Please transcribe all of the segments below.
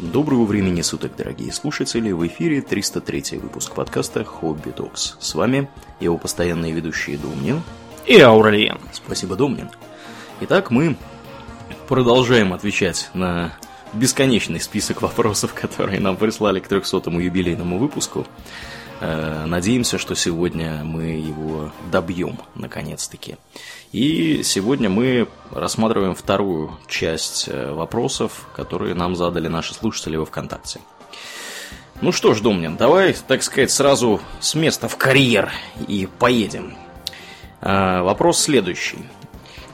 Доброго времени суток, дорогие слушатели! В эфире 303 выпуск подкаста «Хобби Токс». С вами его постоянные ведущие Домнин и Ауралиен. Спасибо, Домнин. Итак, мы продолжаем отвечать на бесконечный список вопросов, которые нам прислали к 300-му юбилейному выпуску. Э, надеемся, что сегодня мы его добьем, наконец-таки. И сегодня мы рассматриваем вторую часть э, вопросов, которые нам задали наши слушатели во ВКонтакте. Ну что ж, Домнин, давай, так сказать, сразу с места в карьер и поедем. Э, вопрос следующий.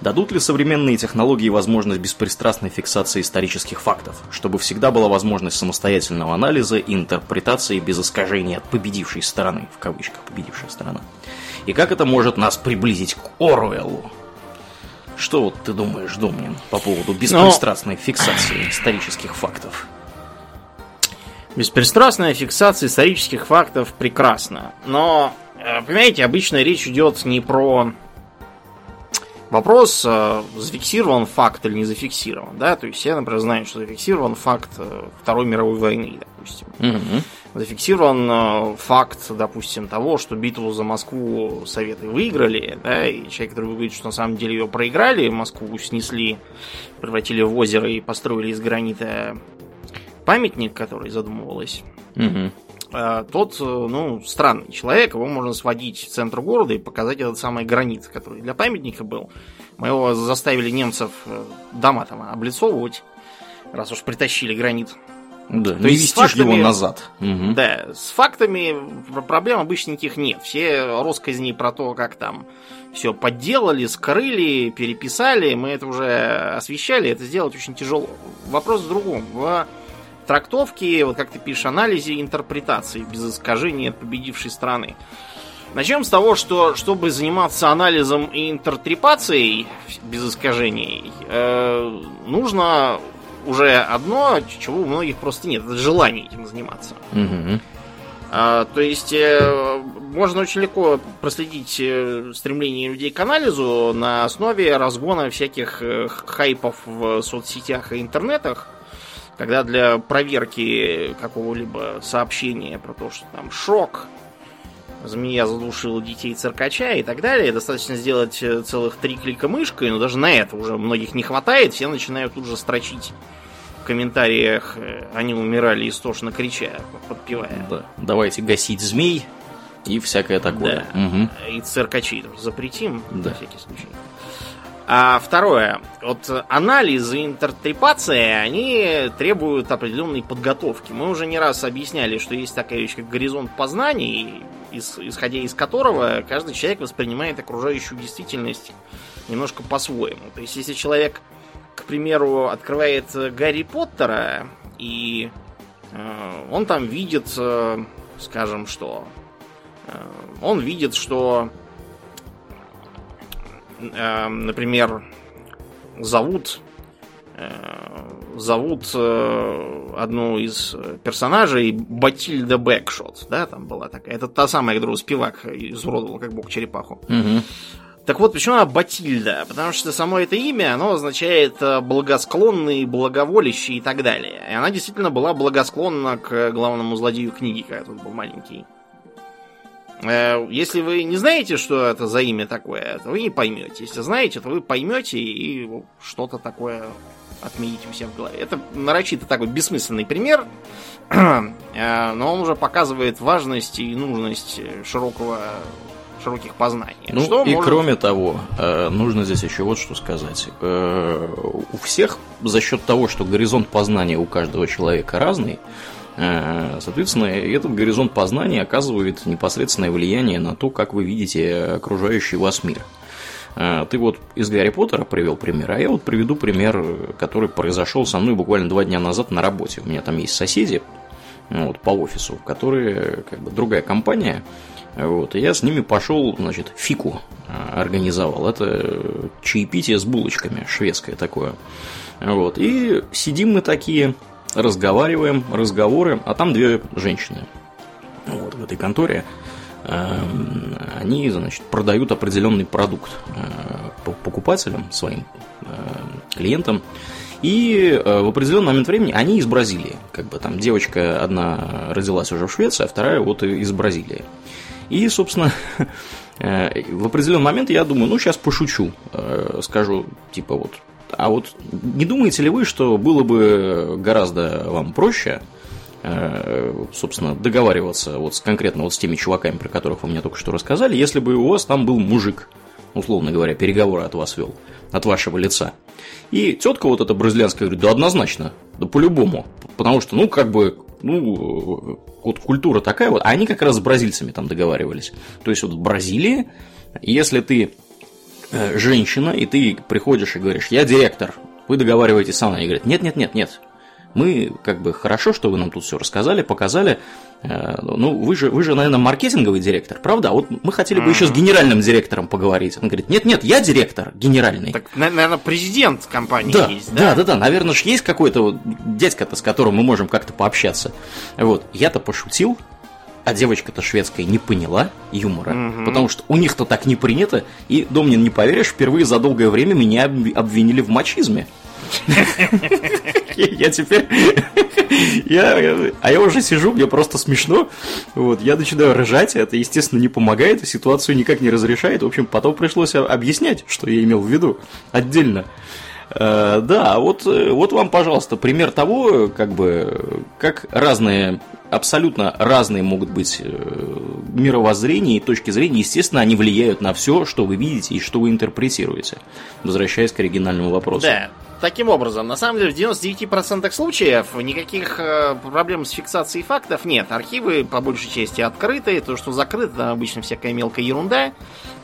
Дадут ли современные технологии возможность беспристрастной фиксации исторических фактов, чтобы всегда была возможность самостоятельного анализа и интерпретации без искажения от победившей стороны, в кавычках победившая сторона? И как это может нас приблизить к Оруэллу? Что вот ты думаешь, Домнин, по поводу беспристрастной Но... фиксации исторических фактов? Беспристрастная фиксация исторических фактов прекрасна. Но, э, понимаете, обычно речь идет не про Вопрос, э, зафиксирован факт или не зафиксирован, да, то есть я, например, знаю, что зафиксирован факт э, Второй мировой войны, допустим. Угу. Зафиксирован э, факт, допустим, того, что битву за Москву Советы выиграли, да, и человек, который говорит, что на самом деле ее проиграли, Москву снесли, превратили в озеро и построили из гранита памятник, который задумывалось. Угу. А, тот, э, ну, странный человек, его можно сводить в центр города и показать этот самый гранит, который для памятника был. Мы его заставили немцев э, дома там облицовывать, раз уж притащили гранит. Да, То есть фактами, его назад. Угу. Да, с фактами проблем обычно никаких нет. Все россказни про то, как там все подделали, скрыли, переписали, мы это уже освещали, это сделать очень тяжело. Вопрос в другом. В трактовки, вот как ты пишешь, анализе, интерпретации, без искажения победившей страны. Начнем с того, что чтобы заниматься анализом и интертрепацией без искажений, э, нужно уже одно, чего у многих просто нет, это желание этим заниматься. Угу. А, то есть э, можно очень легко проследить э, стремление людей к анализу на основе разгона всяких э, хайпов в соцсетях и интернетах, когда для проверки какого-либо сообщения про то, что там шок, змея задушила детей циркача и так далее, достаточно сделать э, целых три клика мышкой, но даже на это уже многих не хватает, все начинают тут же строчить в комментариях, э, они умирали истошно крича, подпевая. Да. Давайте гасить змей и всякое такое. Да. Угу. И циркачей запретим, да. на всякий случай. А второе, вот анализ и интертрепация, они требуют определенной подготовки. Мы уже не раз объясняли, что есть такая вещь, как горизонт познаний, исходя из которого каждый человек воспринимает окружающую действительность немножко по-своему. То есть, если человек, к примеру, открывает Гарри Поттера, и э, он там видит, э, скажем, что... Э, он видит, что Эм, например, зовут э, зовут э, одну из персонажей Батильда Бэкшот, да, там была такая. Это та самая, которую Спивак изуродовал, как бог черепаху. Угу. Так вот, почему она Батильда? Потому что само это имя, оно означает э, благосклонный, благоволящий и так далее. И она действительно была благосклонна к главному злодею книги, когда тут был маленький. Э, если вы не знаете, что это за имя такое, то вы не поймете. Если знаете, то вы поймете и что-то такое отмените у себя в голове. Это нарочито такой бессмысленный пример, э, но он уже показывает важность и нужность широкого широких познаний. Ну что и может... кроме того, э, нужно здесь еще вот что сказать. У всех за счет того, что горизонт познания у каждого человека разный, соответственно, этот горизонт познания оказывает непосредственное влияние на то, как вы видите окружающий вас мир. Э, ты вот из Гарри Поттера привел пример, а я вот приведу пример, который произошел со мной буквально два дня назад на работе. У меня там есть соседи вот, по офису, которые как бы другая компания. Вот, и я с ними пошел, значит, фику э, организовал. Это чаепитие с булочками, шведское такое. Вот, и сидим мы такие, разговариваем, разговоры, а там две женщины. Вот, в этой конторе эм, они, значит, продают определенный продукт э, покупателям, своим э, клиентам. И э, в определенный момент времени они из Бразилии. Как бы там девочка одна родилась уже в Швеции, а вторая вот из Бразилии. И, собственно, в определенный момент я думаю, ну, сейчас пошучу. Скажу, типа, вот, а вот не думаете ли вы, что было бы гораздо вам проще, собственно, договариваться вот с, конкретно вот с теми чуваками, про которых вы мне только что рассказали, если бы у вас там был мужик, условно говоря, переговоры от вас вел, от вашего лица. И тетка вот эта бразильянская говорит, да однозначно, да по-любому. Потому что, ну, как бы, ну, вот культура такая вот, а они как раз с бразильцами там договаривались. То есть вот в Бразилии, если ты э, женщина, и ты приходишь и говоришь, я директор, вы договариваетесь со мной, они говорят, нет, нет, нет, нет, мы как бы хорошо, что вы нам тут все рассказали, показали. Э, ну, вы же, вы же, наверное, маркетинговый директор, правда? А вот мы хотели бы еще с генеральным директором поговорить. Он говорит, нет, нет, я директор генеральный. Так, наверное, президент компании да, есть, да? Да, да, да, наверное, же есть какой-то вот дядька-то, с которым мы можем как-то пообщаться. Вот, я-то пошутил, а девочка-то шведская не поняла юмора, угу. потому что у них-то так не принято, и, Домнин, не поверишь, впервые за долгое время меня обвинили в мачизме. Я теперь... Я, а я уже сижу, мне просто смешно. Вот, я начинаю ржать, это, естественно, не помогает, ситуацию никак не разрешает. В общем, потом пришлось объяснять, что я имел в виду отдельно. Uh, да, вот, вот вам, пожалуйста, пример того, как бы, как разные, абсолютно разные могут быть э, мировоззрения и точки зрения. Естественно, они влияют на все, что вы видите и что вы интерпретируете. Возвращаясь к оригинальному вопросу. Да, Таким образом, на самом деле, в 99% случаев никаких э, проблем с фиксацией фактов нет. Архивы по большей части открыты. То, что закрыто, там обычно всякая мелкая ерунда,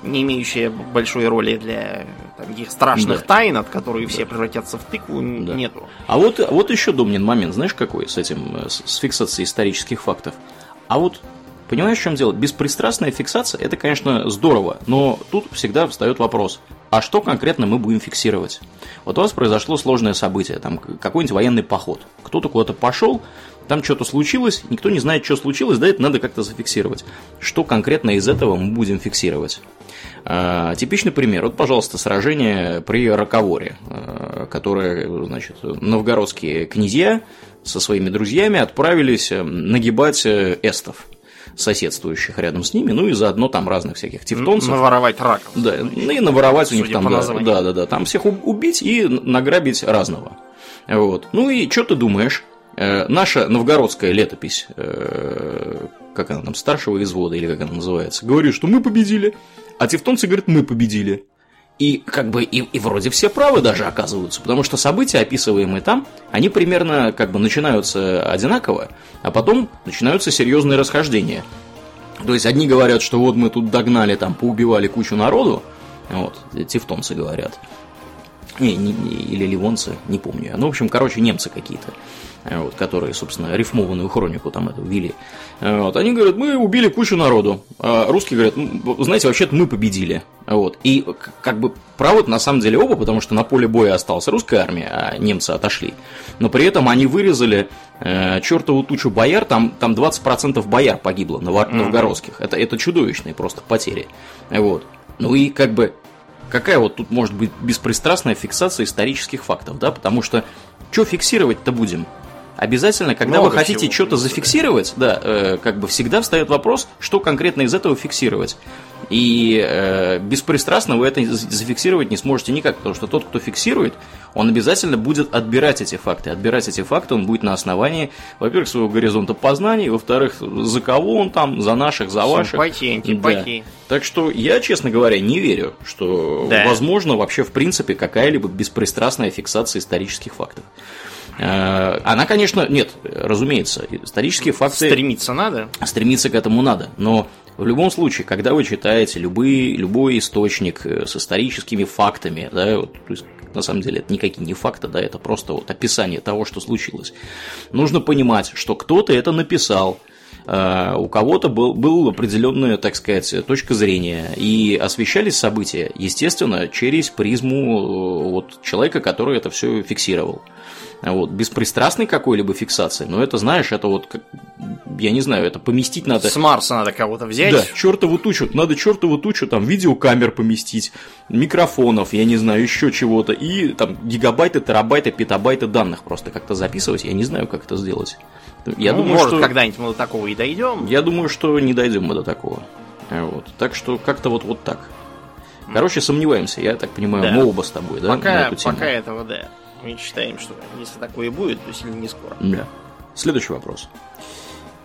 не имеющая большой роли для таких страшных да. тайн, от которых да. все превратятся в тыкву, да. нету. А вот, вот еще, Домнин, момент, знаешь какой с этим, э, с фиксацией исторических фактов? А вот Понимаешь, в чем дело? Беспристрастная фиксация – это, конечно, здорово, но тут всегда встает вопрос, а что конкретно мы будем фиксировать? Вот у вас произошло сложное событие, там какой-нибудь военный поход. Кто-то куда-то пошел, там что-то случилось, никто не знает, что случилось, да, это надо как-то зафиксировать. Что конкретно из этого мы будем фиксировать? А, типичный пример. Вот, пожалуйста, сражение при Роковоре, а, которое, значит, новгородские князья со своими друзьями отправились э, нагибать э, эстов соседствующих рядом с ними, ну и заодно там разных всяких тевтонцев. Наворовать раков. Да, ну и наворовать у них там, да, да, да, да, там всех убить и награбить разного. Вот. Ну и что ты думаешь? Э, наша новгородская летопись, э, как она там, старшего извода, или как она называется, говорит, что мы победили, а тевтонцы говорят, мы победили. И как бы и, и вроде все правы даже оказываются, потому что события, описываемые там, они примерно как бы начинаются одинаково, а потом начинаются серьезные расхождения. То есть одни говорят, что вот мы тут догнали, там, поубивали кучу народу, вот, тевтонцы говорят, не, не, или ливонцы, не помню. Ну, в общем, короче, немцы какие-то. Э, вот, которые, собственно, рифмованную хронику там эту вели. Э, вот, они говорят, мы убили кучу народу. А русские говорят, ну, знаете, вообще-то мы победили. Вот. И как бы правы на самом деле оба, потому что на поле боя осталась русская армия, а немцы отошли. Но при этом они вырезали э, чертову тучу бояр, там, там 20% бояр погибло новгородских. Mm-hmm. Это, это чудовищные просто потери. Вот. Ну и как бы какая вот тут может быть беспристрастная фиксация исторических фактов, да, потому что что фиксировать-то будем? Обязательно, когда Много вы хотите что-то зафиксировать, да, э, как бы всегда встает вопрос, что конкретно из этого фиксировать. И э, беспристрастно вы это зафиксировать не сможете никак, потому что тот, кто фиксирует, он обязательно будет отбирать эти факты. Отбирать эти факты он будет на основании, во-первых, своего горизонта познаний, во-вторых, за кого он там, за наших, за ваших. Симпатии, антипатии. Да. Так что я, честно говоря, не верю, что да. возможно вообще в принципе какая-либо беспристрастная фиксация исторических фактов. Э, она, конечно, нет, разумеется, исторические факты... Стремиться надо? Стремиться к этому надо, но в любом случае, когда вы читаете любые, любой источник э, с историческими фактами, да, вот, то есть, на самом деле это никакие не факты, да, это просто вот описание того, что случилось, нужно понимать, что кто-то это написал, э, у кого-то был, был определенная, так сказать, точка зрения, и освещались события, естественно, через призму вот, человека, который это все фиксировал. Вот, беспристрастной какой-либо фиксации, но это, знаешь, это вот, как, я не знаю, это поместить надо... С Марса надо кого-то взять. Да, чертову тучу, надо чертову тучу, там, видеокамер поместить, микрофонов, я не знаю, еще чего-то, и там гигабайты, терабайты, петабайты данных просто как-то записывать, я не знаю, как это сделать. Я ну, думаю, может, что... когда-нибудь мы до такого и дойдем. Я думаю, что не дойдем мы до такого. Вот. Так что как-то вот, вот так. Короче, сомневаемся, я так понимаю, да. мы оба с тобой, да? Пока, пока этого, да. Мы считаем, что если такое будет, то сильно не скоро. Да. Следующий вопрос.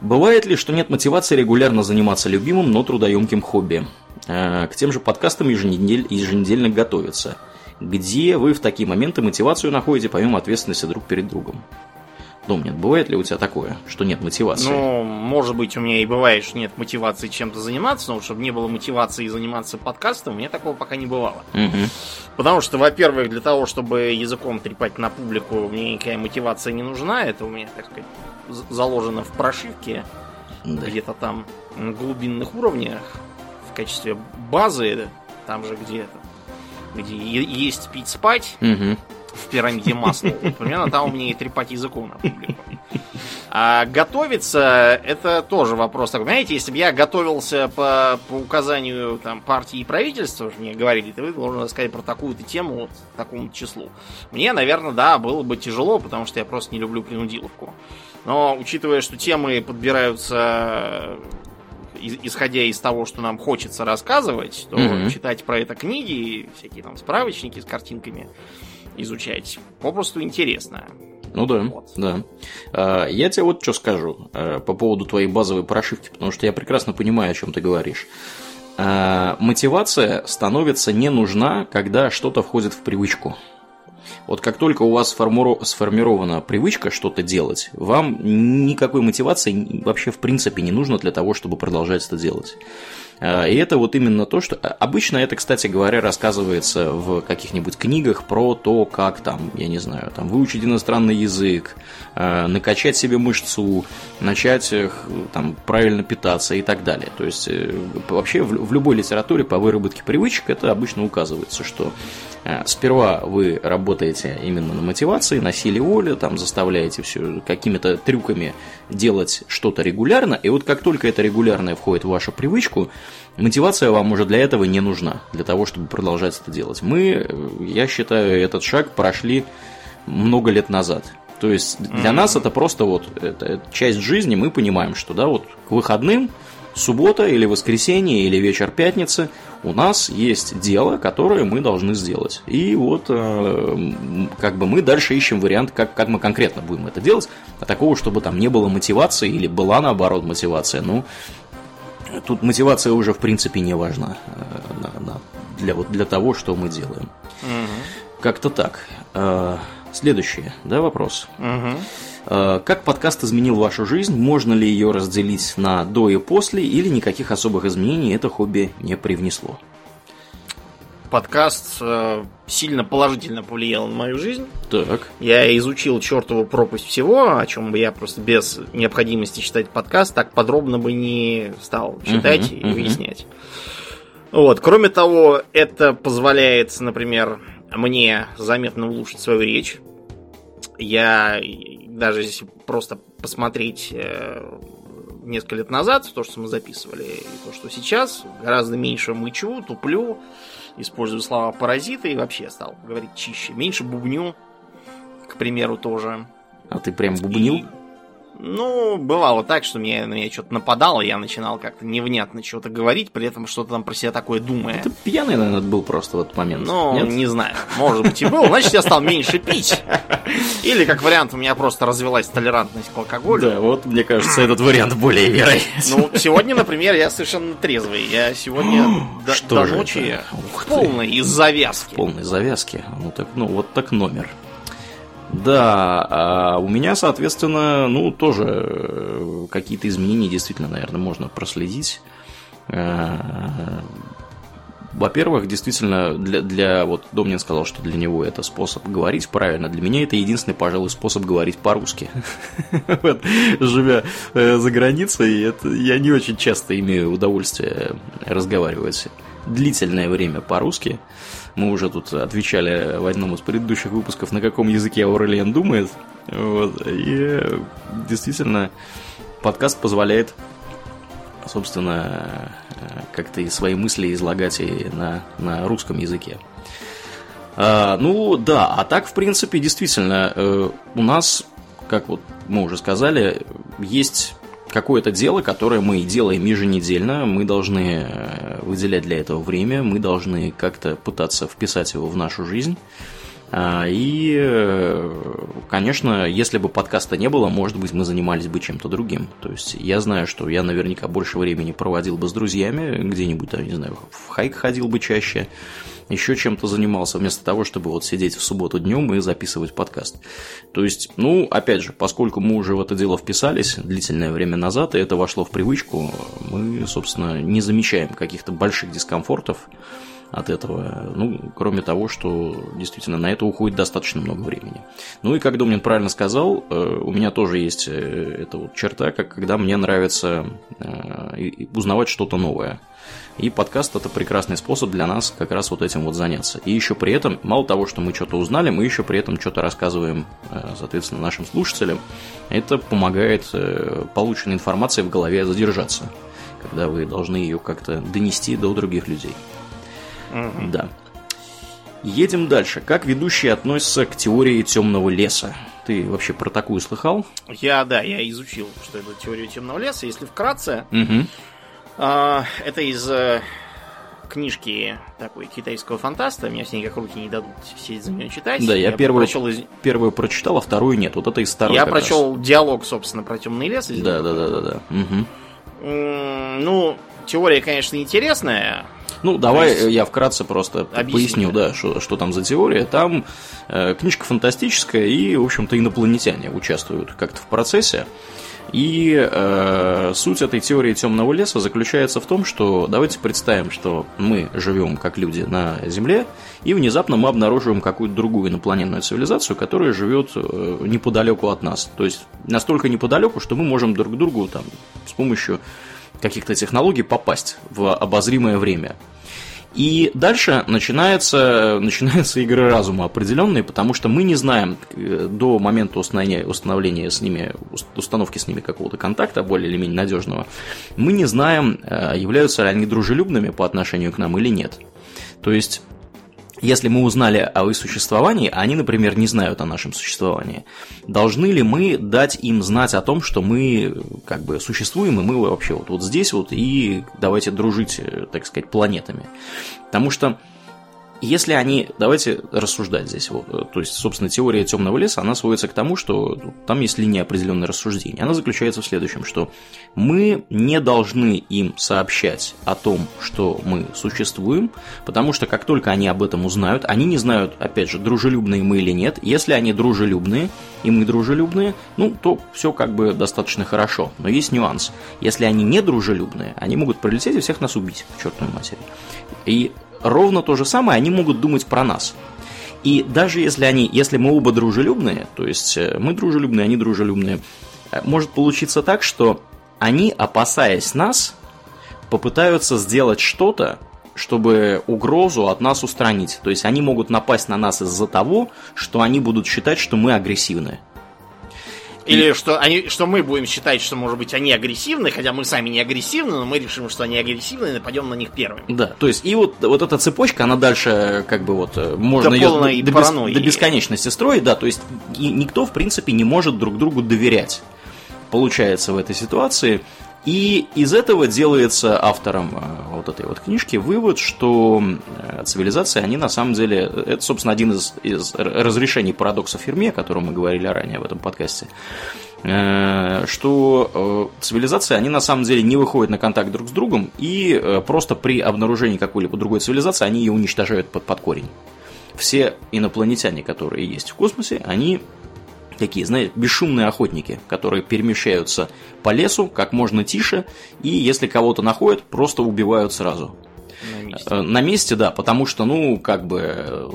Бывает ли, что нет мотивации регулярно заниматься любимым, но трудоемким хобби? Э, к тем же подкастам еженедель, еженедельно готовиться. Где вы в такие моменты мотивацию находите, помимо ответственности друг перед другом? Домнин, бывает ли у тебя такое, что нет мотивации? Ну, может быть, у меня и бывает, что нет мотивации чем-то заниматься, но чтобы не было мотивации заниматься подкастом, у меня такого пока не бывало. Угу. Потому что, во-первых, для того, чтобы языком трепать на публику, мне никакая мотивация не нужна. Это у меня, так сказать, заложено в прошивке, да. где-то там на глубинных уровнях, в качестве базы, там же где-то, где есть пить спать. Угу в пирамиде масла. Примерно там у меня и трепать языком на публику. А готовиться, это тоже вопрос такой. Понимаете, если бы я готовился по, по указанию там, партии и правительства, мне говорили, ты должен рассказать про такую-то тему вот, такому числу. Мне, наверное, да, было бы тяжело, потому что я просто не люблю принудиловку. Но учитывая, что темы подбираются исходя из того, что нам хочется рассказывать, то mm-hmm. читать про это книги, всякие там справочники с картинками, изучать. Попросту интересно. Ну да, вот. да. А, я тебе вот что скажу а, по поводу твоей базовой прошивки, потому что я прекрасно понимаю, о чем ты говоришь. А, мотивация становится не нужна, когда что-то входит в привычку. Вот как только у вас сформирована привычка что-то делать, вам никакой мотивации вообще в принципе не нужно для того, чтобы продолжать это делать. А, и это вот именно то, что... А, обычно это, кстати говоря, рассказывается в каких-нибудь книгах про то, как там, я не знаю, там выучить иностранный язык, а, накачать себе мышцу, начать там правильно питаться и так далее. То есть э, вообще в любой литературе по выработке привычек это обычно указывается, что сперва вы работаете именно на мотивации, на силе воли, там заставляете все какими-то трюками делать что-то регулярно, и вот как только это регулярное входит в вашу привычку, Мотивация вам уже для этого не нужна, для того, чтобы продолжать это делать. Мы, я считаю, этот шаг прошли много лет назад. То есть для mm-hmm. нас это просто вот это часть жизни, мы понимаем, что да, вот к выходным, суббота или воскресенье или вечер пятницы у нас есть дело, которое мы должны сделать. И вот э, как бы мы дальше ищем вариант, как, как мы конкретно будем это делать, а такого, чтобы там не было мотивации или была наоборот мотивация, ну, Тут мотивация уже в принципе не важна э, для, вот, для того, что мы делаем. Угу. Как-то так. Э, следующий, да, вопрос. Угу. Как подкаст изменил вашу жизнь? Можно ли ее разделить на до и после, или никаких особых изменений это хобби не привнесло? Подкаст э, сильно положительно повлиял на мою жизнь. Так. Я изучил чертову пропасть всего, о чем бы я просто без необходимости читать подкаст так подробно бы не стал читать uh-huh, и uh-huh. выяснять. Вот. Кроме того, это позволяет, например, мне заметно улучшить свою речь. Я даже если просто посмотреть э, несколько лет назад, то, что мы записывали, и то, что сейчас, гораздо меньше мычу, туплю, использую слова паразиты и вообще стал говорить чище. Меньше бубню, к примеру, тоже. А ты прям бубнил? И ну, бывало так, что меня, на меня что-то нападало, я начинал как-то невнятно что-то говорить, при этом что-то там про себя такое думая. Ты пьяный, наверное, был просто в этот момент. Ну, Нет? не знаю. Может быть и был. Значит, я стал меньше пить. Или, как вариант, у меня просто развилась толерантность к алкоголю. Да, вот, мне кажется, этот вариант более вероятен. Ну, сегодня, например, я совершенно трезвый. Я сегодня до, до ночи в полной завязки. В полной завязки. Ну, так, ну, вот так номер. Да, а у меня, соответственно, ну, тоже э, какие-то изменения действительно, наверное, можно проследить. Э, во-первых, действительно, для, для вот Домнин сказал, что для него это способ говорить правильно. Для меня это единственный, пожалуй, способ говорить по-русски. Живя э, за границей, я не очень часто имею удовольствие разговаривать длительное время по-русски. Мы уже тут отвечали в одном из предыдущих выпусков, на каком языке Аурелиан думает. Вот. И действительно, подкаст позволяет, собственно, как-то и свои мысли излагать и на, на русском языке. А, ну да, а так, в принципе, действительно, э, у нас, как вот мы уже сказали, есть какое-то дело, которое мы делаем еженедельно, мы должны э, выделять для этого время, мы должны как-то пытаться вписать его в нашу жизнь. А, и, э, конечно, если бы подкаста не было, может быть, мы занимались бы чем-то другим. То есть я знаю, что я наверняка больше времени проводил бы с друзьями, где-нибудь, не знаю, в хайк ходил бы чаще, еще чем-то занимался, вместо того, чтобы вот сидеть в субботу днем и записывать подкаст. То есть, ну, опять же, поскольку мы уже в это дело вписались длительное время назад, и это вошло в привычку, мы, собственно, не замечаем каких-то больших дискомфортов от этого. Ну, кроме того, что действительно на это уходит достаточно много времени. Ну и как Домнин правильно сказал, э, у меня тоже есть э, эта вот черта, как когда мне нравится э, узнавать что-то новое. И подкаст это прекрасный способ для нас как раз вот этим вот заняться. И еще при этом, мало того, что мы что-то узнали, мы еще при этом что-то рассказываем, соответственно, нашим слушателям. Это помогает полученной информации в голове задержаться, когда вы должны ее как-то донести до других людей. Угу. Да. Едем дальше. Как ведущий относится к теории темного леса? Ты вообще про такую слыхал? Я, да, я изучил, что это теория темного леса. Если вкратце, угу. Э, это из э, книжки такой китайского фантаста. Меня с ней как руки не дадут сидеть за нее читать. Да, я, я первую, прочел из... первую прочитал, а вторую нет. Вот это из второй. Я прочел раз. диалог, собственно, про темный лес. Да, да, да, да, да. Угу. Ну, теория, конечно, интересная. Ну, давай есть... я вкратце просто Объясни. поясню, да, что, что там за теория. Там э, книжка фантастическая, и, в общем-то, инопланетяне участвуют как-то в процессе. И э, суть этой теории темного леса заключается в том, что давайте представим, что мы живем как люди на Земле, и внезапно мы обнаруживаем какую-то другую инопланетную цивилизацию, которая живет э, неподалеку от нас. То есть настолько неподалеку, что мы можем друг к другу там, с помощью каких-то технологий попасть в обозримое время. И дальше начинается, начинаются игры разума определенные, потому что мы не знаем э, до момента установления, установления с ними, установки с ними какого-то контакта, более или менее надежного, мы не знаем, э, являются ли они дружелюбными по отношению к нам или нет. То есть если мы узнали о их существовании, а они, например, не знают о нашем существовании, должны ли мы дать им знать о том, что мы как бы существуем, и мы вообще вот, вот здесь вот, и давайте дружить, э, так сказать, планетами. Потому что если они, давайте рассуждать здесь, вот, э, то есть, собственно, теория темного леса, она сводится к тому, что там есть линия определенной рассуждения. Она заключается в следующем, что мы не должны им сообщать о том, что мы существуем, потому что как только они об этом узнают, они не знают, опять же, дружелюбные мы или нет. Если они дружелюбные, и мы дружелюбные, ну, то все как бы достаточно хорошо. Но есть нюанс. Если они не дружелюбные, они могут прилететь и всех нас убить, к чертовой матери. И ровно то же самое они могут думать про нас. И даже если они, если мы оба дружелюбные, то есть э, мы дружелюбные, они дружелюбные, э, может получиться так, что они, опасаясь нас, попытаются сделать что-то, чтобы угрозу от нас устранить. То есть они могут напасть на нас из-за того, что они будут считать, что мы агрессивны. Или что, они, что мы будем считать, что, может быть, они агрессивны, хотя мы сами не агрессивны, но мы решим, что они агрессивны и нападем на них первыми. Да, то есть, и вот, вот эта цепочка, она дальше, как бы вот, э, можно до ее до, до, бес, до бесконечности строить, да, то есть, и никто, в принципе, не может друг другу доверять. Получается в этой ситуации. И из этого делается автором э, вот этой вот книжки вывод, что э, цивилизации, они на самом деле, это, собственно, один из, из разрешений парадокса Ферми, о котором мы говорили ранее в этом подкасте, э, что цивилизации, они на самом деле не выходят на контакт друг с другом, и просто при обнаружении какой-либо другой цивилизации они ее уничтожают под, под корень. Все инопланетяне, которые есть в космосе, они такие, знаете, бесшумные охотники, которые перемещаются по лесу как можно тише, и если кого-то находят, просто убивают сразу. На месте. Э, на месте, да, потому что, ну, как бы,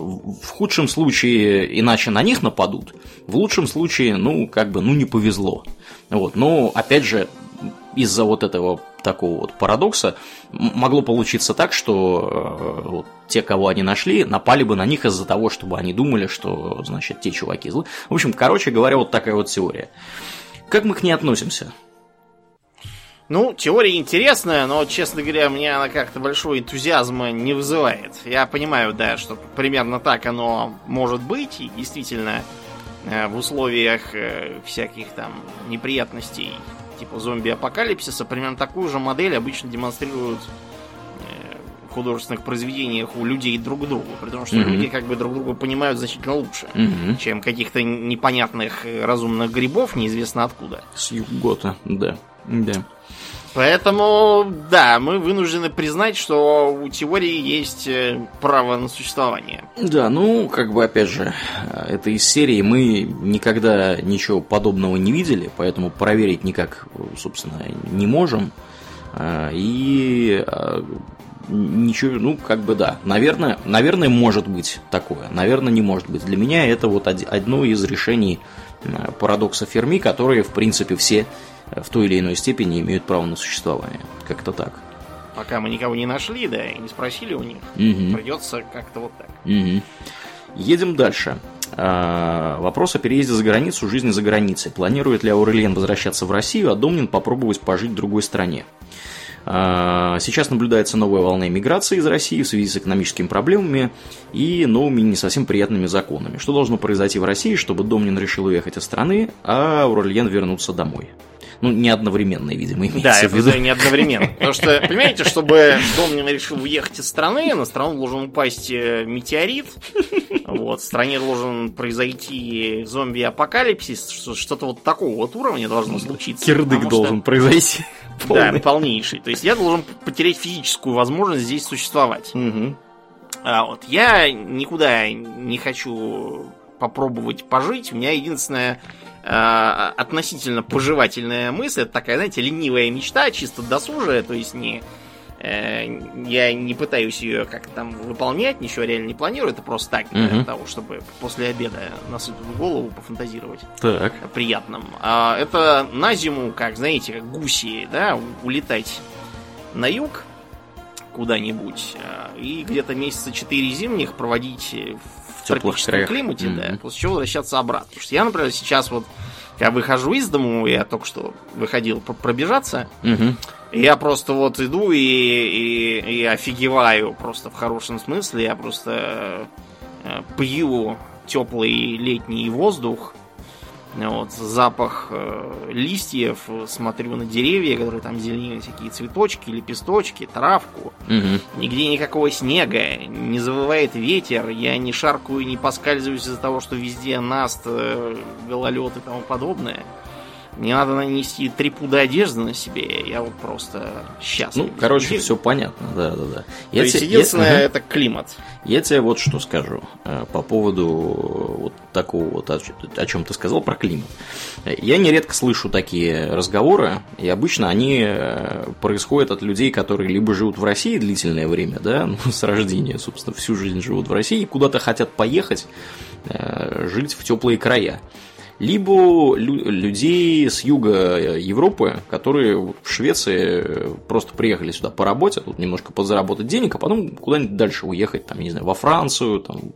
в худшем случае иначе на них нападут, в лучшем случае, ну, как бы, ну, не повезло. Вот, но, опять же, из-за вот этого такого вот парадокса, могло получиться так, что э, вот, те, кого они нашли, напали бы на них из-за того, чтобы они думали, что, значит, те чуваки злы. В общем, короче говоря, вот такая вот теория. Как мы к ней относимся? Ну, теория интересная, но, честно говоря, мне она как-то большого энтузиазма не вызывает. Я понимаю, да, что примерно так оно может быть, и действительно э, в условиях э, всяких там неприятностей, типа зомби-апокалипсиса, примерно такую же модель обычно демонстрируют э, в художественных произведениях у людей друг другу, потому что mm-hmm. люди как бы друг друга понимают значительно лучше, mm-hmm. чем каких-то непонятных разумных грибов неизвестно откуда. С югота, да. Да. Поэтому, да, мы вынуждены признать, что у теории есть э, право на существование. Да, ну, как бы, опять же, это из серии мы никогда ничего подобного не видели, поэтому проверить никак, собственно, не можем. А, и ничего, ну, как бы да. Наверное, наверное, может быть такое. Наверное, не может быть. Для меня это вот одно из решений парадокса Ферми, которые, в принципе, все в той или иной степени имеют право на существование. Как-то так. Пока мы никого не нашли, да, и не спросили у них, угу. придется как-то вот так. Угу. Едем дальше. А, вопрос о переезде за границу, жизни за границей. Планирует ли Аурельен возвращаться в Россию, а Домнин попробовать пожить в другой стране? А, сейчас наблюдается новая волна иммиграции из России в связи с экономическими проблемами и новыми не совсем приятными законами. Что должно произойти в России, чтобы Домнин решил уехать из страны, а Аурельен вернуться домой? Ну, не одновременно, видимо, имеется да, в виду. Да, не одновременно. Потому что, понимаете, чтобы Домнин решил уехать из страны, на страну должен упасть э, метеорит, вот, в стране должен произойти зомби-апокалипсис, что-то вот такого вот уровня должно случиться. Кирдык должен что... произойти. Да, полнейший. То есть я должен потерять физическую возможность здесь существовать. Угу. А вот я никуда не хочу попробовать пожить. У меня единственное Э, относительно поживательная мысль. Это такая, знаете, ленивая мечта, чисто досужая, то есть не э, я не пытаюсь ее как там выполнять, ничего реально не планирую, это просто так, для угу. того, чтобы после обеда насыпать в голову пофантазировать. Так. Приятным. А это на зиму, как, знаете, как гуси, да, улетать на юг куда-нибудь э, и где-то месяца четыре зимних проводить в теплых краях. климате, mm-hmm. да, после чего возвращаться обратно. Потому что я, например, сейчас вот, я выхожу из дому, я только что выходил пробежаться, mm-hmm. я просто вот иду и, и, и офигеваю просто в хорошем смысле, я просто э, пью теплый летний воздух, вот, запах э, листьев, смотрю на деревья, которые там зеленые, всякие цветочки, лепесточки, травку. Угу. Нигде никакого снега, не завывает ветер, я не шаркую, не поскальзываюсь из-за того, что везде наст, э, гололед и тому подобное. Не надо нанести три пуда одежды на себе, я вот просто счастлив. Ну, короче, все понятно, да, да, да. Я То есть, те, единственное, я, это климат. Я тебе вот что скажу э, по поводу вот такого вот, о, чем ты сказал про климат. Я нередко слышу такие разговоры, и обычно они э, происходят от людей, которые либо живут в России длительное время, да, ну, с рождения, собственно, всю жизнь живут в России, и куда-то хотят поехать, э, жить в теплые края либо людей с юга Европы, которые в Швеции просто приехали сюда по работе, тут немножко подзаработать денег, а потом куда-нибудь дальше уехать, там, не знаю, во Францию, там,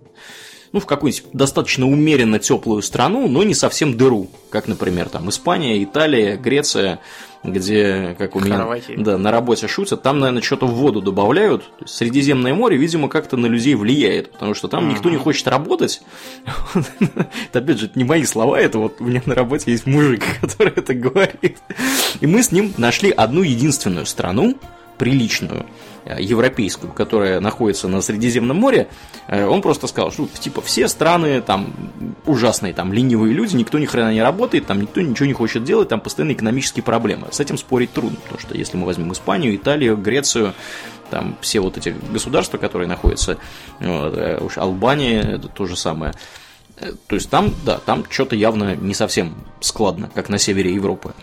ну, в какую-нибудь достаточно умеренно теплую страну, но не совсем дыру, как, например, там Испания, Италия, Греция, где, как у меня, да, на работе шутят, там, наверное, что-то в воду добавляют. Средиземное море, видимо, как-то на людей влияет, потому что там никто не хочет работать. Это, опять же, это не мои слова, это вот у меня на работе есть мужик, который это говорит. И мы с ним нашли одну единственную страну, приличную, Э, европейскую, которая находится на Средиземном море, э, он просто сказал, что типа все страны там ужасные, там ленивые люди, никто ни хрена не работает, там никто ничего не хочет делать, там постоянно экономические проблемы. С этим спорить трудно, потому что если мы возьмем Испанию, Италию, Грецию, там все вот эти государства, которые находятся, э, уж Албания, это то же самое. То есть там, да, там что-то явно не совсем складно, как на севере Европы.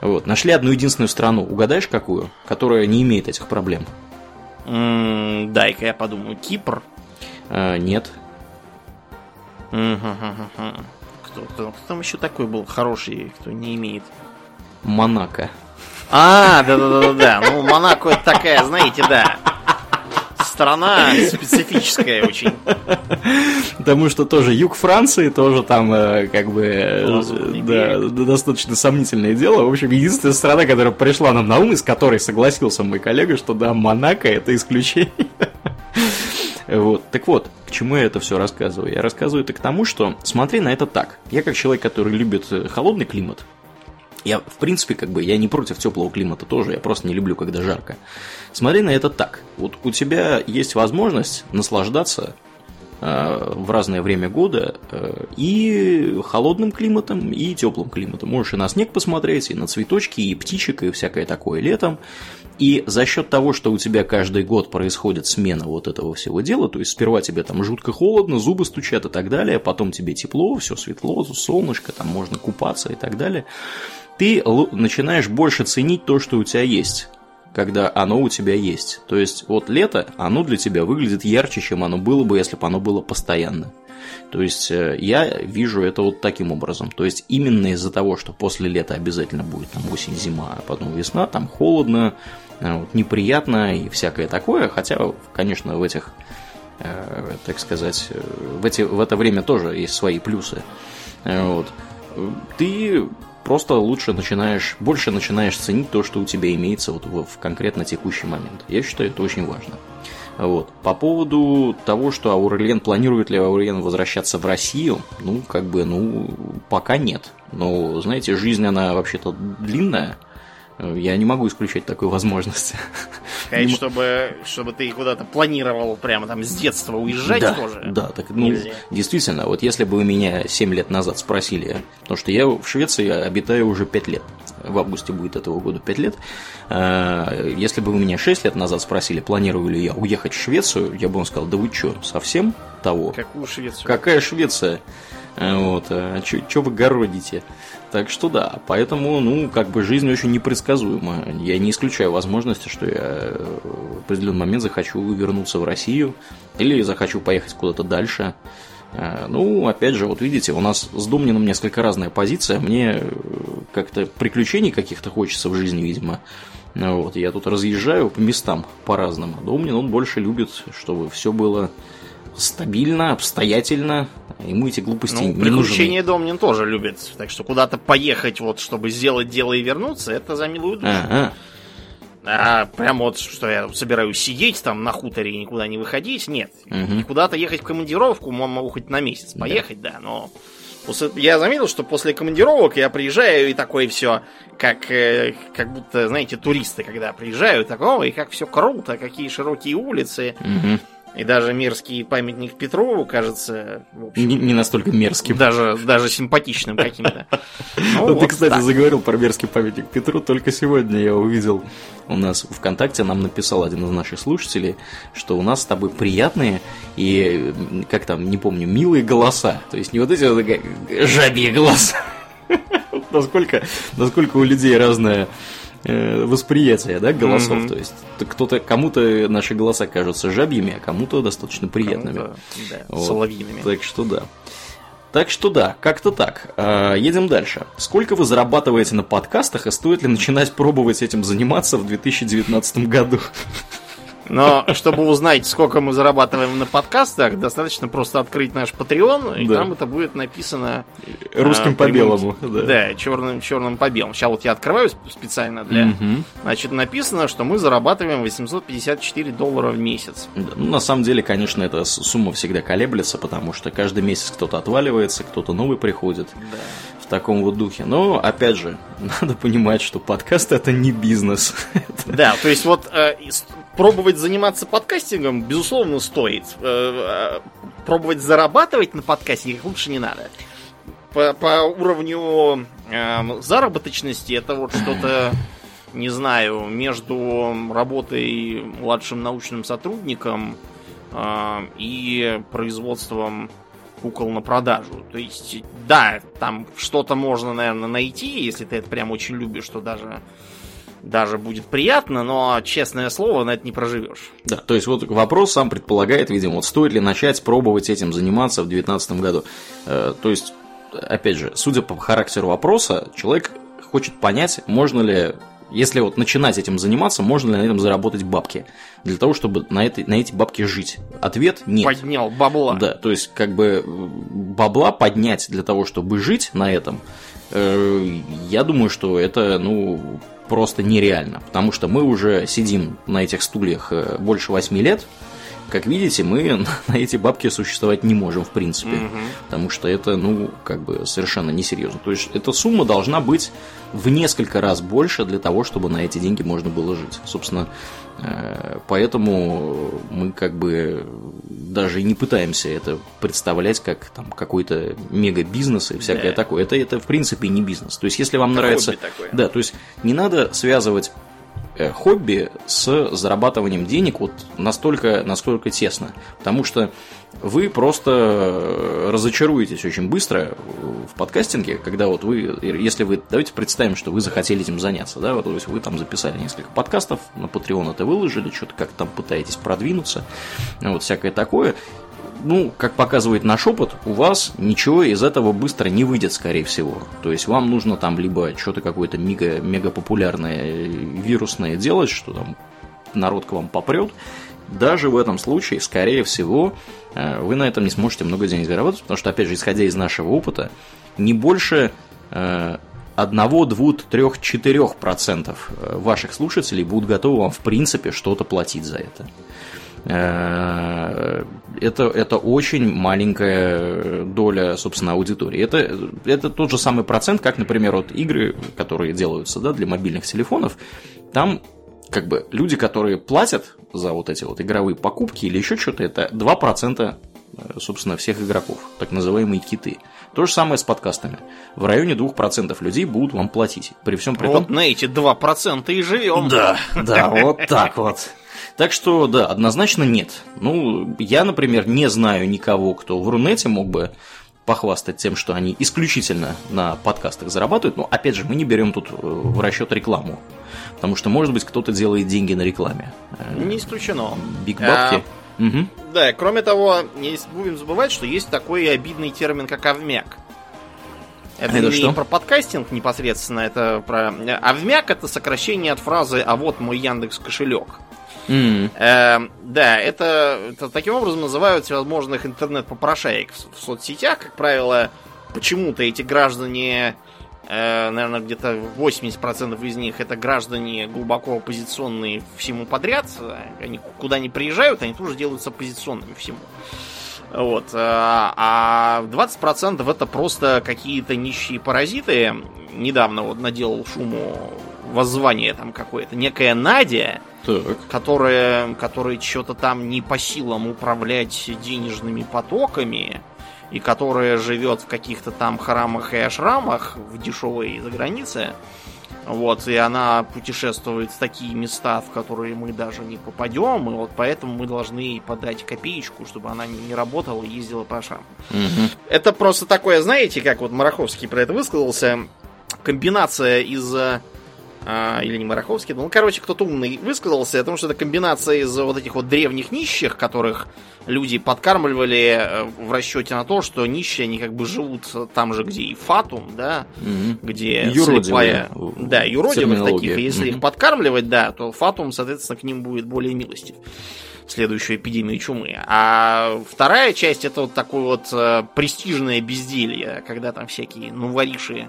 Вот. Нашли одну единственную страну, угадаешь какую, которая не имеет этих проблем? Дай-ка я подумаю. Кипр? А, нет. Кто, кто, кто там еще такой был хороший, кто не имеет? Монако. А, да-да-да-да. Ну, Монако это такая, знаете, да. Страна специфическая очень. Потому что тоже юг Франции, тоже там э, как бы э, да, достаточно сомнительное дело. В общем, единственная страна, которая пришла нам на ум, из которой согласился мой коллега, что да, Монако это исключение. Вот. Так вот, к чему я это все рассказываю? Я рассказываю это к тому, что смотри на это так. Я как человек, который любит э, холодный климат, я, в принципе, как бы, я не против теплого климата тоже, я просто не люблю, когда жарко. Смотри на это так. Вот у тебя есть возможность наслаждаться э, в разное время года э, и холодным климатом, и теплым климатом. Можешь и на снег посмотреть, и на цветочки, и птичек, и всякое такое летом. И за счет того, что у тебя каждый год происходит смена вот этого всего дела, то есть сперва тебе там жутко холодно, зубы стучат и так далее, потом тебе тепло, все светло, солнышко, там можно купаться и так далее, ты начинаешь больше ценить то, что у тебя есть когда оно у тебя есть. То есть вот лето, оно для тебя выглядит ярче, чем оно было бы, если бы оно было постоянно. То есть э, я вижу это вот таким образом. То есть именно из-за того, что после лета обязательно будет там осень, зима, а потом весна, там холодно, Э, вот, неприятно и всякое такое, хотя, конечно, в этих, э, так сказать, э, в, эти, в это время тоже есть свои плюсы. Вот. Ты просто лучше начинаешь, больше начинаешь ценить то, что у тебя имеется вот в, в конкретно текущий момент. Я считаю, это очень важно. Вот. По поводу того, что Аурелен, планирует ли Аурелен возвращаться в Россию, ну, как бы, ну, пока нет. Но, знаете, жизнь, она вообще-то длинная, я не могу исключать такой возможности. Сказать, чтобы, чтобы ты куда-то планировал прямо там с детства уезжать да, тоже? Да, так, ну, Нельзя. действительно, вот если бы вы меня 7 лет назад спросили, потому что я в Швеции обитаю уже 5 лет, в августе будет этого года 5 лет, а, если бы вы меня 6 лет назад спросили, планирую ли я уехать в Швецию, я бы вам сказал, да вы что, совсем того? Какую Швецию? Какая Швеция? Вот, а что вы городите? Так что да, поэтому, ну, как бы жизнь очень непредсказуема. Я не исключаю возможности, что я в определенный момент захочу вернуться в Россию или захочу поехать куда-то дальше. Э, ну, опять же, вот видите, у нас с Домнином несколько разная позиция. Мне как-то приключений каких-то хочется в жизни, видимо. Вот, я тут разъезжаю по местам по-разному. Домнин, он больше любит, чтобы все было стабильно, обстоятельно. Ему эти глупости ну, не приключения нужны. Домнин тоже любит. Так что куда-то поехать, вот, чтобы сделать дело и вернуться, это за милую душу. Ага. А прям вот, что я собираюсь сидеть там на хуторе и никуда не выходить, нет. Угу. Куда-то ехать в командировку, могу хоть на месяц поехать, да, да но... После, я заметил, что после командировок я приезжаю и такое все, как, э, как будто, знаете, туристы, когда приезжают, такого, и как все круто, какие широкие улицы. Угу и даже мерзкий памятник Петрову кажется... Общем, не, не настолько мерзким. Даже, даже симпатичным каким-то. Ну, Ты, кстати, заговорил про мерзкий памятник Петру. Только сегодня я увидел у нас ВКонтакте, нам написал один из наших слушателей, что у нас с тобой приятные и, как там, не помню, милые голоса. То есть не вот эти вот жабьи голоса. Насколько, насколько у людей разная восприятия, да, голосов. Mm-hmm. То есть кто-то, кому-то наши голоса кажутся жабьями, а кому-то достаточно приятными. Кому-то, да, вот. соловьиными. Так что да. Так что да, как-то так. А, едем дальше. Сколько вы зарабатываете на подкастах и стоит ли начинать пробовать этим заниматься в 2019 году? Но чтобы узнать, сколько мы зарабатываем на подкастах, достаточно просто открыть наш Patreon, и да. там это будет написано русским а, по белому. Да, да черным, черным по белому. Сейчас вот я открываю специально для. Угу. Значит, написано, что мы зарабатываем 854 доллара в месяц. Да, ну, на самом деле, конечно, эта сумма всегда колеблется, потому что каждый месяц кто-то отваливается, кто-то новый приходит. Да в таком вот духе. Но, опять же, надо понимать, что подкаст это не бизнес. Да, то есть вот э, пробовать заниматься подкастингом, безусловно, стоит. Э, э, пробовать зарабатывать на подкасте лучше не надо. По, по уровню э, заработочности это вот что-то, не знаю, между работой младшим научным сотрудником э, и производством кукол на продажу. То есть, да, там что-то можно, наверное, найти, если ты это прям очень любишь, что даже даже будет приятно, но, честное слово, на это не проживешь. Да, то есть вот вопрос сам предполагает, видимо, вот стоит ли начать пробовать этим заниматься в 2019 году. Э, то есть, опять же, судя по характеру вопроса, человек хочет понять, можно ли Если вот начинать этим заниматься, можно ли на этом заработать бабки? Для того, чтобы на, этой, на эти бабки жить? Ответ – нет. Поднял бабла. Да, то есть, как бы бабла поднять для того, чтобы жить на этом, я думаю, что это, ну, просто нереально. Потому что мы уже сидим на этих стульях э, больше 8 лет, как видите, мы на эти бабки существовать не можем, в принципе. Угу. Потому что это, ну, как бы совершенно несерьезно. То есть эта сумма должна быть в несколько раз больше для того, чтобы на эти деньги можно было жить. Собственно, э, поэтому мы как бы даже не пытаемся это представлять как там какой-то мега-бизнес и всякое да. такое. Это, это в принципе не бизнес. То есть, если вам это нравится... Такое. Да, то есть не надо связывать Э, хобби с зарабатыванием денег вот настолько, насколько тесно. Потому что вы просто э, разочаруетесь очень быстро в подкастинге, когда вот вы, если вы, давайте представим, что вы захотели этим заняться, да, вот, то есть вы там записали несколько подкастов, на Patreon это выложили, что-то как там пытаетесь продвинуться, вот всякое такое, ну, как показывает наш опыт, у вас ничего из этого быстро не выйдет, скорее всего. То есть вам нужно там либо что-то какое-то мега, мега популярное вирусное делать, что там народ к вам попрет. Даже в этом случае, скорее всего, э, вы на этом не сможете много денег заработать, потому что, опять же, исходя из нашего опыта, не больше э, одного, двух, трех, четырех процентов э, ваших слушателей будут готовы вам в принципе что-то платить за это. Э, это, это очень маленькая доля, собственно, аудитории. Это, это тот же самый процент, как, например, вот игры, которые делаются да, для мобильных телефонов. Там как бы люди, которые платят за вот эти вот игровые покупки или еще что-то, это 2% э, собственно, всех игроков, так называемые киты. То же самое с подкастами. В районе 2% людей будут вам платить. При всем при том... Вот на эти 2% и живем. Да, да, вот так вот. Так что, да, однозначно нет. Ну, я, например, не знаю никого, кто в Рунете мог бы похвастать тем, что они исключительно на подкастах зарабатывают. Но, опять же, мы не берем тут э, в расчет рекламу. Потому что, может быть, кто-то делает деньги на рекламе. Не исключено. Биг бабки. А, угу. Да, кроме того, не будем забывать, что есть такой обидный термин, как авмяк. Это, это не что? про подкастинг непосредственно, это про... Авмяк это сокращение от фразы «А вот мой Яндекс кошелек». Mm. Э, да, это, это таким образом называют всевозможных интернет-попрошаек в, в соцсетях. Как правило, почему-то эти граждане, э, наверное, где-то 80% из них это граждане глубоко оппозиционные всему подряд. Они куда ни приезжают, они тоже делаются оппозиционными всему. Вот. Э, а 20% это просто какие-то нищие паразиты. Недавно вот наделал шуму воззвание там какое-то. Некая Надя, так. Которая, которая что-то там не по силам управлять денежными потоками, и которая живет в каких-то там храмах и ашрамах в дешевой за границе. Вот, и она путешествует в такие места, в которые мы даже не попадем, и вот поэтому мы должны подать копеечку, чтобы она не, работала и ездила по шраму. Угу. Это просто такое, знаете, как вот Мараховский про это высказался, комбинация из а, или не Мараховский, ну, короче, кто-то умный высказался, потому что это комбинация из вот этих вот древних нищих, которых люди подкармливали э, в расчете на то, что нищие, они как бы живут там же, где и Фатум, да, угу. где юродивые, слепая... Да, юродивых таких, если угу. их подкармливать, да, то Фатум, соответственно, к ним будет более милостив следующую эпидемию чумы. А вторая часть это вот такое вот э, престижное безделье, когда там всякие ну нувориши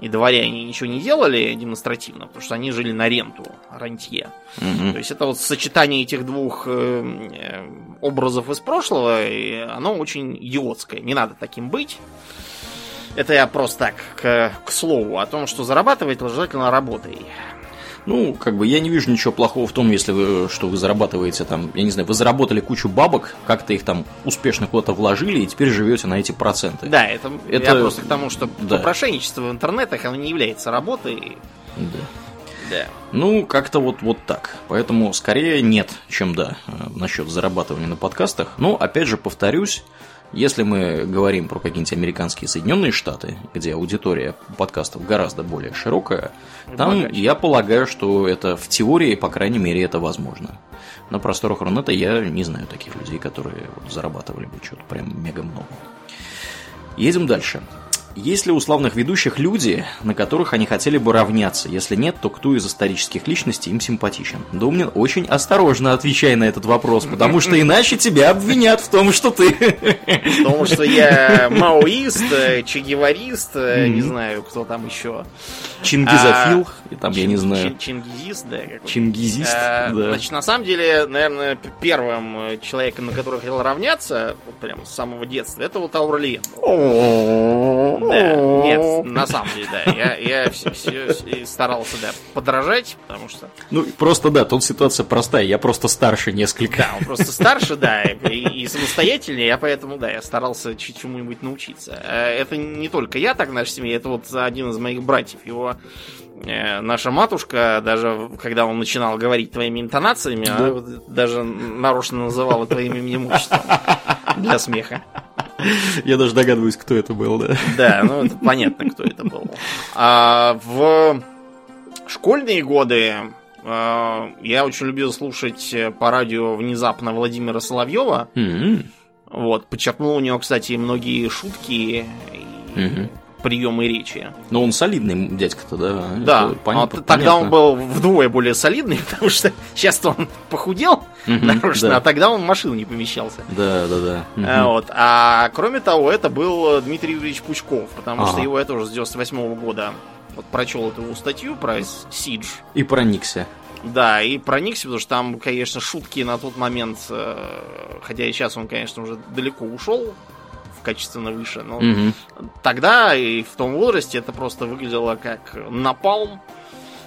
и дворяне ничего не делали демонстративно, потому что они жили на ренту, рантье. Угу. То есть это вот сочетание этих двух э, э, образов из прошлого, и оно очень идиотское. Не надо таким быть. Это я просто так, к, к слову, о том, что зарабатывать желательно работой. Ну, как бы я не вижу ничего плохого в том, если вы, что вы зарабатываете там, я не знаю, вы заработали кучу бабок, как-то их там успешно куда-то вложили, и теперь живете на эти проценты. Да, это, это... я просто к тому, что да. попрошайничество в интернетах, оно не является работой. Да. Да. Ну, как-то вот, вот так. Поэтому скорее нет, чем да, э, насчет зарабатывания на подкастах. Но, опять же, повторюсь, если мы говорим про какие-нибудь американские Соединенные Штаты, где аудитория подкастов гораздо более широкая, там Богаче. я полагаю, что это в теории, по крайней мере, это возможно. На просторах Рунета я не знаю таких людей, которые вот зарабатывали бы что-то прям мега много. Едем дальше. Есть ли у славных ведущих люди, на которых они хотели бы равняться? Если нет, то кто из исторических личностей им симпатичен? Домнин очень осторожно отвечай на этот вопрос, потому что иначе тебя обвинят в том, что ты... Потому что я маоист, э, чегеварист, э, не знаю, кто там еще. Чингизофил, и там, я не знаю. Чингизист, да. Чингизист, Э, да. Значит, на самом деле, наверное, первым человеком, на которого хотел равняться, вот прям с самого детства, это вот Аурелиен. Да, нет, на самом деле, да. Я, я все, старался, да, подражать, потому что, Ну, просто да, тут ситуация простая, я просто старше несколько. да, он просто старше, да, и, и самостоятельнее, я поэтому, да, я старался чему-нибудь научиться. Э, Это не только я так в нашей семье, это вот один из моих братьев. Его э, наша матушка, даже когда он начинал говорить твоими интонациями, она вот даже нарочно называла твоим именем отчеством для смеха. Я даже догадываюсь, кто это был, да. Да, ну это понятно, кто это был. А в школьные годы э, я очень любил слушать э, по радио внезапно Владимира Соловьева. Вот, подчеркнул у него, кстати, многие шутки. Приемы речи. Но он солидный дядька-то, да. Да, понятно- а тогда он был вдвое более солидный, потому что сейчас-то он похудел Мгм, нарочно, да. а тогда он в машину не помещался. Да, да, да. Мгм. А, Вот. А кроме того, это был Дмитрий Юрьевич Пучков, потому что Ага. его я тоже с 98 года вот прочел эту статью про Сидж. И проникся. Да, и проникся, потому что там, конечно, шутки на тот момент, э, хотя и сейчас он, конечно, уже далеко ушел качественно выше, но Мгм. тогда и в том возрасте это просто выглядело как напалм.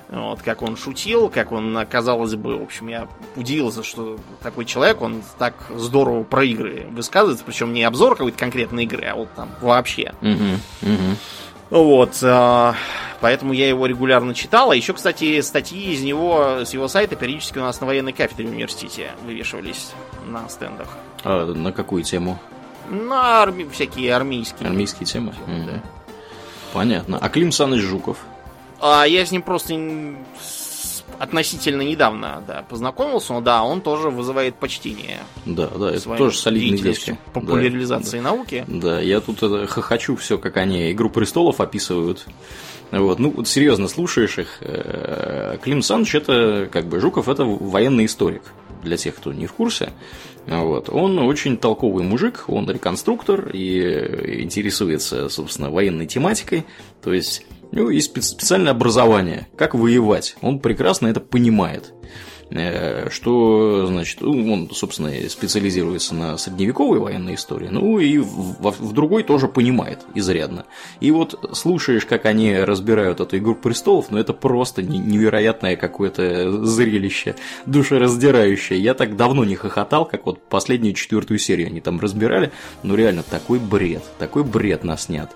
Вот, как он шутил, как он, казалось бы, в общем, я удивился, что такой человек, он так здорово про игры высказывается, причем не обзор какой-то конкретной игры, а вот там вообще. Мгм. Мгм. Вот, а, поэтому я его регулярно читал. А еще, кстати, статьи из него, с его сайта периодически у нас на военной кафедре в университете вывешивались на стендах. А на какую тему? На арми... всякие армейские. Армейские темы? Мгм. Да. Понятно. А Клим Саныч Жуков? А я с ним просто относительно недавно да, познакомился, но да, он тоже вызывает почтение. Да, да, это тоже солидный дядька. Популяризации науки. Да, я тут это, хохочу все, как они «Игру престолов» описывают. Вот, ну, вот серьезно слушаешь их. э, Клим Саныч это, как бы, Жуков это военный историк, для тех, кто не в курсе. Вот. Он очень толковый мужик, он реконструктор и интересуется, собственно, военной тематикой. То есть, у него есть спе- специальное образование, как воевать. Он прекрасно это понимает. Э, Что, значит, ну, он, собственно, специализируется на средневековой военной истории, ну и в, в другой тоже понимает изрядно. И вот слушаешь, как они разбирают эту «Игру престолов», ну это просто не- невероятное какое-то зрелище, душераздирающее. Я так давно не хохотал, как вот последнюю четвертую серию они там разбирали, ну реально такой бред, такой бред наснят.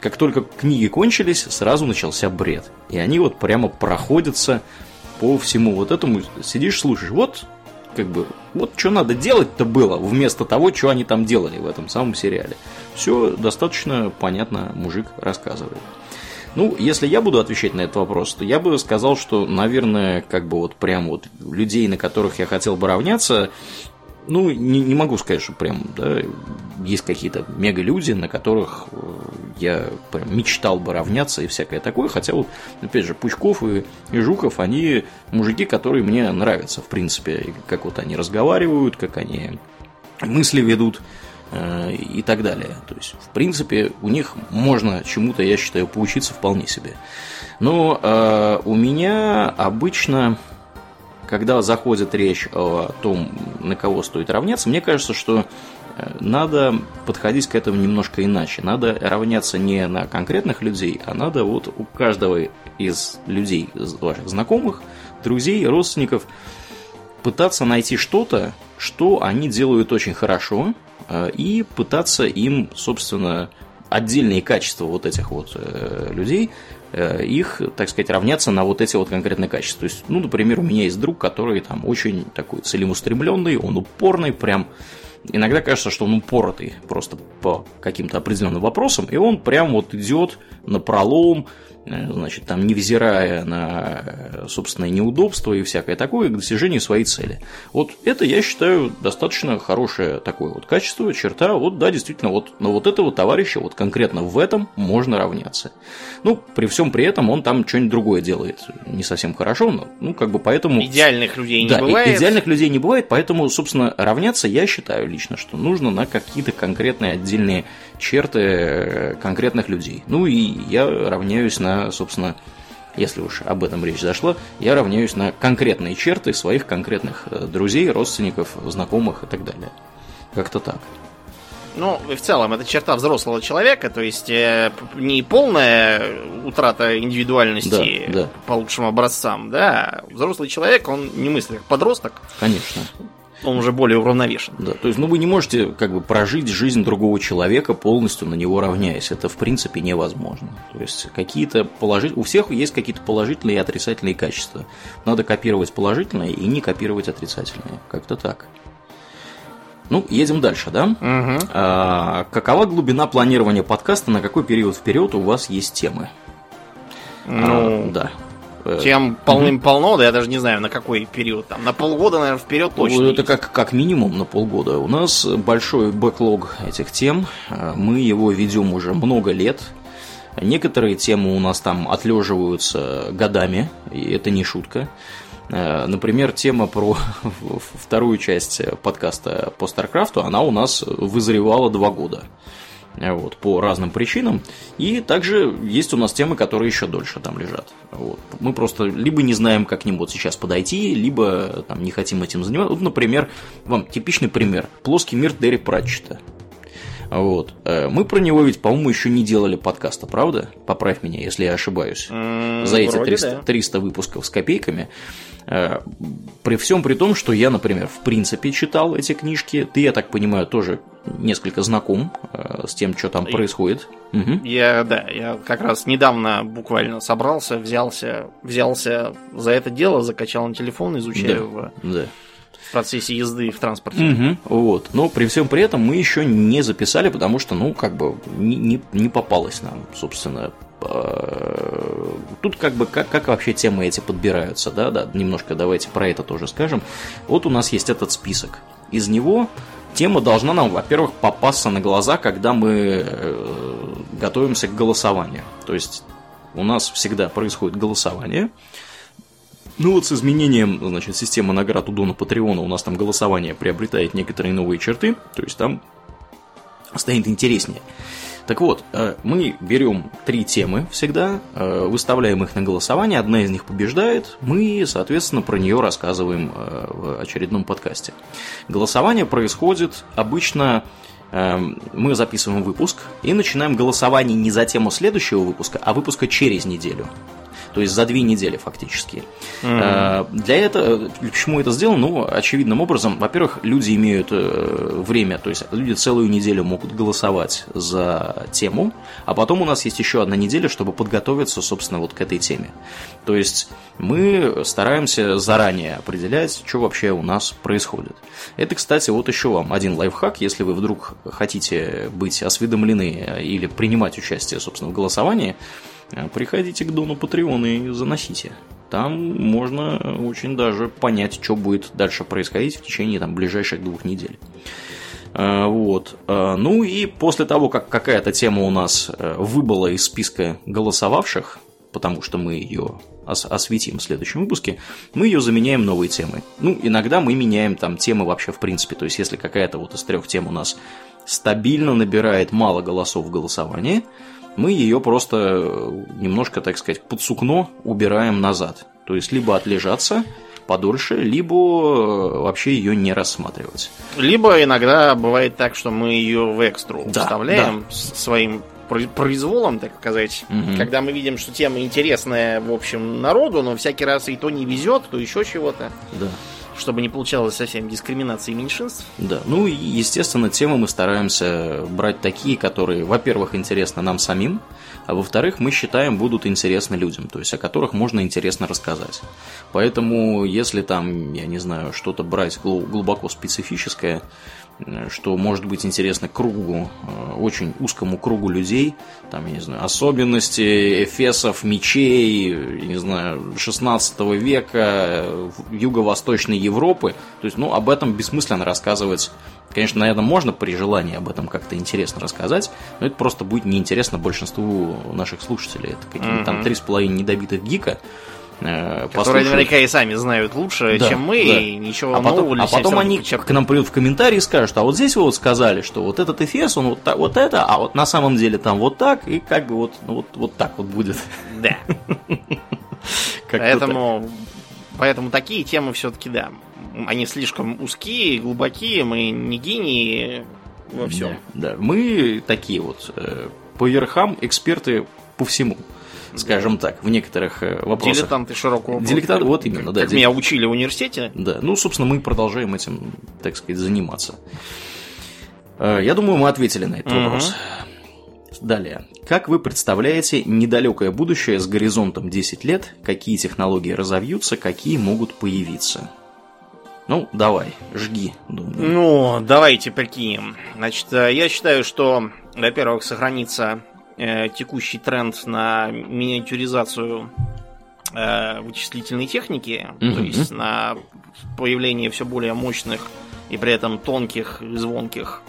Как только книги кончились, сразу начался бред. И они вот прямо проходятся по всему вот этому сидишь, слушаешь, вот как бы, вот что надо делать-то было, вместо того, что они там делали в этом самом сериале. Все достаточно понятно мужик рассказывает. Ну, если я буду отвечать на этот вопрос, то я бы сказал, что, наверное, как бы вот прям вот людей, на которых я хотел бы равняться, ну, не, не могу сказать, что прям, да, есть какие-то мега-люди, на которых э, я прям мечтал бы равняться и всякое такое, хотя вот, опять же, Пучков и, и Жуков, они мужики, которые мне нравятся, в принципе, как вот они разговаривают, как они мысли ведут э, и так далее. То есть, в принципе, у них можно чему-то, я считаю, поучиться вполне себе. Но э, у меня обычно когда заходит речь о том, на кого стоит равняться, мне кажется, что э, надо подходить к этому немножко иначе. Надо равняться не на конкретных людей, а надо вот у каждого из людей, из ваших знакомых, друзей, родственников, пытаться найти что-то, что они делают очень хорошо, э, и пытаться им, собственно, отдельные качества вот этих вот э, людей, их, так сказать, равняться на вот эти вот конкретные качества. То есть, ну, например, у меня есть друг, который там очень такой целеустремленный, он упорный, прям иногда кажется, что он упоротый просто по каким-то определенным вопросам, и он прям вот идет на пролом, Э, значит, там, невзирая на э, собственное неудобство и всякое такое, к достижению своей цели. Вот это, я считаю, достаточно хорошее такое вот качество, черта, вот, да, действительно, вот на вот этого товарища, вот конкретно в этом можно равняться. Ну, при всем при этом он там что-нибудь другое делает не совсем хорошо, но, ну, как бы поэтому... Идеальных людей не да, бывает. идеальных людей не бывает, поэтому, собственно, равняться я считаю лично, что нужно на какие-то конкретные отдельные черты э, конкретных людей. Ну и я равняюсь на, собственно, если уж об этом речь зашла, я равняюсь на конкретные черты своих конкретных э, друзей, родственников, знакомых и так далее. Как-то так. Ну, в целом, это черта взрослого человека, то есть э, не полная утрата индивидуальности да, да. по лучшим образцам, да. Взрослый человек, он не мыслит как подросток. Конечно он уже более уравновешен. Да, то есть, ну, вы не можете как бы прожить жизнь другого человека полностью на него равняясь. Это, в принципе, невозможно. То есть, какие-то положительные... У всех есть какие-то положительные и отрицательные качества. Надо копировать положительные и не копировать отрицательные. Как-то так. Ну, едем дальше, да? Угу. А, какова глубина планирования подкаста? На какой период вперед у вас есть темы? Ну, а, да. Э, Тем полным-полно, да я даже не знаю, на какой период. Там, на полгода, наверное, вперед ну, точно. Это как, как минимум на полгода. У нас большой бэклог этих тем. Э, мы его ведем уже много лет. Некоторые темы у нас там отлеживаются годами, и это не шутка. Э, например, тема про вторую часть подкаста по Старкрафту, она у нас вызревала два года. Э, вот, по разным причинам. И также есть у нас темы, которые еще дольше там лежат. Вот. Мы просто либо не знаем, как к ним вот сейчас подойти, либо там, не хотим этим заниматься. Вот, например, вам типичный пример. Плоский мир Дерри Пратчета. Вот. Э, мы про него ведь, по-моему, еще не делали подкаста, правда? Поправь меня, если я ошибаюсь. Mm, За эти 300, да. 300 выпусков с копейками. Э, при всем при том, что я, например, в принципе читал эти книжки, ты, я так понимаю, тоже несколько знаком э, с тем, что там происходит. Угу. Я, да, я как раз недавно буквально собрался, взялся, взялся за это дело, закачал на телефон, изучаю да, в, да. В процессе езды в транспорте. Угу, вот. Но при всем при этом мы еще не записали, потому что, ну, как бы не, не, попалось нам, собственно, Э, тут как бы как, как вообще темы эти подбираются, да, да, немножко давайте про это тоже скажем. Вот у нас есть этот список. Из него тема должна нам, во-первых, попасться на глаза, когда мы э, готовимся к голосованию. То есть у нас всегда происходит голосование. Ну вот с изменением, значит, системы наград у Дона Патреона у нас там голосование приобретает некоторые новые черты, то есть там станет интереснее. Так вот, э, мы берем три темы всегда, э, выставляем их на голосование, одна из них побеждает, мы, соответственно, про нее рассказываем э, в очередном подкасте. Голосование происходит обычно мы записываем выпуск и начинаем голосование не за тему следующего выпуска, а выпуска через неделю то есть за две недели фактически. Mm-hmm. Для этого, почему это сделано? Ну, очевидным образом, во-первых, люди имеют э, время, то есть люди целую неделю могут голосовать за тему, а потом у нас есть еще одна неделя, чтобы подготовиться, собственно, вот к этой теме. То есть мы стараемся заранее определять, что вообще у нас происходит. Это, кстати, вот еще вам один лайфхак, если вы вдруг хотите быть осведомлены или принимать участие, собственно, в голосовании, Э, приходите к Дону Патреон и заносите. Там можно очень даже понять, что будет дальше происходить в течение там, ближайших двух недель. Э, вот. Э, ну и после того, как какая-то тема у нас выбыла из списка голосовавших, потому что мы ее осветим в следующем выпуске, мы ее заменяем новой темой. Ну, иногда мы меняем там темы вообще в принципе. То есть, если какая-то вот из трех тем у нас стабильно набирает мало голосов в голосовании, мы ее просто э, немножко, так сказать, под сукно убираем назад. То есть, либо отлежаться подольше, либо э, вообще ее не рассматривать. Либо иногда бывает так, что мы ее в экстру да, вставляем да. своим произволом, так сказать, угу. когда мы видим, что тема интересная, в общем, народу, но всякий раз и то не везет, то еще чего-то. Да чтобы не получалось совсем дискриминации меньшинств. Да, ну и, естественно, темы мы стараемся брать такие, которые, во-первых, интересны нам самим, а во-вторых, мы считаем, будут интересны людям, то есть о которых можно интересно рассказать. Поэтому, если там, я не знаю, что-то брать глубоко специфическое, что может быть интересно кругу, э, очень узкому кругу людей, там, я не знаю, особенности эфесов, мечей, я не знаю, 16 века, э, юго-восточной Европы. То есть, ну, об этом бессмысленно рассказывать. Конечно, наверное, можно при желании об этом как-то интересно рассказать, но это просто будет неинтересно большинству наших слушателей. Это какие-то mm-hmm. там три с половиной недобитых гика, Э, Которые наверняка и сами знают лучше, да, чем мы, да. и ничего а нового потом, А потом они к нам придут в комментарии и скажут, а вот здесь вы вот сказали, что вот этот эфес, он вот, так, вот это, а вот на самом деле там вот так, и как бы вот, ну, вот, вот так вот будет. Да. Поэтому, поэтому такие темы все-таки, да, они слишком узкие, глубокие, мы не гении во всем. Да, да. мы такие вот э, по верхам эксперты по всему скажем так, в некоторых э, вопросах. Дилетанты широкого Дилетанты, вот именно, да. Как меня учили в университете. Да, ну, собственно, мы продолжаем этим, так сказать, заниматься. Э, я думаю, мы ответили на этот угу. вопрос. Далее. Как вы представляете недалекое будущее с горизонтом 10 лет? Какие технологии разовьются, какие могут появиться? Ну, давай, жги, думаю. Ну, давайте прикинем. Значит, э, я считаю, что, во-первых, сохранится э, текущий тренд на миниатюризацию э, вычислительной техники, mm-hmm. то есть на появление все более мощных и при этом тонких и звонких,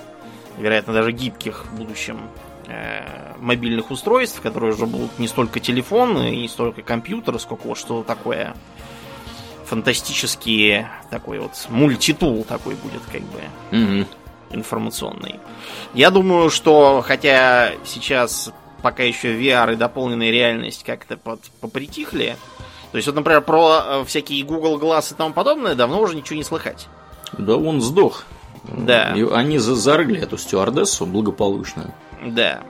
вероятно, даже гибких в будущем э, мобильных устройств, которые уже будут не столько телефоны, не столько компьютеры, сколько вот что такое фантастический такой вот мультитул такой будет как бы. Mm-hmm информационный. Я думаю, что хотя сейчас пока еще VR и дополненная реальность как-то под, попритихли, то есть вот, например, про э, всякие Google Glass и тому подобное давно уже ничего не слыхать. Да он сдох. Да. И они зарыли эту стюардессу благополучно. Да.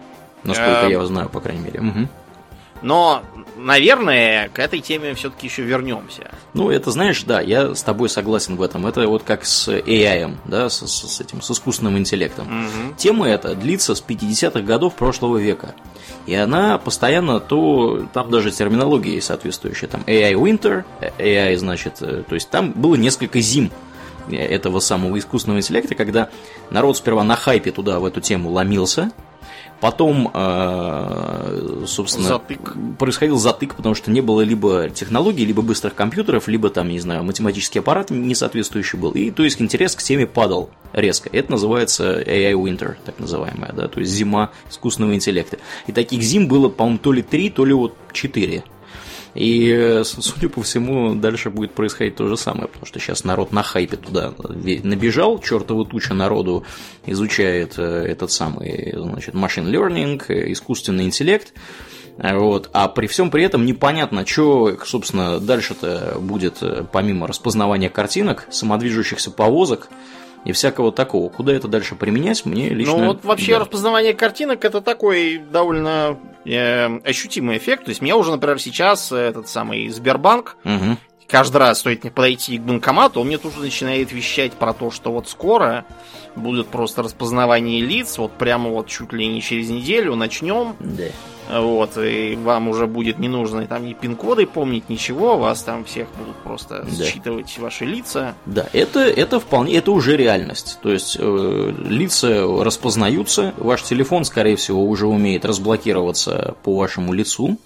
Насколько а... я знаю, по крайней мере. Угу. Но, наверное, к этой теме все-таки еще вернемся. Ну, это знаешь, да, я с тобой согласен в этом. Это вот как с AI, да, с, с этим, с искусственным интеллектом. Угу. Тема эта длится с 50-х годов прошлого века. И она постоянно то, там даже терминология есть соответствующая, там AI Winter, AI, значит, э, то есть там было несколько зим этого самого искусственного интеллекта, когда народ сперва на хайпе туда в эту тему ломился, Потом, э, собственно, затык. происходил затык, потому что не было либо технологий, либо быстрых компьютеров, либо там, не знаю, математический аппарат не соответствующий был. И то есть интерес к теме падал резко. Это называется AI Winter, так называемая, да, то есть зима искусственного интеллекта. И таких зим было, по-моему, то ли три, то ли вот четыре. И, э, судя по всему, дальше будет происходить то же самое, потому что сейчас народ на хайпе туда набежал, чертова туча народу изучает э, этот самый, значит, machine learning, э, искусственный интеллект, вот. А при всем при этом непонятно, что, собственно, дальше-то будет, помимо распознавания картинок, самодвижущихся повозок, и всякого такого. Куда это дальше применять, мне лично... Ну вот вообще да. распознавание картинок это такой довольно э, ощутимый эффект. То есть меня уже, например, сейчас этот самый Сбербанк угу. Каждый раз стоит мне подойти к банкомату, он мне тут же начинает вещать про то, что вот скоро будет просто распознавание лиц, вот прямо вот чуть ли не через неделю начнем. Да. Вот, и вам уже будет не нужно там ни пин-коды помнить, ничего, вас там всех будут просто да. считывать ваши лица. Да, это, это вполне, это уже реальность. То есть э, лица распознаются, ваш телефон, скорее всего, уже умеет разблокироваться по вашему лицу.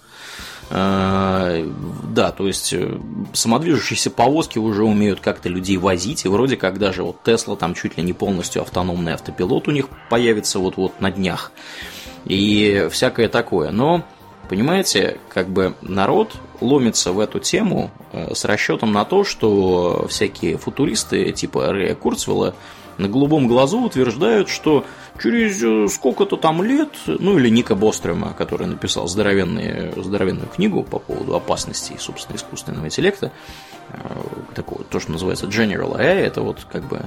Э, да, то есть э, самодвижущиеся повозки уже умеют как-то людей возить, и вроде как даже вот Тесла там чуть ли не полностью автономный автопилот у них появится вот-вот на днях и всякое такое. Но, понимаете, как бы народ ломится в эту тему э, с расчетом на то, что всякие футуристы типа Рэя Курцвелла на голубом глазу утверждают, что через э, сколько-то там лет, ну или Ника Бострема, который написал здоровенную, здоровенную книгу по поводу опасностей, собственно, искусственного интеллекта, э, такого, то, что называется General AI, это вот как бы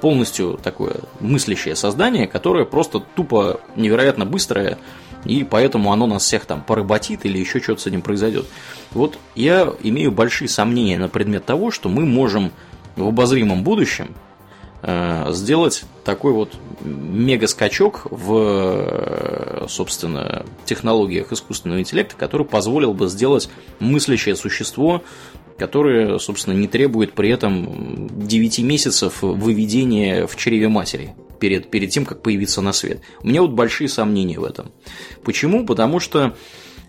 полностью такое мыслящее создание, которое просто тупо невероятно быстрое, и поэтому оно нас всех там поработит или еще что-то с этим произойдет. Вот я имею большие сомнения на предмет того, что мы можем в обозримом будущем сделать такой вот мега скачок в, собственно, технологиях искусственного интеллекта, который позволил бы сделать мыслящее существо которое, собственно, не требует при этом 9 месяцев выведения в чреве матери перед, перед тем, как появиться на свет. У меня вот большие сомнения в этом. Почему? Потому что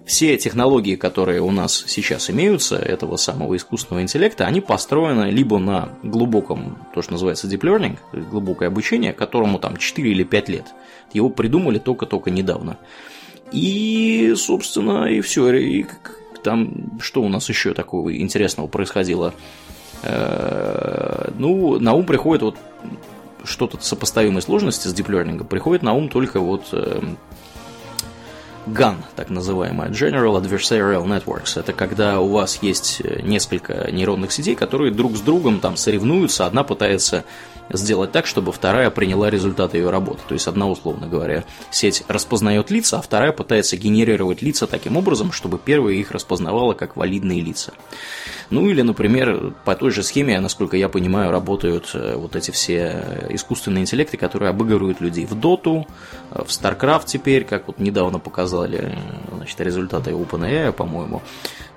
все технологии, которые у нас сейчас имеются, этого самого искусственного интеллекта, они построены либо на глубоком, то, что называется deep learning, глубокое обучение, которому там 4 или 5 лет. Его придумали только-только недавно. И, собственно, и все. И там что у нас еще такого интересного происходило? Э, ну, на ум приходит вот что-то сопоставимой сложности с диплернингом, приходит на ум только вот эм, GAN, так называемая General Adversarial Networks. Это когда у вас есть э, несколько нейронных сетей, которые друг с другом там соревнуются, одна пытается сделать так, чтобы вторая приняла результаты ее работы. То есть одна, условно говоря, сеть распознает лица, а вторая пытается генерировать лица таким образом, чтобы первая их распознавала как валидные лица. Ну или, например, по той же схеме, насколько я понимаю, работают э, вот эти все искусственные интеллекты, которые обыгрывают людей в Доту, в StarCraft теперь, как вот недавно показали значит, результаты OpenAI, по-моему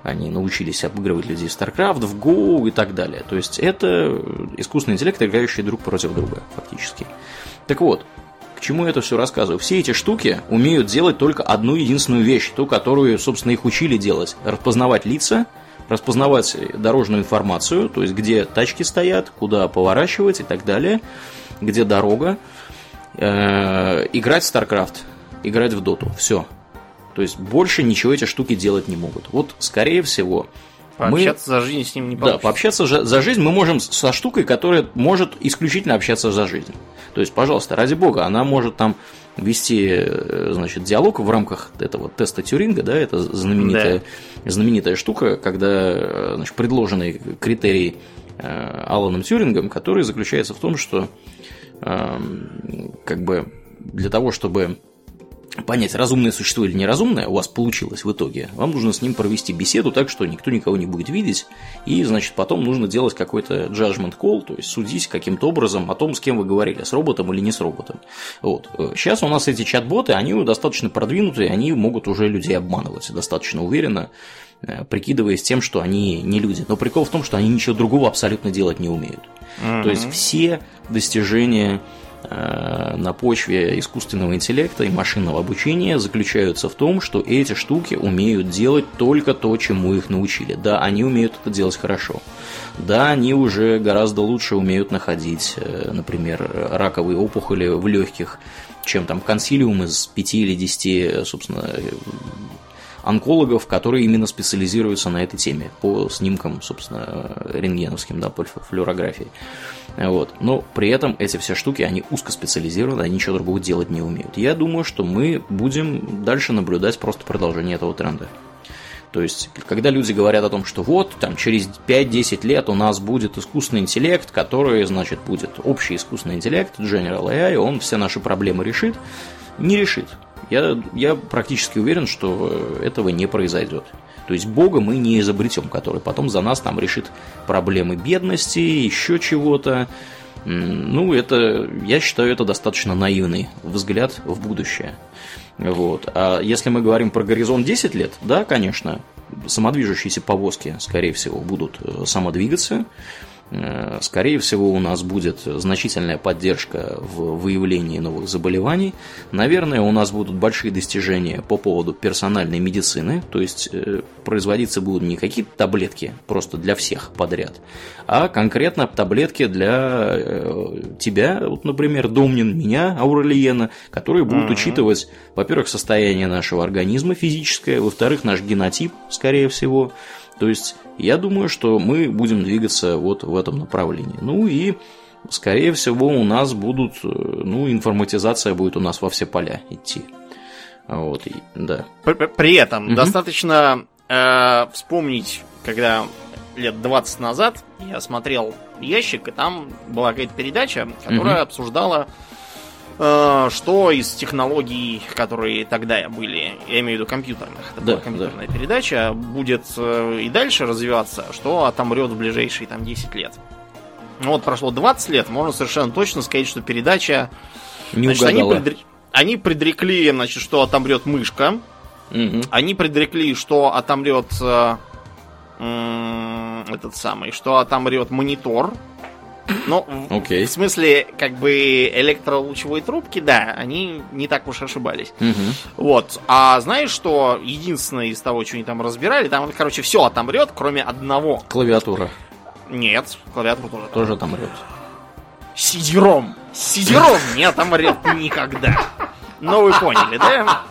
они научились обыгрывать людей в StarCraft, в Go и так далее. То есть это искусственный интеллект, играющий друг против друга, фактически. Так вот, к чему я это все рассказываю? Все эти штуки умеют делать только одну единственную вещь, ту, которую, собственно, их учили делать. Распознавать лица, распознавать дорожную информацию, то есть где тачки стоят, куда поворачивать и так далее, где дорога, э, играть в StarCraft, играть в Доту. Все. То есть больше ничего эти штуки делать не могут. Вот, скорее всего, Пообщаться мы... за жизнь с ним не получится. Да, пообщаться за жизнь мы можем со штукой, которая может исключительно общаться за жизнь. То есть, пожалуйста, ради бога, она может там вести, э, значит, диалог в рамках этого теста Тюринга, да, это знаменитая, да. знаменитая штука, когда, э, значит, предложенный критерий э, Аланом Тюрингом, который заключается в том, что э, как бы для того, чтобы понять, разумное существо или неразумное у вас получилось в итоге, вам нужно с ним провести беседу так, что никто никого не будет видеть, и, значит, потом нужно делать какой-то judgment call, то есть судить каким-то образом о том, с кем вы говорили, с роботом или не с роботом. Вот. Сейчас у нас эти чат-боты, они достаточно продвинутые, они могут уже людей обманывать достаточно уверенно, э, прикидываясь тем, что они не люди. Но прикол в том, что они ничего другого абсолютно делать не умеют. Mm-hmm. То есть все достижения Э, на почве искусственного интеллекта и машинного обучения заключаются в том, что эти штуки умеют делать только то, чему их научили. Да, они умеют это делать хорошо. Да, они уже гораздо лучше умеют находить, э, например, раковые опухоли в легких, чем там консилиум из 5 или 10, собственно, онкологов, которые именно специализируются на этой теме по снимкам, собственно, рентгеновским, да, по флюорографии. Вот. Но при этом эти все штуки, они узкоспециализированы, они ничего другого делать не умеют. Я думаю, что мы будем дальше наблюдать просто продолжение этого тренда. То есть, когда люди говорят о том, что вот, там, через 5-10 лет у нас будет искусственный интеллект, который, значит, будет общий искусственный интеллект, General AI, он все наши проблемы решит, не решит. Я, я практически уверен, что этого не произойдет. То есть Бога мы не изобретем, который потом за нас там решит проблемы бедности, еще чего-то. Ну, это, я считаю, это достаточно наивный взгляд в будущее. Вот. А если мы говорим про горизонт 10 лет, да, конечно, самодвижущиеся повозки, скорее всего, будут э, самодвигаться. Э, скорее всего, у нас будет значительная поддержка в выявлении новых заболеваний. Наверное, у нас будут большие достижения по поводу персональной медицины, то есть э, производиться будут не какие-то таблетки просто для всех подряд, а конкретно таблетки для э, тебя, вот, например, Домнин, меня, Ауралиена, которые будут uh-huh. учитывать, во-первых, состояние нашего организма физическое, во-вторых, наш генотип, скорее всего, то есть я думаю, что мы будем двигаться вот в этом направлении. Ну и скорее всего у нас будут, э, ну, информатизация будет у нас во все поля идти. Вот, и, да. При, при этом угу. достаточно э, вспомнить, когда лет 20 назад я смотрел ящик, и там была какая-то передача, которая угу. обсуждала что из технологий, которые тогда были, я имею в виду компьютерных, это да, была компьютерная да. передача, будет э, и дальше развиваться, что отомрет в ближайшие там 10 лет. Ну вот прошло 20 лет, можно совершенно точно сказать, что передача... Не значит, они, предр... они предрекли, значит, что отомрет мышка, угу. они предрекли, что отомрет э, этот самый, что отомрет монитор. Ну, okay. в смысле, как бы электролучевой трубки, да, они не так уж ошибались. Угу. Вот. А знаешь, что единственное из того, что они там разбирали, там, короче, все отомрет, кроме одного. Клавиатура. Нет, клавиатура тоже. Тоже отомрет. Сидером. Сидером не отомрет никогда. Ну, вы поняли, да?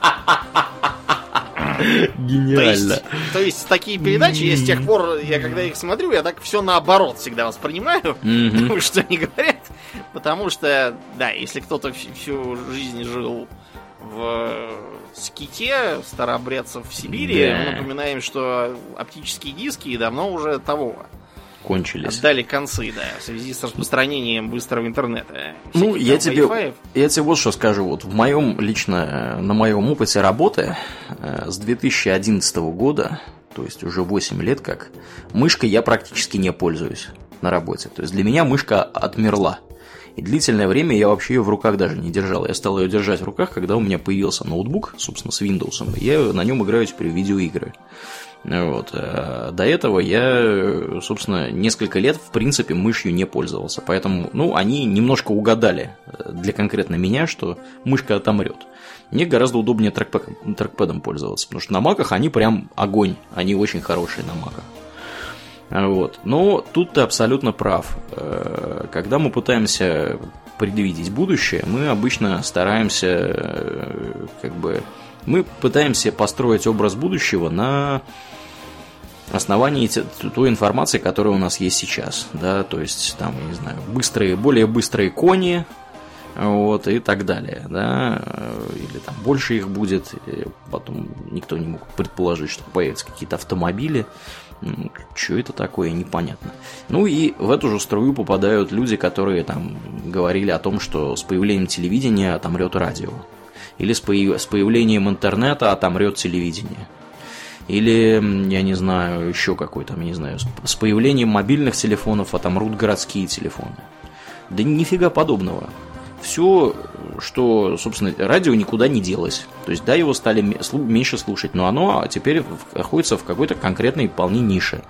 Гениально. То есть, такие передачи, я с тех пор, я когда их смотрю, я так все наоборот всегда воспринимаю, что они говорят. Потому что, да, если кто-то всю- жизнь жил в ските старообрядцев в Сибири, мы напоминаем, что оптические диски давно уже того Кончились. отдали концы, да, в связи с распространением быстрого интернета. Ну, я тебе, Wi-Fi. я тебе вот что скажу. Вот в моем лично, э, на моем опыте работы э, с 2011 года, то есть уже 8 лет как, мышкой я практически не пользуюсь на работе. То есть для меня мышка отмерла. И длительное время я вообще ее в руках даже не держал. Я стал ее держать в руках, когда у меня появился ноутбук, собственно, с Windows. И я на нем играю теперь в видеоигры. Вот. э, До этого я, собственно, несколько лет, в принципе, мышью не пользовался. Поэтому, ну, они немножко угадали э, для конкретно меня, что мышка отомрет. Мне гораздо удобнее трекпэком- трекпэдом пользоваться, потому что на маках они прям огонь, они очень хорошие на маках. А Вот. Но тут ты абсолютно прав. Э, Когда мы пытаемся предвидеть будущее, мы обычно стараемся э, как бы мы пытаемся построить образ будущего на основании той информации, которая у нас есть сейчас, да, то есть там, я не знаю, быстрые, более быстрые кони, вот, и так далее, да, э, или там больше их будет, потом никто не мог предположить, что появятся какие-то автомобили, что это такое, непонятно. Ну и в эту же струю попадают люди, которые там говорили о том, что с появлением телевидения отомрет радио, или с, появ- с появлением интернета отомрет телевидение. Или, я не знаю, еще какой там, я не знаю, с- появлением мобильных телефонов отомрут городские телефоны. Да нифига подобного. Все, что, собственно, радио никуда не делось. То есть, да, его стали меньше слушать, но оно теперь находится в какой-то конкретной вполне нише.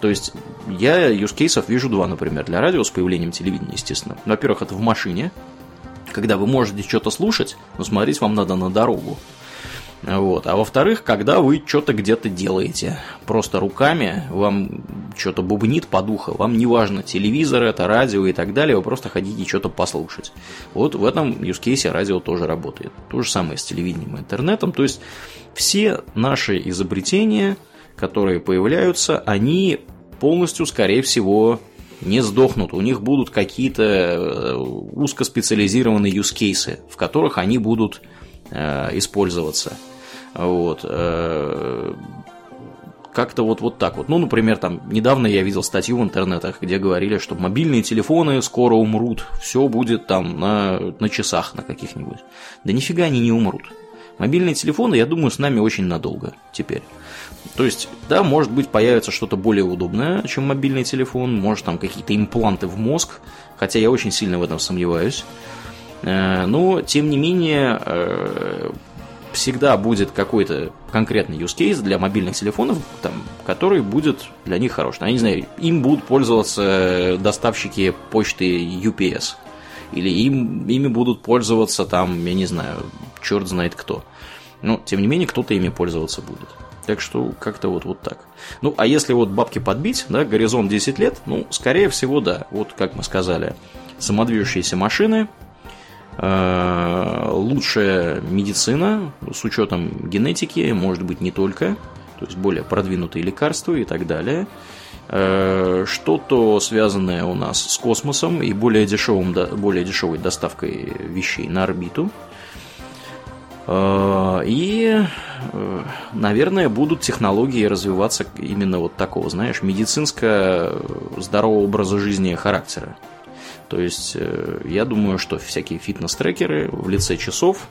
То есть, я юзкейсов вижу два, например, для радио с появлением телевидения, естественно. Во-первых, это в машине, когда вы можете что-то слушать, но смотреть вам надо на дорогу. Вот. А во-вторых, когда вы что-то где-то делаете, просто руками, вам что-то бубнит по духу, вам не важно, телевизор это, радио и так далее, вы просто хотите что-то послушать. Вот в этом юзкейсе радио тоже работает. То же самое с телевидением и интернетом. То есть все наши изобретения, которые появляются, они полностью, скорее всего, не сдохнут. У них будут какие-то э, узкоспециализированные юзкейсы, в которых они будут э, использоваться. Вот. э, Как-то вот, вот так вот. Ну, например, там недавно я видел статью в интернетах, где говорили, что мобильные телефоны скоро умрут, все будет там на, на часах на каких-нибудь. Да нифига они не умрут. Мобильные телефоны, я думаю, с нами очень надолго теперь. То есть, да, может быть, появится что-то более удобное, чем мобильный телефон, может там какие-то импланты в мозг, хотя я очень сильно в этом сомневаюсь. Э, Но, тем не менее, э, всегда будет какой-то конкретный use case для мобильных телефонов, там, который будет для них хорош. Я не знаю, им будут пользоваться доставщики почты UPS. Или им, ими будут пользоваться там, я не знаю, черт знает кто. Но, тем не менее, кто-то ими пользоваться будет. Так что как-то вот, вот так. Ну, а если вот бабки подбить, да, горизонт 10 лет, ну, скорее всего, да. Вот, как мы сказали, самодвижущиеся машины, э, лучшая медицина с учетом генетики, может быть, не только, то есть более продвинутые лекарства и так далее. Э, Что-то связанное у нас с космосом и более, дешевым, более дешевой доставкой вещей на орбиту. Э, И, э, наверное, будут технологии развиваться именно вот такого, знаешь, медицинско-здорового образа жизни характера. То есть, э, я думаю, что всякие фитнес-трекеры в лице часов,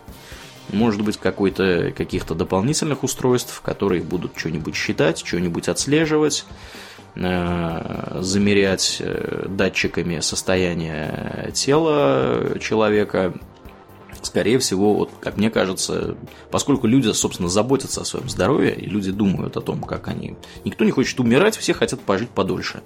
может быть, какой-то, каких-то дополнительных устройств, которые будут что-нибудь считать, что-нибудь отслеживать, э, замерять э, датчиками состояние тела человека, скорее всего, вот, как мне кажется, поскольку люди, собственно, заботятся о своем здоровье, и люди думают о том, как они... Никто не хочет умирать, все хотят пожить подольше.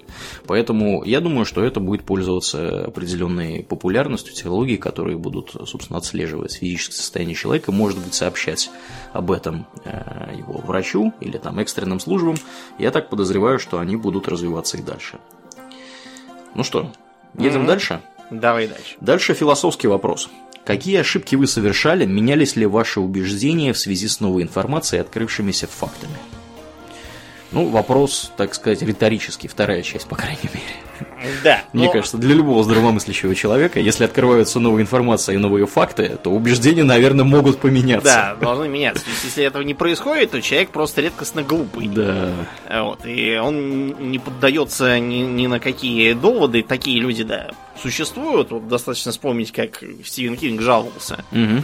Поэтому я думаю, что это будет пользоваться определенной популярностью, технологий, которые будут, собственно, отслеживать физическое состояние человека, может быть, сообщать об этом э, его врачу или там экстренным службам. Я так подозреваю, что они будут развиваться и дальше. Ну что, едем mm-hmm. дальше? Давай дальше. Дальше философский вопрос. Какие ошибки вы совершали, менялись ли ваши убеждения в связи с новой информацией и открывшимися фактами? Ну, вопрос, так сказать, риторический, вторая часть, по крайней мере. Да. Мне но... кажется, для любого здравомыслящего человека, если открываются новая информация и новые факты, то убеждения, наверное, могут поменяться. Да, должны меняться. То есть, если этого не происходит, то человек просто редкостно глупый. Да. Вот, и он не поддается ни, ни на какие доводы. Такие люди, да, существуют. Вот достаточно вспомнить, как Стивен Кинг жаловался. Угу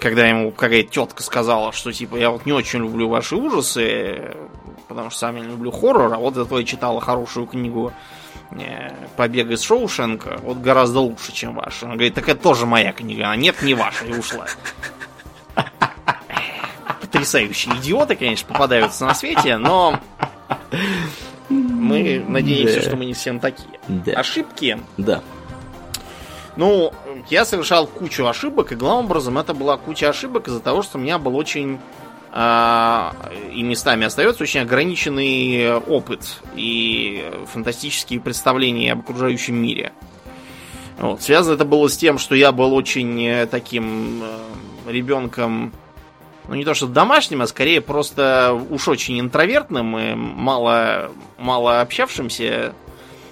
когда ему какая-то тетка сказала, что типа я вот не очень люблю ваши ужасы, потому что сам я не люблю хоррор, а вот зато я читала хорошую книгу «Побег из Шоушенка», вот гораздо лучше, чем ваша. Она говорит, так это тоже моя книга, а нет, не ваша, и ушла. Потрясающие идиоты, конечно, попадаются на свете, но мы надеемся, да. что мы не всем такие. Да. Ошибки. Да. Ну, я совершал кучу ошибок, и главным образом это была куча ошибок из-за того, что у меня был очень и местами остается очень ограниченный опыт и фантастические представления об окружающем мире. Вот. Связано это было с тем, что я был очень э, таким э, ребенком, ну не то что домашним, а скорее просто уж очень интровертным и мало, мало общавшимся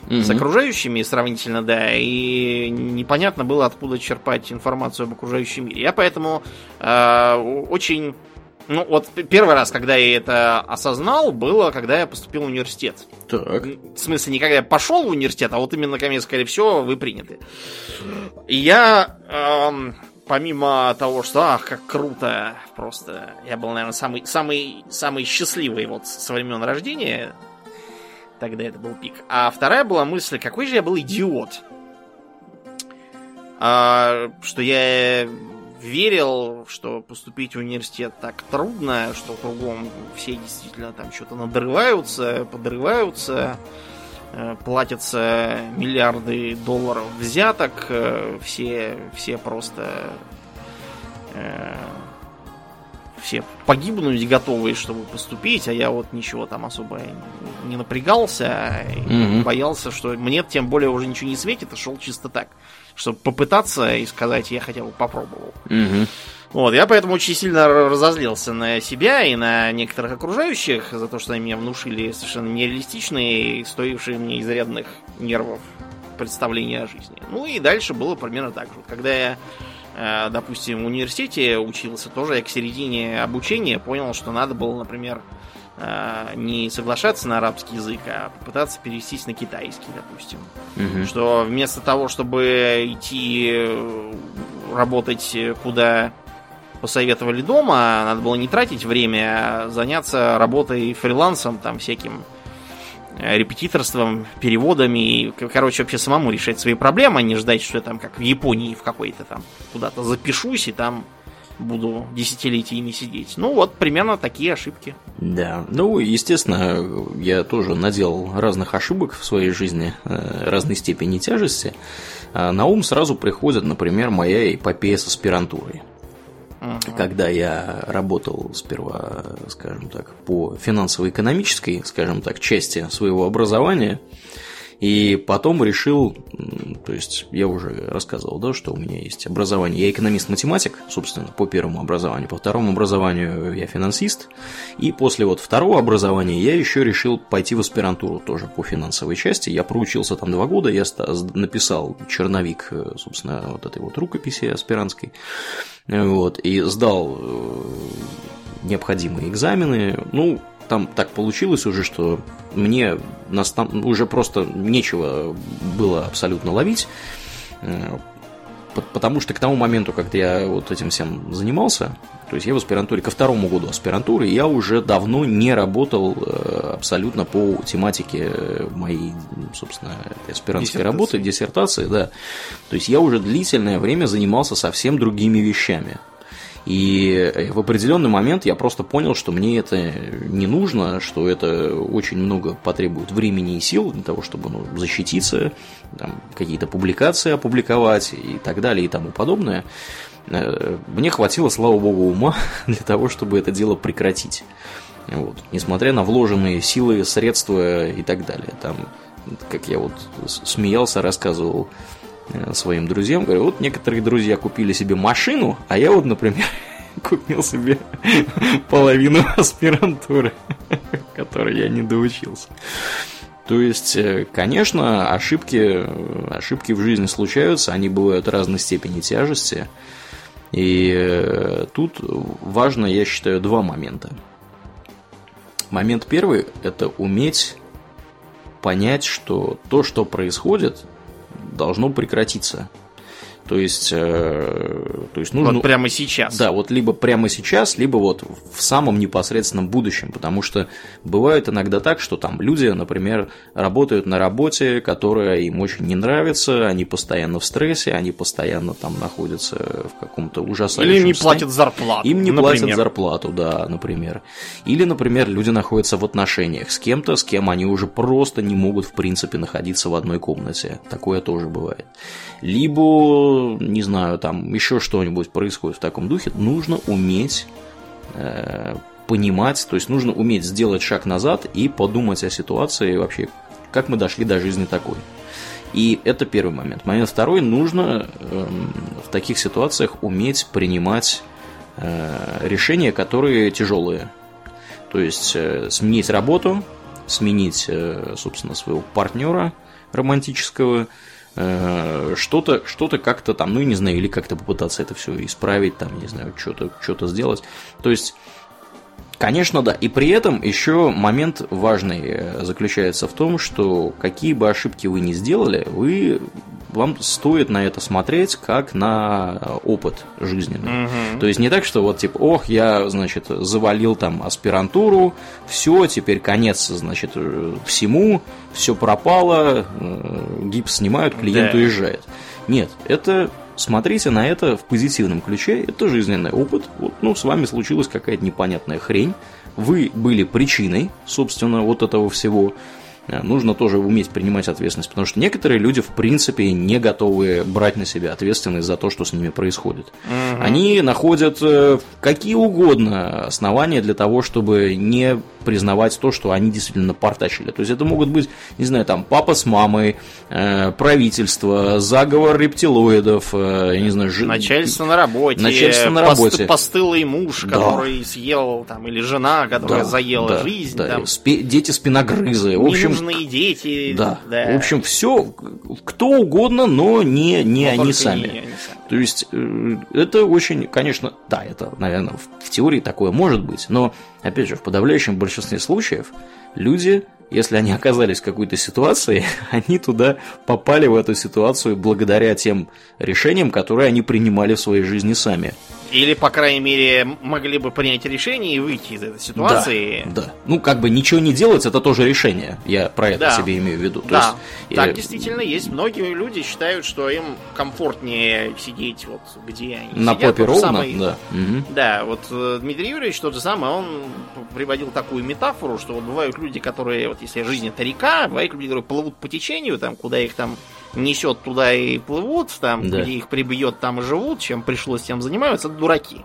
mm-hmm. с окружающими сравнительно, да, и непонятно было, откуда черпать информацию об окружающем мире. Я поэтому э, очень ну, вот первый раз, когда я это осознал, было, когда я поступил в университет. Так. В смысле, не когда я пошел в университет, а вот именно ко мне сказали, все, вы приняты. И я, эм, помимо того, что, ах, как круто, просто, я был, наверное, самый, самый, самый счастливый вот со времен рождения, тогда это был пик. А вторая была мысль, какой же я был идиот. А, что я верил, что поступить в университет так трудно, что кругом все действительно там что-то надрываются, подрываются, э, платятся миллиарды долларов взяток, э, все, все просто э, все погибнуть готовые, чтобы поступить, а я вот ничего там особо не напрягался, mm-hmm. боялся, что мне тем более уже ничего не светит, и шел чисто так чтобы попытаться и сказать, я хотя бы попробовал. Угу. Вот, я поэтому очень сильно разозлился на себя и на некоторых окружающих за то, что они мне внушили совершенно нереалистичные и стоившие мне изрядных нервов представления о жизни. Ну и дальше было примерно так же. Когда я, э, допустим, в университете учился, тоже я к середине обучения понял, что надо было, например, не соглашаться на арабский язык, а попытаться перевестись на китайский, допустим. Угу. Что вместо того, чтобы идти э, работать куда посоветовали дома, надо было не тратить время, а заняться работой фрилансом, там всяким э, репетиторством, переводами, и, короче, вообще самому решать свои проблемы, а не ждать, что я там, как в Японии, в какой-то там куда-то запишусь и там буду десятилетиями сидеть. Ну вот, примерно такие ошибки. Да, ну, естественно, я тоже наделал разных ошибок в своей жизни, э, разной степени тяжести. А на ум сразу приходит, например, моя эпопея с аспирантурой. Когда я работал сперва, скажем так, по финансово-экономической, скажем так, части своего образования, и потом решил, то есть я уже рассказывал, да, что у меня есть образование. Я экономист-математик, собственно, по первому образованию. По второму образованию я финансист. И после вот второго образования я еще решил пойти в аспирантуру тоже по финансовой части. Я проучился там два года, я написал черновик, э, собственно, вот этой вот рукописи аспирантской. Вот, и сдал э, необходимые экзамены. Ну, там так получилось уже, что мне нас там уже просто нечего было абсолютно ловить. Э, потому что к тому моменту, когда я вот этим всем занимался, то есть я в аспирантуре, ко второму году аспирантуры, я уже давно не работал э, абсолютно по тематике моей, собственно, аспирантской работы, диссертации, да. То есть я уже длительное время занимался совсем другими вещами. И в определенный момент я просто понял, что мне это не нужно, что это очень много потребует времени и сил для того, чтобы ну, защититься, какие-то публикации опубликовать и так далее и тому подобное. Э, мне хватило, слава богу, ума для того, чтобы это дело прекратить. Вот. Несмотря на вложенные силы, средства и так далее. Там, как я вот смеялся, рассказывал Э, своим друзьям, говорю, вот некоторые друзья купили себе машину, а я вот, например, купил себе половину аспирантуры, которой я не доучился. То есть, э, конечно, ошибки, ошибки в жизни случаются, они бывают разной степени тяжести. И э, тут важно, я считаю, два момента. Момент первый – это уметь понять, что то, что происходит, должно прекратиться. То есть, э, то есть нужно... Вот прямо сейчас. Да, вот либо прямо сейчас, либо вот в самом непосредственном будущем, потому что бывает иногда так, что там люди, например, работают на работе, которая им очень не нравится, они постоянно в стрессе, они постоянно там находятся в каком-то ужасающем Или им не платят зарплату. Им не например. платят зарплату, да, например. Или, например, люди находятся в отношениях с кем-то, с кем они уже просто не могут, в принципе, находиться в одной комнате. Такое тоже бывает. Либо не знаю, там еще что-нибудь происходит в таком духе, нужно уметь э, понимать, то есть нужно уметь сделать шаг назад и подумать о ситуации вообще, как мы дошли до жизни такой. И это первый момент. Момент второй, нужно э, в таких ситуациях уметь принимать э, решения, которые тяжелые. То есть э, сменить работу, сменить, э, собственно, своего партнера романтического, что-то что как-то там, ну, не знаю, или как-то попытаться это все исправить, там, не знаю, что-то что сделать. То есть Конечно, да. И при этом еще момент важный э, заключается в том, что какие бы ошибки вы ни сделали, вы вам стоит на это смотреть как на опыт жизненный. Угу. То есть не так, что вот типа, ох, я, значит, завалил там аспирантуру, все, теперь конец, значит, всему, все пропало, э, гипс снимают, клиент да. уезжает. Нет, это смотрите на это в позитивном ключе, это жизненный опыт. Вот, ну, с вами случилась какая-то непонятная хрень, вы были причиной, собственно, вот этого всего. Э, нужно тоже уметь принимать ответственность, потому что некоторые люди, в принципе, не готовы брать на себя ответственность за то, что с ними происходит. Угу. Они находят э, какие угодно основания для того, чтобы не признавать то, что они действительно портачили. То есть это могут быть, не знаю, там папа с мамой, э, правительство, заговор рептилоидов, э, я не знаю, жи... начальство на работе, начальство на работе, постылый муж, да. который съел там, или жена, которая да, заела да, жизнь, да. Там. Спи... дети спиногрызы, в общем, ненужные дети, да. да, в общем, все, кто угодно, но не не но они сами. Не, не сами. То есть э, это очень, конечно, да, это, наверное, в теории такое может быть, но опять же, в подавляющем большинстве случаев люди, если они оказались в какой-то ситуации, они туда попали в эту ситуацию благодаря тем решениям, которые они принимали в своей жизни сами. Или, по крайней мере, могли бы принять решение и выйти из этой ситуации. Да, да. Ну, как бы ничего не делать, это тоже решение. Я про это да. себе имею в виду. То да, есть, так я... действительно есть. Многие люди считают, что им комфортнее сидеть вот где они На сидят. попе ровно, самый... да. Угу. Да, вот э, Дмитрий Юрьевич тот же самый, он приводил такую метафору, что вот бывают люди, которые, вот если жизнь это река, бывают люди, которые плывут по течению, там, куда их там несет туда и плывут, там, да. где их прибьет, там и живут, чем пришлось, тем занимаются, дураки.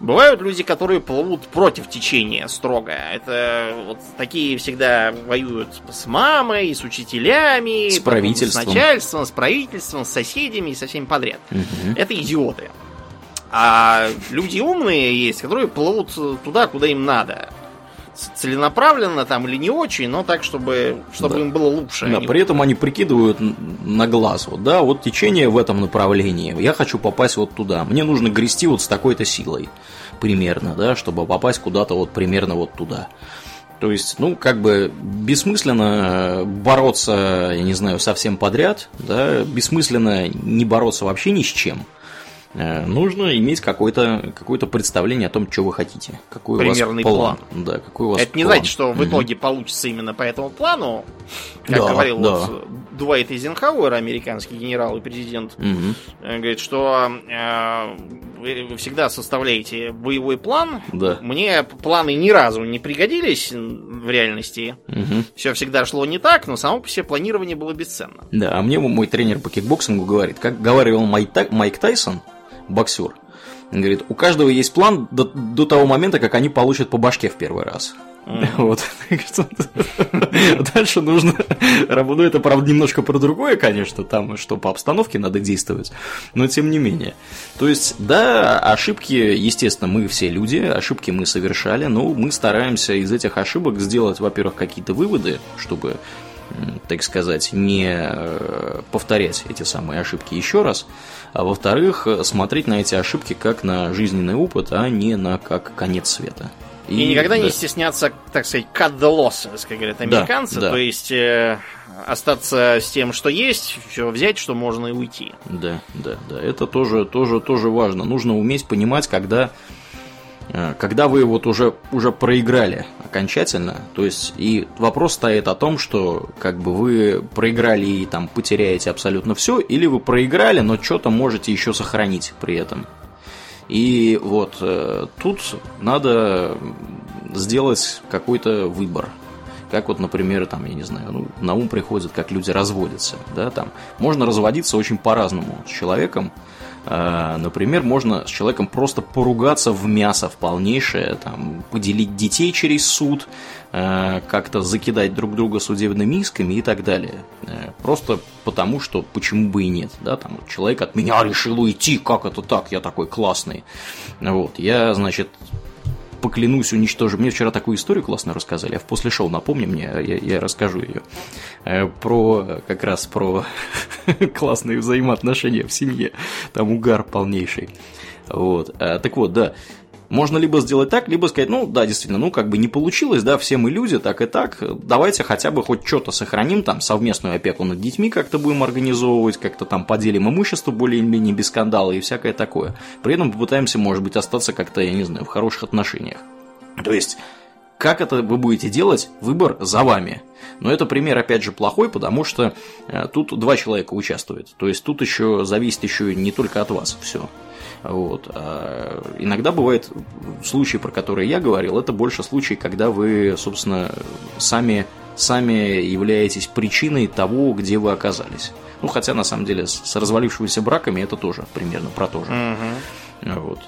Бывают люди, которые плывут против течения строго. Это вот такие всегда воюют с мамой, с учителями, с правительством, с начальством, с правительством, с соседями и со всеми подряд. Угу. Это идиоты. А люди умные есть, которые плывут туда, куда им надо целенаправленно там или не очень, но так, чтобы, чтобы да. им было лучше. Да, при этом они прикидывают на глаз, вот, да, вот течение в этом направлении, я хочу попасть вот туда, мне нужно грести вот с такой-то силой, примерно, да, чтобы попасть куда-то вот примерно вот туда. То есть, ну, как бы бессмысленно бороться, я не знаю, совсем подряд, да, бессмысленно не бороться вообще ни с чем. Э, нужно иметь какое-то какое представление о том, что вы хотите. Какой Примерный у вас план. Да, какой у вас Это не план. значит, что в итоге получится именно по этому плану. Как Да, говорил да. вот Дуайт Эйзенхауэр, американский генерал и президент, э, говорит, что э, вы всегда составляете боевой план. Да. Мне планы ни разу не пригодились в реальности. Мгм. Все всегда шло не так, но само по себе планирование было бесценно. Да, а мне мой тренер по кикбоксингу говорит, как говорил Майк Тайсон, боксер, он говорит, у каждого есть план до, до того момента, как они получат по башке в первый раз. Вот. Дальше нужно работать. Ну, это, правда, немножко про другое, конечно, там, что по обстановке надо действовать, но тем не менее. То есть, да, ошибки, естественно, мы все люди, ошибки мы совершали, но мы стараемся из этих ошибок сделать, во-первых, какие-то выводы, чтобы так сказать, не э, повторять эти самые ошибки еще раз, а во-вторых, э, смотреть на эти ошибки как на жизненный опыт, а не на как конец света. И, никогда да. не стесняться, так сказать, cut the losses, как говорят американцы. да. То есть э, остаться с тем, что есть, все взять, что можно и уйти. Да, да, да. Это тоже, тоже, тоже важно. Нужно уметь понимать, когда, когда вы вот уже, уже проиграли окончательно. То есть, и вопрос стоит о том, что как бы вы проиграли и там потеряете абсолютно все, или вы проиграли, но что-то можете еще сохранить при этом. И вот э, тут надо сделать какой-то выбор. Как вот, например, там, я не знаю, ну, на ум приходит, как люди разводятся, да, там. Можно разводиться очень по-разному с человеком. Э, Например, можно с человеком просто поругаться в мясо в полнейшее, там, поделить детей через суд, э, как-то закидать друг друга судебными исками и так далее. Э, Просто потому, что почему бы и нет, да, там, человек от меня решил уйти, как это так, я такой классный. Вот, я, значит, поклянусь уничтожить. Мне вчера такую историю классно рассказали, а в после шоу напомни мне, я, я расскажу ее. Э, Про, как раз про классные взаимоотношения в семье. Там угар полнейший. Вот. Э, Так вот, да. Можно либо сделать так, либо сказать, ну да, действительно, ну как бы не получилось, да, все мы люди, так и так, давайте хотя бы хоть что-то сохраним, там, совместную опеку над детьми как-то будем организовывать, как-то там поделим имущество более-менее без скандала и всякое такое. При этом попытаемся, может быть, остаться как-то, я не знаю, в хороших отношениях. То есть, как это вы будете делать, выбор за вами. Но это пример, опять же, плохой, потому что э, тут два человека участвуют. То есть тут еще зависит еще не только от вас все. Вот. А иногда бывает случаи, про которые я говорил, это больше случаи, когда вы, собственно, сами, сами являетесь причиной того, где вы оказались. Ну, хотя, на самом деле, с развалившимися браками это тоже примерно про то же. Мгм. Вот.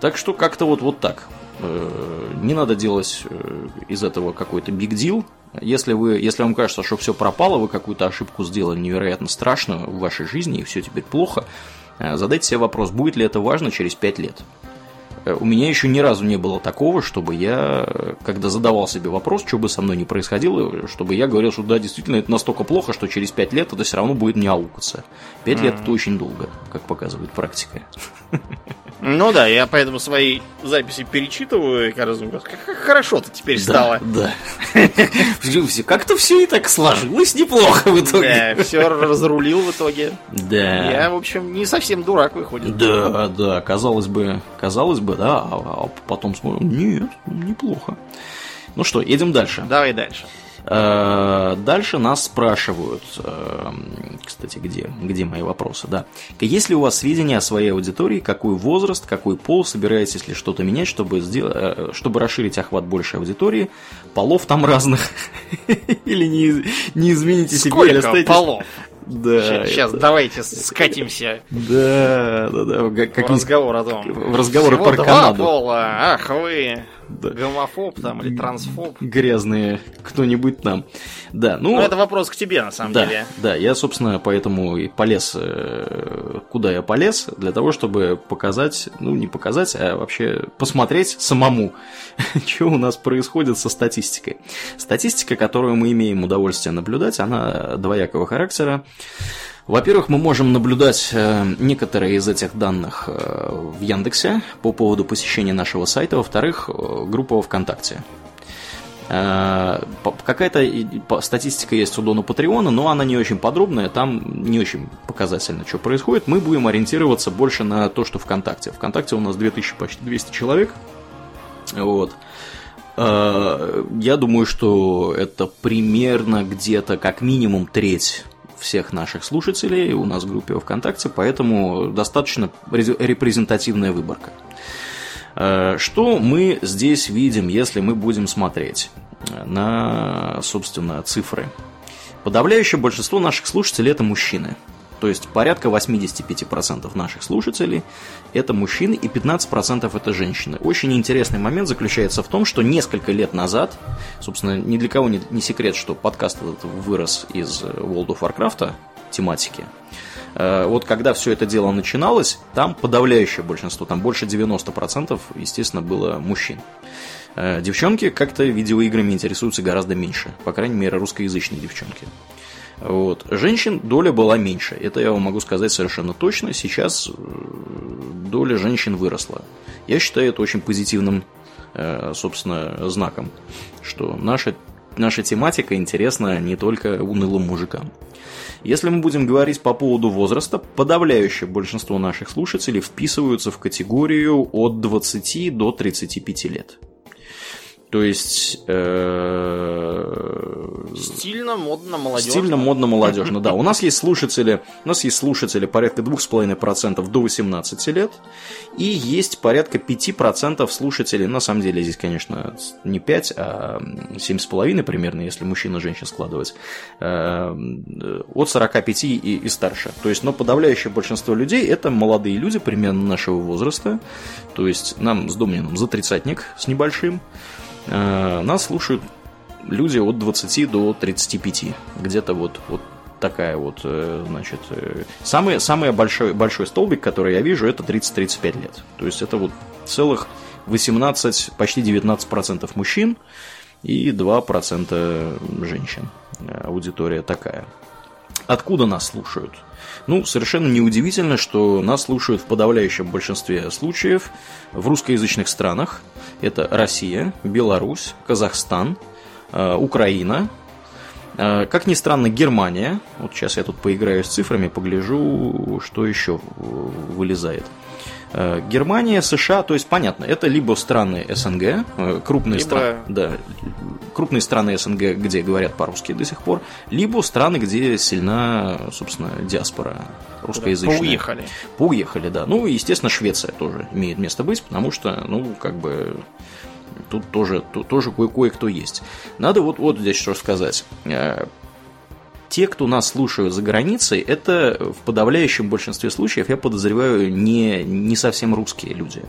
Так что как-то вот, вот так. Э, Не надо делать э, из этого какой-то big deal. Если, вы, если вам кажется, что все пропало, вы какую-то ошибку сделали невероятно страшную в вашей жизни, и все теперь плохо, задайте себе вопрос, будет ли это важно через 5 лет. Э, У меня еще ни разу не было такого, чтобы я, э, когда задавал себе вопрос, что бы со мной ни происходило, чтобы я говорил, что да, действительно, это настолько плохо, что через 5 лет это все равно будет не аукаться. 5 лет это очень долго, как показывает практика. Ну да, я поэтому свои записи перечитываю и каждый раз, как хорошо-то теперь стало. Да. Всё- Как-то все и так сложилось неплохо в итоге. Да, все разрулил в итоге. Да. Я, в общем, не совсем дурак выходит. Да, да, казалось бы, казалось бы, да, а, а потом смотрим, нет, неплохо. Ну что, едем дальше. Давай дальше. Э, Дальше нас спрашивают, э, кстати, где, где мои вопросы, да. Есть ли у вас сведения о своей аудитории, какой возраст, какой пол, собираетесь ли что-то менять, чтобы, сделать, э, чтобы расширить охват большей аудитории, полов там разных, или не, не измените себе, Сколько остаетесь- полов? Да, Сейчас это- давайте скатимся Да, да, да, как, в разговор о том. в разговоры Всего про Канаду. пола. Ах вы, Да. гомофоб там или трансфоб. грязные кто-нибудь там. Да, ну, Ну, это вопрос к тебе, на самом да, деле. да, я, собственно, поэтому и полез, э, куда я полез, для того, чтобы показать, ну, не показать, а вообще посмотреть самому, что у нас происходит со статистикой. Статистика, которую мы имеем удовольствие наблюдать, она двоякого характера. Во-первых, мы можем наблюдать э, некоторые из этих данных э, в Яндексе по поводу посещения нашего сайта. Во-вторых, э, группа ВКонтакте. Какая-то статистика есть у Дона Патреона, но она не очень подробная, там не очень показательно, что происходит. Мы будем ориентироваться больше на то, что ВКонтакте. ВКонтакте у нас 2000, почти 200 человек. Вот. Я думаю, что это примерно где-то как минимум треть всех наших слушателей у нас в группе ВКонтакте, поэтому достаточно репрезентативная выборка. Э, что мы здесь видим, если мы будем смотреть на, собственно, цифры? Подавляющее большинство наших слушателей это мужчины. То есть порядка 85% наших слушателей это мужчины и 15% это женщины. Очень интересный момент заключается в том, что несколько лет назад, собственно, ни для кого не, не секрет, что подкаст этот вырос из World of Warcraft тематики. Э, вот когда все это дело начиналось, там подавляющее большинство, там больше 90%, естественно, было мужчин. Э, девчонки как-то видеоиграми интересуются гораздо меньше, по крайней мере, русскоязычные девчонки. Вот. Женщин доля была меньше. Это я вам могу сказать совершенно точно. Сейчас э, доля женщин выросла. Я считаю это очень позитивным, э, собственно, знаком, что наша, наша тематика интересна не только унылым мужикам. Если мы будем говорить по поводу возраста, подавляющее большинство наших слушателей вписываются в категорию от 20 до 35 лет. То есть... Э, стильно, модно, молодежно. Стильно, модно, молодежно, да. У нас есть слушатели, у нас есть слушатели порядка 2,5% до 18 лет, и есть порядка 5% слушателей, на самом деле здесь, конечно, не 5, а 7,5 примерно, если мужчин и женщин складывать, э, от 45 и, и старше. То есть, но подавляющее большинство людей это молодые люди примерно нашего возраста, то есть нам с Домнином за тридцатник с небольшим, нас слушают люди от 20 до 35. Где-то вот, вот такая вот, э, значит, э, самый, самый большой, большой столбик, который я вижу, это 30-35 лет. То есть это вот целых 18, почти 19% мужчин и 2% женщин. Аудитория такая. Откуда нас слушают? Ну, совершенно неудивительно, что нас слушают в подавляющем большинстве случаев в русскоязычных странах. Это Россия, Беларусь, Казахстан, э, Украина, э, как ни странно, Германия. Вот сейчас я тут поиграю с цифрами, погляжу, что еще вылезает. Э, Германия, США, то есть понятно, это либо страны СНГ, э, крупные либо... страны, да, крупные страны СНГ, где говорят по-русски до сих пор, либо страны, где сильна, собственно, диаспора русскоязычная. Поуехали. Поуехали, да. Ну, естественно, Швеция тоже имеет место быть, потому что, ну, как бы тут тоже, тут тоже кое-кто есть. Надо вот, вот здесь что сказать. Те, кто нас слушают за границей, это в подавляющем большинстве случаев, я подозреваю, не, не совсем русские люди.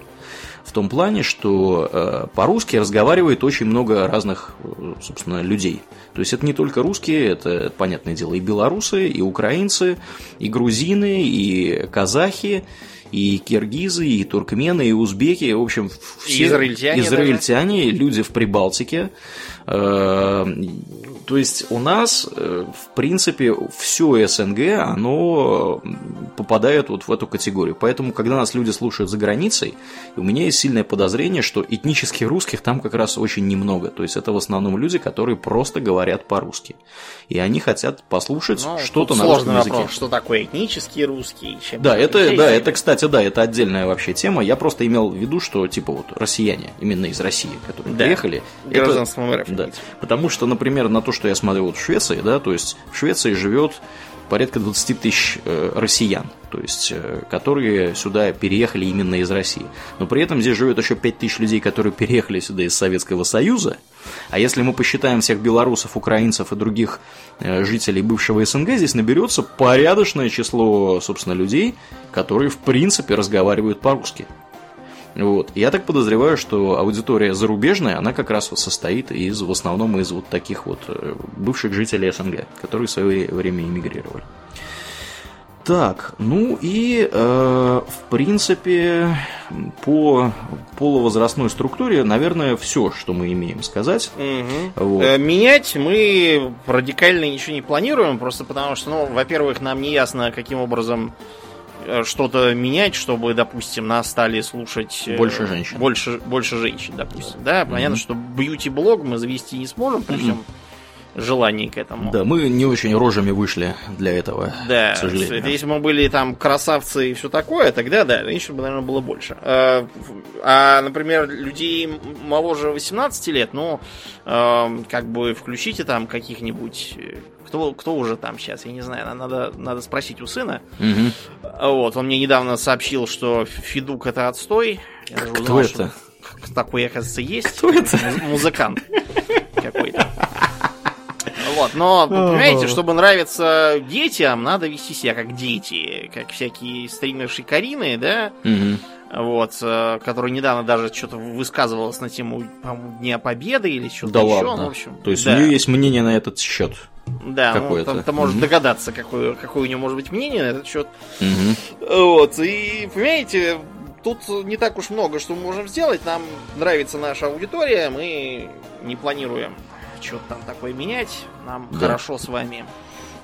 В том плане, что э, по-русски разговаривает очень много разных, э, собственно, людей. То есть это не только русские, это, понятное дело, и белорусы, и украинцы, и грузины, и казахи, и киргизы, и туркмены, и узбеки, в общем, все израильтяне, израильтяне люди в Прибалтике. Э, то есть у нас, э, в принципе, все СНГ, оно попадает вот в эту категорию. Поэтому, когда нас люди слушают за границей, у меня есть сильное подозрение, что этнических русских там как раз очень немного. То есть это в основном люди, которые просто говорят по-русски. И они хотят послушать ну, что-то на русском языке. Вопрос, что такое этнический русский? Чем да, это, да, это, кстати, да, это отдельная вообще тема. Я просто имел в виду, что типа вот россияне, именно из России, которые да. приехали. Гражданством это, Да. Потому что, например, на то, что я смотрю вот в Швеции, да, то есть в Швеции живет порядка 20 тысяч э, россиян, то есть, э, которые сюда переехали именно из России. Но при этом здесь живет еще 5 тысяч людей, которые переехали сюда из Советского Союза. А если мы посчитаем всех белорусов, украинцев и других э, жителей бывшего СНГ, здесь наберется порядочное число, собственно, людей, которые, в принципе, разговаривают по-русски. Вот. Я так подозреваю, что аудитория зарубежная, она как раз вот состоит из, в основном из вот таких вот э, бывших жителей СНГ, которые в свое время эмигрировали. Так, ну и э, в принципе по полувозрастной структуре, наверное, все, что мы имеем сказать. Угу. Вот. Э, менять мы радикально ничего не планируем, просто потому что, ну, во-первых, нам не ясно, каким образом что-то менять, чтобы, допустим, нас стали слушать... э, Больше женщин. Больше, больше женщин, допустим. Да, понятно, что бьюти-блог мы завести не сможем при всем желании к этому. Да, мы не очень рожами вышли для этого, Да, к сожалению. если бы мы были там красавцы и все такое, тогда да, женщин бы, наверное, было больше. А, а, например, людей моложе 18 лет, ну, эм, как бы включите там каких-нибудь... Кто, кто уже там сейчас, я не знаю, надо, надо спросить у сына. А Вот, он мне недавно сообщил, что Федук это отстой. Я даже Кто узнал, это? что Такой, оказывается, есть. Кто это? Муз- Музыкант какой-то. Вот, но, понимаете, чтобы нравиться детям, надо вести себя как дети, как всякие стримерши Карины, да, Мгм. Вот, э, который недавно даже что-то высказывалась на тему, Дня Победы или что-то Да еще, ладно. ну, в общем. То есть да. у нее есть мнение на этот счет. Да, ну, какое-то. ты, ты можешь Мгм. догадаться, какое, какое у него может быть мнение на этот счет. Мгм. Вот, и, понимаете, тут не так уж много, что мы можем сделать. Нам нравится наша аудитория, мы не планируем что-то там такое менять. Нам Да. хорошо с вами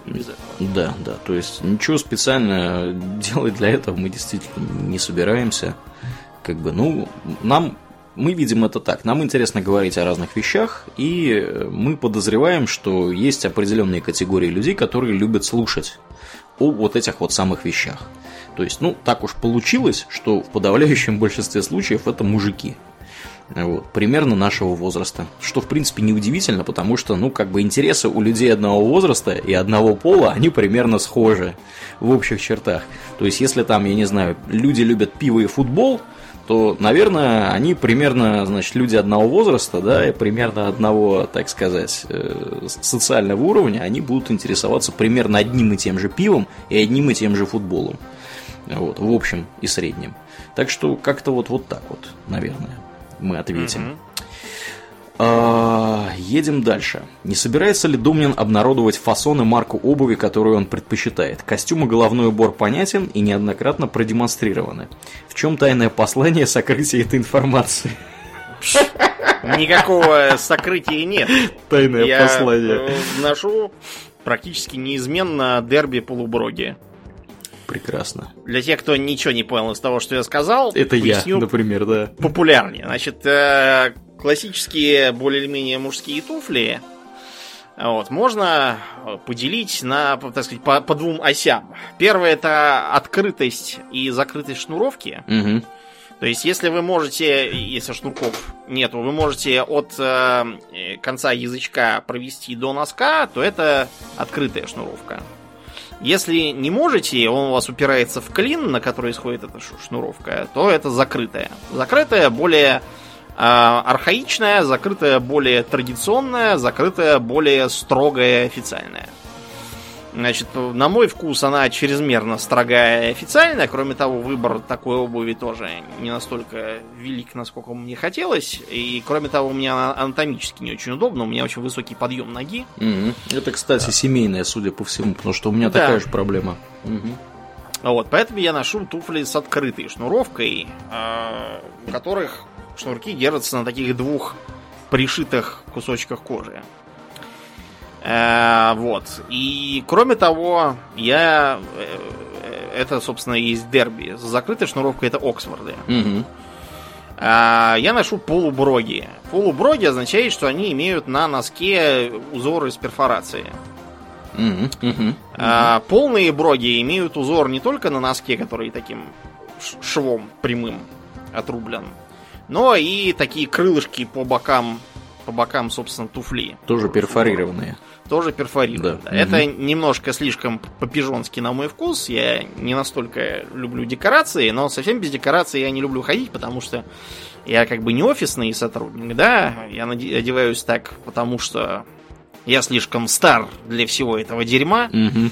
и без этого. Да, да. То есть ничего специально делать для этого мы действительно не собираемся. Как бы, ну, нам мы видим это так. Нам интересно говорить о разных вещах, и э, мы подозреваем, что есть определенные категории людей, которые любят слушать о вот этих вот самых вещах. То есть, ну, так уж получилось, что в подавляющем большинстве случаев это мужики. Вот, примерно нашего возраста. Что, в принципе, неудивительно, потому что, ну, как бы интересы у людей одного возраста и одного пола, они примерно схожи в общих чертах. То есть, если там, я не знаю, люди любят пиво и футбол, то, наверное, они примерно, значит, люди одного возраста, да, и примерно одного, так сказать, э, социального уровня, они будут интересоваться примерно одним и тем же пивом и одним и тем же футболом. Вот, в общем и среднем. Так что как-то вот, вот так вот, наверное, мы ответим. А, едем дальше. Не собирается ли Домнин обнародовать фасон и марку обуви, которую он предпочитает? Костюм и головной убор понятен и неоднократно продемонстрированы. В чем тайное послание сокрытия этой информации? Никакого сокрытия нет. Тайное Я э, ношу практически неизменно дерби полуброги. Прекрасно. Для тех, кто ничего не понял из того, что я сказал, Это я, например, да. популярнее. Значит, э, классические более или менее мужские туфли вот, можно поделить на, так сказать, по, по двум осям. Первое это открытость и закрытость шнуровки. Мгм. То есть, если вы можете, если шнурков нету, вы можете от э, конца язычка провести до носка, то это открытая шнуровка. Если не можете, он у вас упирается в клин, на который исходит эта шнуровка, то это закрытая. Закрытая более э, архаичная, закрытая более традиционная, закрытая более строгая официальная. Значит, на мой вкус она чрезмерно строгая и официальная. Кроме того, выбор такой обуви тоже не настолько велик, насколько мне хотелось. И кроме того, у меня она анатомически не очень удобно. У меня очень высокий подъем ноги. Мгм. Это, кстати, семейное, судя по всему, потому что у меня Да. такая же проблема. Мгм. Вот, поэтому я ношу туфли с открытой шнуровкой, э, у которых шнурки держатся на таких двух пришитых кусочках кожи. Э, вот. И кроме того, я... э, Это, собственно, и есть дерби. С закрытой шнуровкой это Оксфорды. А, Я ношу полуброги. Полуброги означает, что они имеют на носке узор из перфорации. Мгм. А, полные броги имеют узор не только на носке, который таким швом прямым отрублен, но и такие крылышки по бокам, по бокам, собственно, туфли. Тоже перфорированные. Тоже перфорированы. Да. да. Это немножко слишком по-пижонски на мой вкус. Я не настолько люблю декорации, но совсем без декораций я не люблю ходить, потому что я как бы не офисный сотрудник, да. Я одеваюсь так, потому что я слишком стар для всего этого дерьма. Мгм.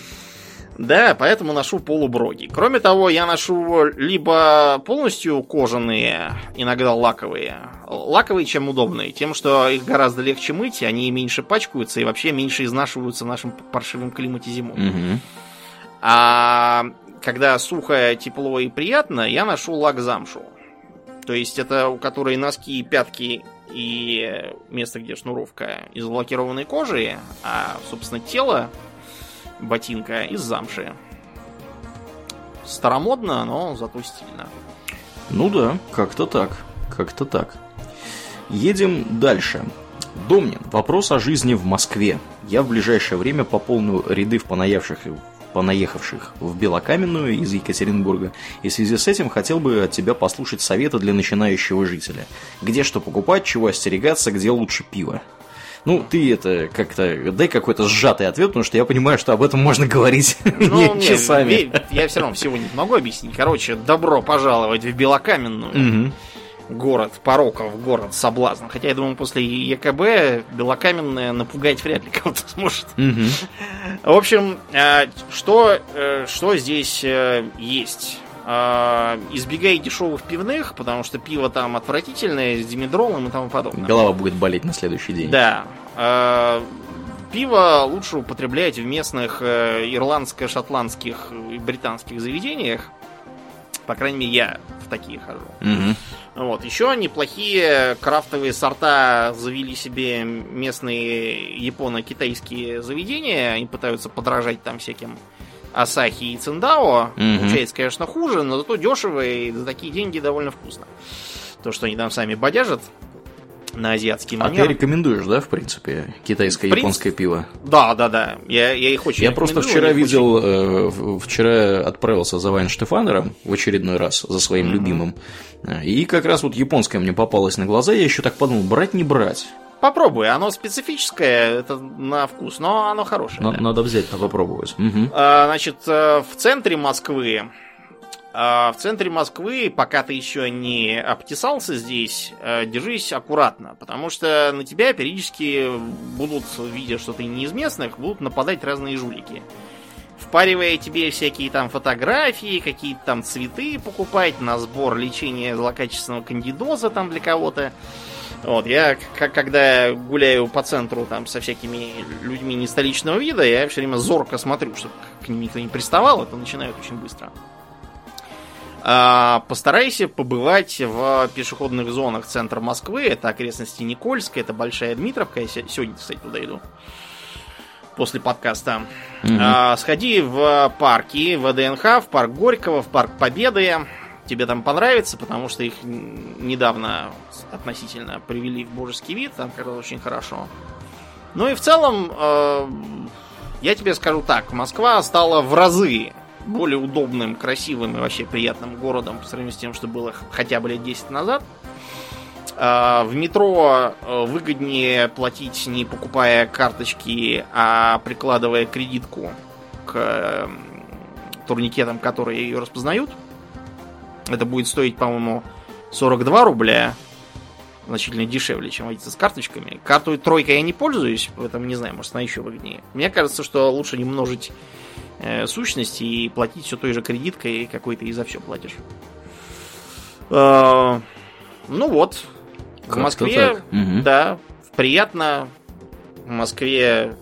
Да, поэтому ношу полуброги. Кроме того, я ношу либо полностью кожаные, иногда лаковые. Лаковые чем удобные, тем, что их гораздо легче мыть, они меньше пачкаются и вообще меньше изнашиваются в нашем паршивом климате зимой. Мгм. А когда сухо, тепло и приятно, я ношу лак замшу. То есть это у которой носки, пятки и место, где шнуровка из лакированной кожи, а, собственно, тело ботинка из замши. старомодно, но зато стильно. Ну да, как-то так. Как-то так. Едем дальше. Домнин. Вопрос о жизни в Москве. Я в ближайшее время пополню ряды в понаявших понаехавших в Белокаменную из Екатеринбурга, и в связи с этим хотел бы от тебя послушать советы для начинающего жителя. Где что покупать, чего остерегаться, где лучше пиво. Ну, ты это как-то дай какой-то сжатый ответ, потому что я понимаю, что об этом можно говорить ну, не, часами. Я все равно всего не могу объяснить. Короче, добро пожаловать в Белокаменную. Угу город пороков, город соблазна. Хотя я думаю, после ЕКБ белокаменная напугать вряд ли кого-то сможет. Угу. В общем, э, что, э, что здесь э, есть? Избегай дешевых пивных, потому что пиво там отвратительное, с димедролом и тому подобное. Голова будет болеть на следующий день. Да. Пиво лучше употреблять в местных ирландско-шотландских и британских заведениях. По крайней мере, я в такие хожу. Угу. Вот. Еще неплохие крафтовые сорта завели себе местные японо-китайские заведения. Они пытаются подражать там всяким Асахи и Циндао. Угу. Получается, конечно, хуже, но зато дешево и за такие деньги довольно вкусно. То, что они там сами бодяжат на азиатский манер. А ты рекомендуешь, да, в принципе, китайское принцип... японское пиво? Да, да, да. Я, я их очень Я просто вчера видел, очень... э, вчера отправился за Вайн Штефанером в очередной раз, за своим mm-hmm. любимым. И как раз вот японское мне попалось на глаза, я еще так подумал, брать не брать. Попробуй, оно специфическое, это на вкус, но оно хорошее. На, да. Надо взять, надо попробовать. Угу. А, значит, э, в центре Москвы а, в центре Москвы, пока ты еще не обтесался здесь, э, держись аккуратно, потому что на тебя периодически будут, видя, что ты не из местных, будут нападать разные жулики. Впаривая тебе всякие там фотографии, какие-то там цветы покупать на сбор лечения злокачественного кандидоза там для кого-то. Вот, я, как, когда гуляю по центру там со всякими людьми не столичного вида, я все время зорко смотрю, чтобы к ним никто не приставал, это начинают очень быстро. А, постарайся побывать в пешеходных зонах центра Москвы. Это окрестности Никольска, это Большая Дмитровка. Я сегодня, кстати, туда иду. После подкаста. Mm-hmm. Сходи в парки, в ДНХ, в парк Горького, в парк Победы. Тебе там понравится, потому что их недавно относительно привели в божеский вид. Там как очень хорошо. Ну и в целом, э, я тебе скажу так, Москва стала в разы более удобным, красивым и вообще приятным городом по сравнению с тем, что было хотя бы лет 10 назад. А, в метро э, выгоднее платить не покупая карточки, а прикладывая кредитку к турникетам, которые ее распознают. Это будет стоить, по-моему, 42 рубля. Значительно дешевле, чем водиться с карточками. Картой тройка я не пользуюсь, поэтому не знаю, может она еще выгоднее. Мне кажется, что лучше не множить э, сущности и платить все той же кредиткой, какой ты и за все платишь. Э, ну вот. В Москве, угу. да, приятно. В Москве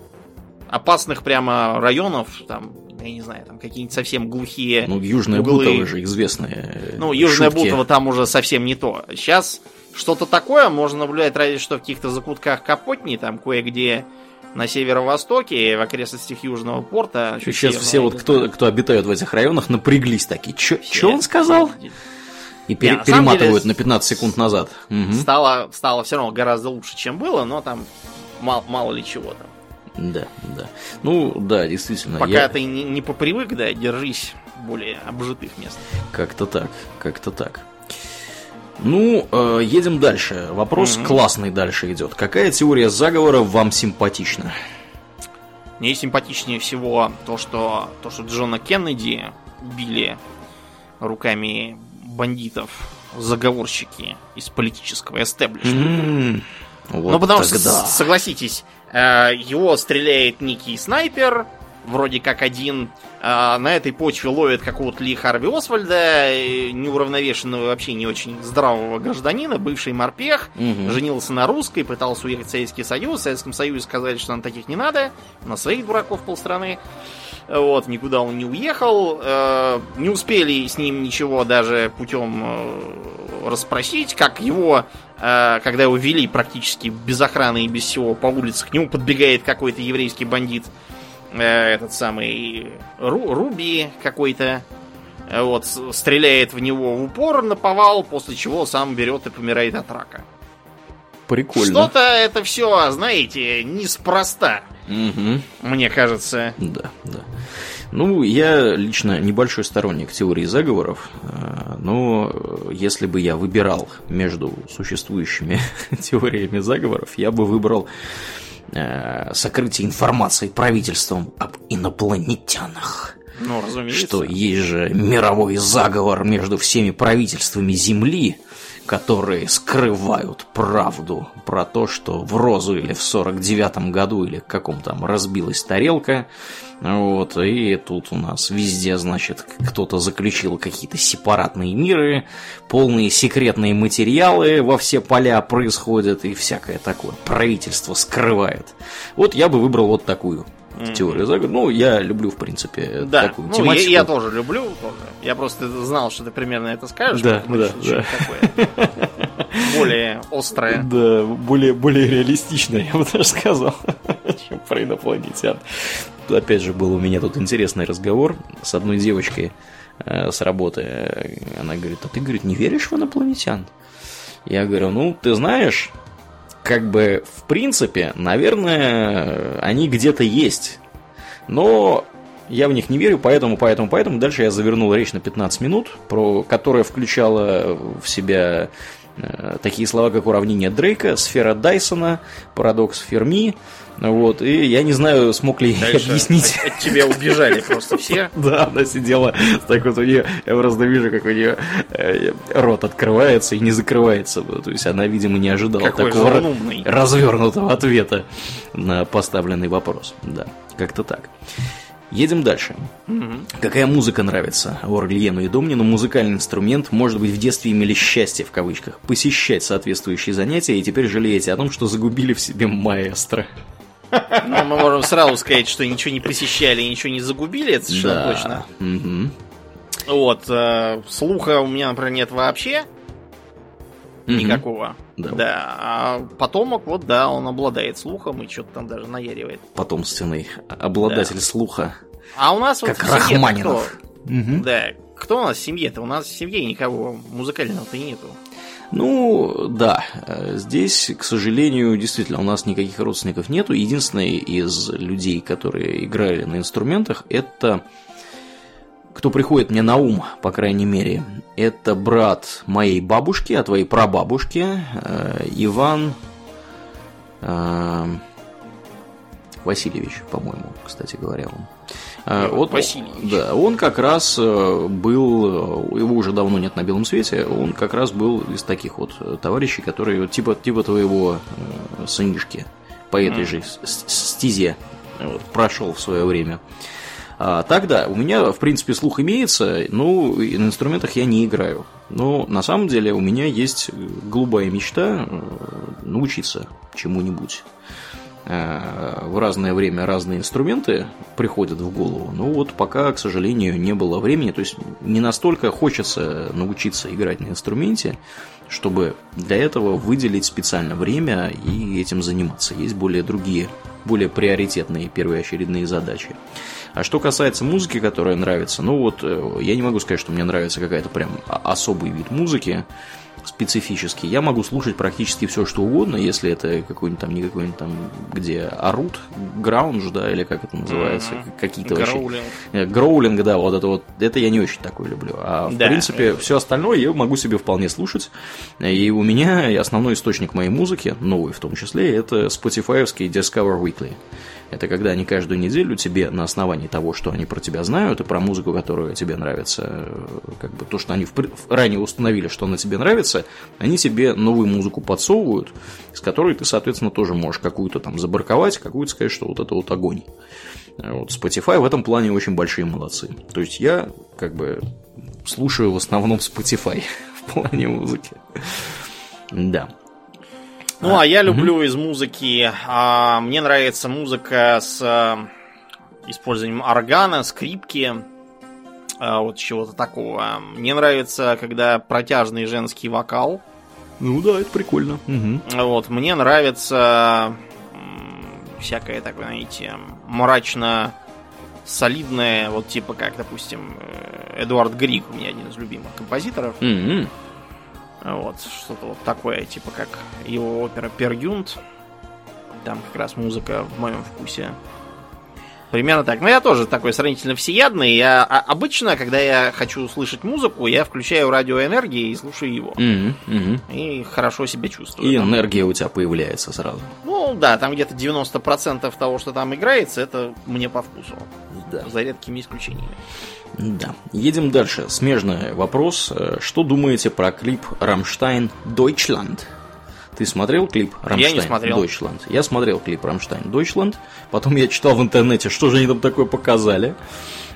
опасных прямо районов, там, я не знаю, там какие-нибудь совсем глухие. Ну, Южная углы. Бутово же известные. Ну, Южная шутки. Бутово там уже совсем не то. Сейчас что-то такое можно наблюдать разве что в каких-то закутках Капотни, там кое-где на северо-востоке, в окрестностях Южного порта. Сейчас все вот, кто, кто обитают в этих районах, напряглись такие. Что он сказал? И пере, Нет, перематывают деле, на 15 секунд назад. Угу. Стало, стало все равно гораздо лучше, чем было, но там мало, мало ли чего там. Да, да. Ну, да, действительно. Пока я... ты не, не попривык, да, держись более обжитых мест. Как-то так, как-то так. Ну, э, едем дальше. Вопрос mm-hmm. классный дальше идет. Какая теория заговора вам симпатична? Мне симпатичнее всего то, что, то, что Джона Кеннеди убили руками бандитов заговорщики из политического эстеблишмента. Mm-hmm. Вот ну, потому тогда. что, согласитесь, его стреляет некий снайпер, вроде как один а, на этой почве ловит какого-то Ли Харви Освальда, неуравновешенного вообще не очень здравого гражданина, бывший морпех, угу. женился на русской, пытался уехать в Советский Союз, в Советском Союзе сказали, что нам таких не надо, на своих дураков полстраны. Вот, никуда он не уехал, э, не успели с ним ничего даже путем э, расспросить, как его, э, когда его вели практически без охраны и без всего по улице, к нему подбегает какой-то еврейский бандит, Э, этот самый Ру, Руби какой-то. э, вот, стреляет в него в упор на повал, после чего сам берет и помирает от рака. Прикольно. Что-то это все, знаете, неспроста. Угу. Мне кажется. Да, да. Ну, я лично небольшой сторонник теории заговоров, э, но если бы я выбирал между существующими теориями заговоров, я бы выбрал э, сокрытие информации правительством об инопланетянах. Ну, разумеется. Что есть же мировой заговор между всеми правительствами Земли, которые скрывают правду про то, что в Розу или в 49-м году или в каком там разбилась тарелка, вот, и тут у нас везде, значит, кто-то заключил какие-то сепаратные миры, полные секретные материалы во все поля происходят и всякое такое. Правительство скрывает. Вот я бы выбрал вот такую mm-hmm. теорию заговора. Ну, я люблю, в принципе, да. такую ну, тематику. Я, я тоже люблю. Тоже. Я просто знал, что ты примерно это скажешь. Да, да, да. Такое более острое. Да, более, более реалистичное, я бы даже сказал, чем про инопланетян. Опять же, был у меня тут интересный разговор с одной девочкой э, с работы. Она говорит, а ты, говорит, не веришь в инопланетян? Я говорю, ну, ты знаешь, как бы, в принципе, наверное, они где-то есть. Но я в них не верю, поэтому, поэтому, поэтому. Дальше я завернул речь на 15 минут, про, которая включала в себя такие слова, как уравнение Дрейка, сфера Дайсона, парадокс Ферми, вот, и я не знаю, смог ли ей объяснить. От, от тебя убежали просто все. Да, она сидела так вот у нее, я просто вижу, как у нее э, рот открывается и не закрывается. То есть она, видимо, не ожидала такого развернутого ответа на поставленный вопрос. Да, как-то так. Едем дальше. Угу. Какая музыка нравится Орлиену и Домнину? Музыкальный инструмент, может быть, в детстве имели счастье, в кавычках, посещать соответствующие занятия и теперь жалеете о том, что загубили в себе маэстро. Ну, мы можем сразу сказать, что ничего не присещали и ничего не загубили, это совершенно да. точно. Угу. Вот, э, слуха у меня, например, нет вообще. Угу. Никакого. Да. да. А потомок, вот да, он обладает слухом и что-то там даже наяривает. Потомственный обладатель Да. слуха. А у нас Как вот Рахманинов. кто? Мгм. Да. Кто у нас в семье-то? У нас в семье никого музыкального-то нету. Ну, да, э, здесь, к сожалению, действительно, у нас никаких родственников нету. Единственный из людей, которые играли на инструментах, это кто приходит мне на ум, по крайней мере, это брат моей бабушки, а твоей прабабушки, э, Иван э, Васильевич, по-моему, кстати говоря, он. Э, вот, Васильевич. Да, он как раз э, был, э, его уже давно нет на белом свете, он как раз был из таких вот э, товарищей, которые типа, типа твоего э, сынишки по этой Мгм. же стезе вот, прошел в свое время. А, так да, у меня, в принципе, слух имеется, и на инструментах я не играю. Но на самом деле у меня есть голубая мечта э, научиться чему-нибудь. Э, В разное время разные инструменты приходят в голову. Ну вот пока, к сожалению, не было времени. То есть не настолько хочется научиться играть на инструменте, чтобы для этого выделить специально время и этим заниматься. Есть более другие, более приоритетные первоочередные задачи. А что касается музыки, которая нравится, ну вот э, я не могу сказать, что мне нравится какая-то прям особый вид музыки специфический. Я могу слушать практически все, что угодно, если это какой-нибудь там, не какой-нибудь там, где орут, граунж, да, или как это называется, Мгм. какие-то вообще Гроулинг. Э, Гроулинг, да, вот это вот, это я не очень такое люблю. А в Да. принципе, все остальное я могу себе вполне слушать. И у меня основной источник моей музыки, новый в том числе, это Spotify-овский Discover Weekly. Это когда они каждую неделю тебе на основании того, что они про тебя знают, и про музыку, которая тебе нравится, э, как бы то, что они в ранее установили, что она тебе нравится, они тебе новую музыку подсовывают, с которой ты, соответственно, тоже можешь какую-то там забарковать, какую-то сказать, что вот это вот огонь. Вот Spotify в этом плане очень большие молодцы. То есть я как бы слушаю в основном Spotify в плане музыки. Да. Ну, а я люблю из музыки. а, мне нравится музыка с а, использованием органа, скрипки, а, вот чего-то такого. Мне нравится, когда протяжный женский вокал. Ну да, это прикольно. Мгм. Вот, мне нравится всякое такое, знаете, мрачно солидное, вот типа как, допустим, э, Эдуард Григ, у меня один из любимых композиторов. М-м. Вот, что-то вот такое, типа как его опера Пергюнт. Там как раз музыка в моем вкусе. Примерно так. Но я тоже такой сравнительно всеядный. Я а, обычно, когда я хочу слышать музыку, я включаю радиоэнергии и слушаю его. М-м, мгм. И хорошо себя чувствую. И Там- энергия у тебя появляется сразу. Ну да, там где-то 90% того, что там играется, это мне по вкусу. Да. За редкими исключениями. Да. Едем дальше. Смежный вопрос. Э, Что думаете про клип Рамштайн Deutschland? Ты смотрел клип Рамштайн не смотрел. Deutschland? Я смотрел клип Рамштайн Deutschland. Потом я читал в интернете, что же они там такое показали.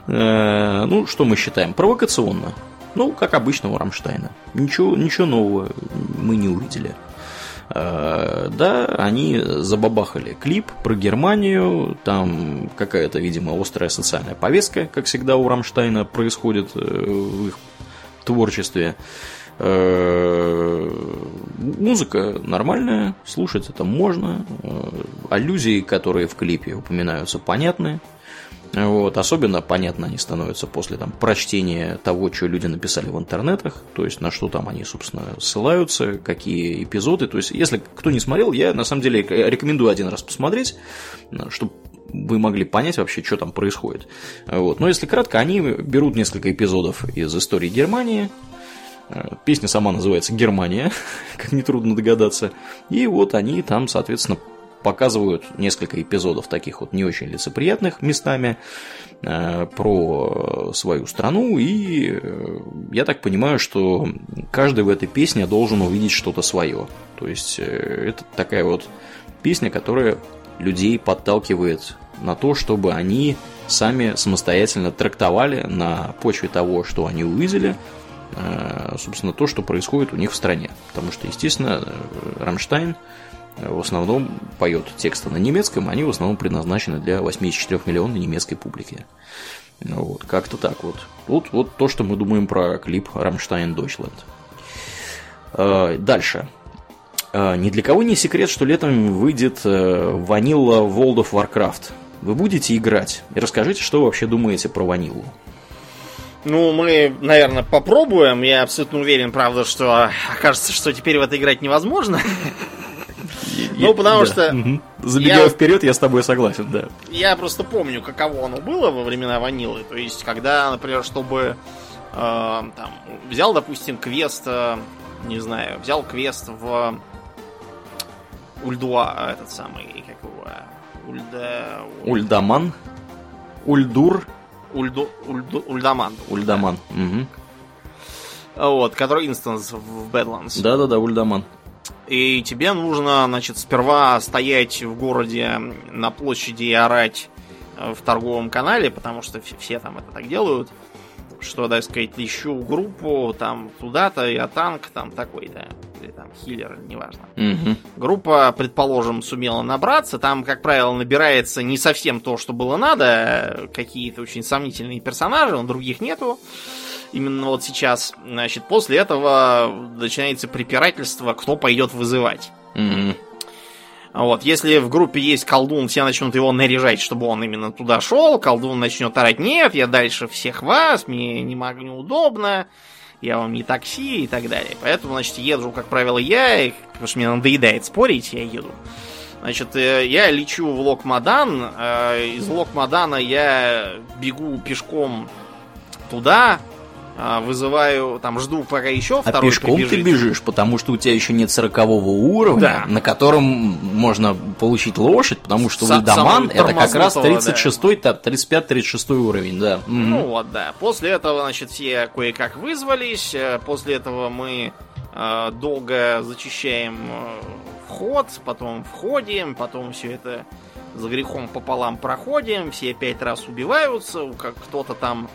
Э, Ну, что мы считаем? Провокационно. Ну, как обычно у Рамштайна. Ничего, ничего нового мы не увидели. Э, Да, они забабахали клип про Германию, там какая-то, видимо, острая социальная повестка, как всегда у Рамштайна происходит э, в их творчестве. Э, Музыка нормальная, слушать это можно. Аллюзии, которые в клипе упоминаются, понятны. Вот, особенно понятно они становятся после там, прочтения того, что люди написали в интернетах, то есть на что там они, собственно, ссылаются, какие эпизоды. То есть, если кто не смотрел, я на самом деле рекомендую один раз посмотреть, чтобы вы могли понять вообще, что там происходит. Вот. Но если кратко, они берут несколько эпизодов из истории Германии, Э, Песня сама называется «Германия», как нетрудно догадаться. И вот они там, соответственно, показывают несколько эпизодов таких вот не очень лицеприятных местами э, про свою страну. И э, я так понимаю, что каждый в этой песне должен увидеть что-то свое. То есть э, это такая вот песня, которая людей подталкивает на то, чтобы они сами самостоятельно трактовали на почве того, что они увидели, собственно, то, что происходит у них в стране. Потому что, естественно, Рамштайн в основном поет тексты на немецком, они в основном предназначены для 84 миллионной немецкой публики. Ну Вот, как-то так вот. Вот, вот то, что мы думаем про клип Рамштайн. Э, Дальше. Э, Ни для кого не секрет, что летом выйдет э, ванилла World of Warcraft. Вы будете играть? И расскажите, что вы вообще думаете про ванилу. Ну, мы, наверное, попробуем. Я абсолютно уверен, правда, что окажется, что теперь в это играть невозможно. Ну, потому что. Забегая я- вперед, я с тобой согласен, да. Я просто помню, каково оно было во времена ванилы. То есть, когда, например, чтобы э, там, взял, допустим, квест, э, не знаю, взял квест в Ульдуа, этот самый, как его, Ульда... Ульдаман. Ульдур. Ульду, Ульду- Ульдаман. Ульдаман. Мгм. Вот, который инстанс в Badlands. Да-да-да, Ульдаман. И тебе нужно, значит, сперва стоять в городе на площади и орать э, в торговом канале, потому что ф- все там это так делают, что, так сказать, ищу группу там туда-то, я танк там такой-то, или там хиллер, неважно. Мгм. Группа, предположим, сумела набраться, там, как правило, набирается не совсем то, что было надо, э, какие-то очень сомнительные персонажи, но других нету. Именно вот сейчас, значит, после этого начинается препирательство, кто пойдет вызывать. Мгм. Вот, если в группе есть колдун, все начнут его наряжать, чтобы он именно туда шел, колдун начнет орать, нет, я дальше всех вас, мне не могу, неудобно, я вам не такси и так далее. Поэтому, значит, езжу, как правило, я, и- потому что мне надоедает спорить, я еду. Значит, э, я лечу в Локмадан, э, из Локмадана я бегу пешком туда, вызываю, там жду, пока еще А второй пешком ты прибежит. бежишь, потому что у тебя еще нет сорокового уровня, Да. на котором можно получить лошадь, потому что Са- это как раз тормознутого, 36-й, та- 35-36 уровень, да. Ну вот, да. После этого, значит, все кое-как вызвались. Э, После этого мы э, долго зачищаем э, вход, потом входим, потом все это за грехом пополам проходим, все пять раз убиваются, как кто-то там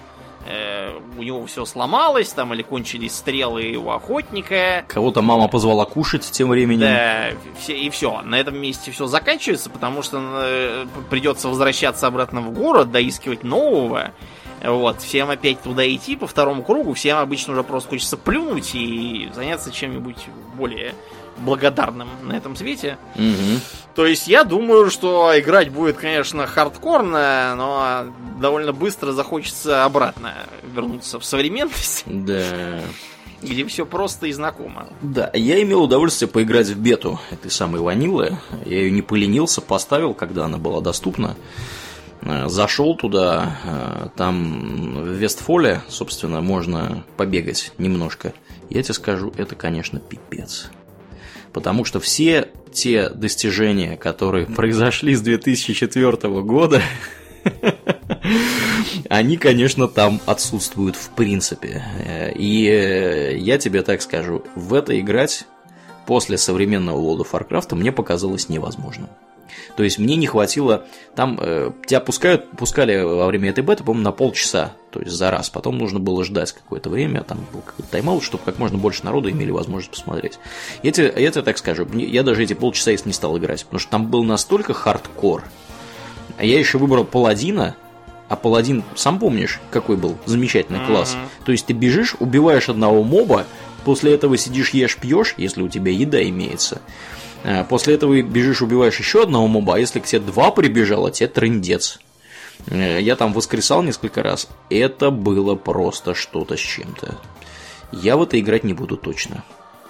у него все сломалось, там или кончились стрелы у охотника. Кого-то мама позвала кушать тем временем. Да, все, и все. На этом месте все заканчивается, потому что э, придется возвращаться обратно в город, доискивать нового. Вот, всем опять туда идти по второму кругу, всем обычно уже просто хочется плюнуть и заняться чем-нибудь более благодарным на этом свете. Мгм. То есть я думаю, что играть будет, конечно, хардкорно, но довольно быстро захочется обратно вернуться в современность, Да. где все просто и знакомо. Да, я имел удовольствие поиграть в бету этой самой ванилы. Я ее не поленился, поставил, когда она была доступна. Э, Зашел туда, э, там в Вестфоле, собственно, можно побегать немножко. Я тебе скажу, это, конечно, пипец. Потому что все те достижения, которые произошли с 2004 года, они, конечно, там отсутствуют в принципе. И э, я тебе так скажу, в это играть после современного World of Warcraft мне показалось невозможным. То есть мне не хватило, там э, тебя пускают, пускали во время этой беты, по-моему, на полчаса, то есть за раз. Потом нужно было ждать какое-то время, там был какой-то тайм-аут, чтобы как можно больше народу имели возможность посмотреть. Я тебе, я тебе так скажу, я даже эти полчаса если не стал играть, потому что там был настолько хардкор. А я еще выбрал паладина, а паладин, сам помнишь, какой был замечательный класс. То есть ты бежишь, убиваешь одного моба, после этого сидишь, ешь, пьешь, если у тебя еда имеется. А, После этого бежишь, убиваешь еще одного моба, а если к тебе два прибежало, тебе трындец. Э, Я там воскресал несколько раз. Это было просто что-то с чем-то. Я в это играть не буду точно.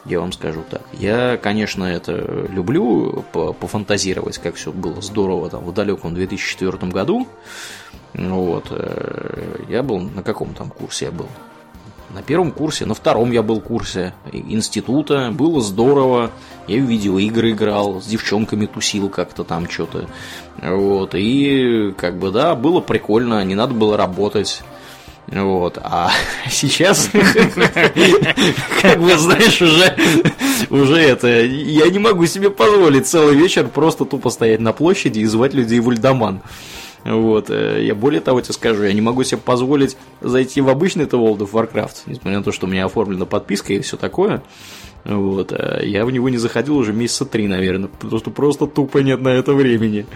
Я вам скажу так. Я, конечно, это люблю по- пофантазировать, как все было здорово там в далеком 2004 году. Вот. э, Я был на каком там курсе я был? На первом курсе, на втором я был курсе института, было здорово. Я в видеоигры играл, с девчонками тусил как-то там что-то. Вот, и как бы да, было прикольно, не надо было работать. Вот, а сейчас, как бы, знаешь, уже, уже это, я не могу себе позволить целый вечер просто тупо стоять на площади и звать людей в Ульдаман. Вот, э, я более того тебе скажу, я не могу себе позволить зайти в обычный это World of Warcraft, несмотря на то, что у меня оформлена подписка и все такое. Вот, э, я в него не заходил уже месяца три, наверное, потому что просто тупо нет на это времени.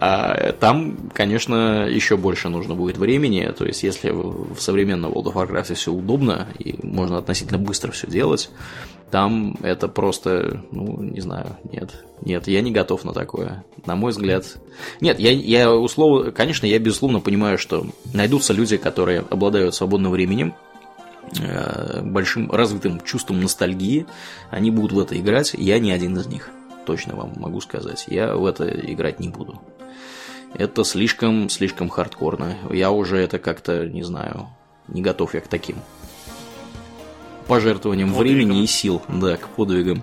А там, конечно, еще больше нужно будет времени. То есть, если в современном World of Warcraft все удобно и можно относительно быстро все делать, там это просто, ну, не знаю, нет. Нет, я не готов на такое. На мой взгляд. Нет, я, я условно, конечно, я безусловно понимаю, что найдутся люди, которые обладают свободным временем, э, большим развитым чувством ностальгии, они будут в это играть. Я не один из них, точно вам могу сказать. Я в это играть не буду. Это слишком, слишком хардкорно. Я уже это как-то, не знаю, не готов я к таким пожертвованиям Подвигам. времени и сил, да, к подвигам.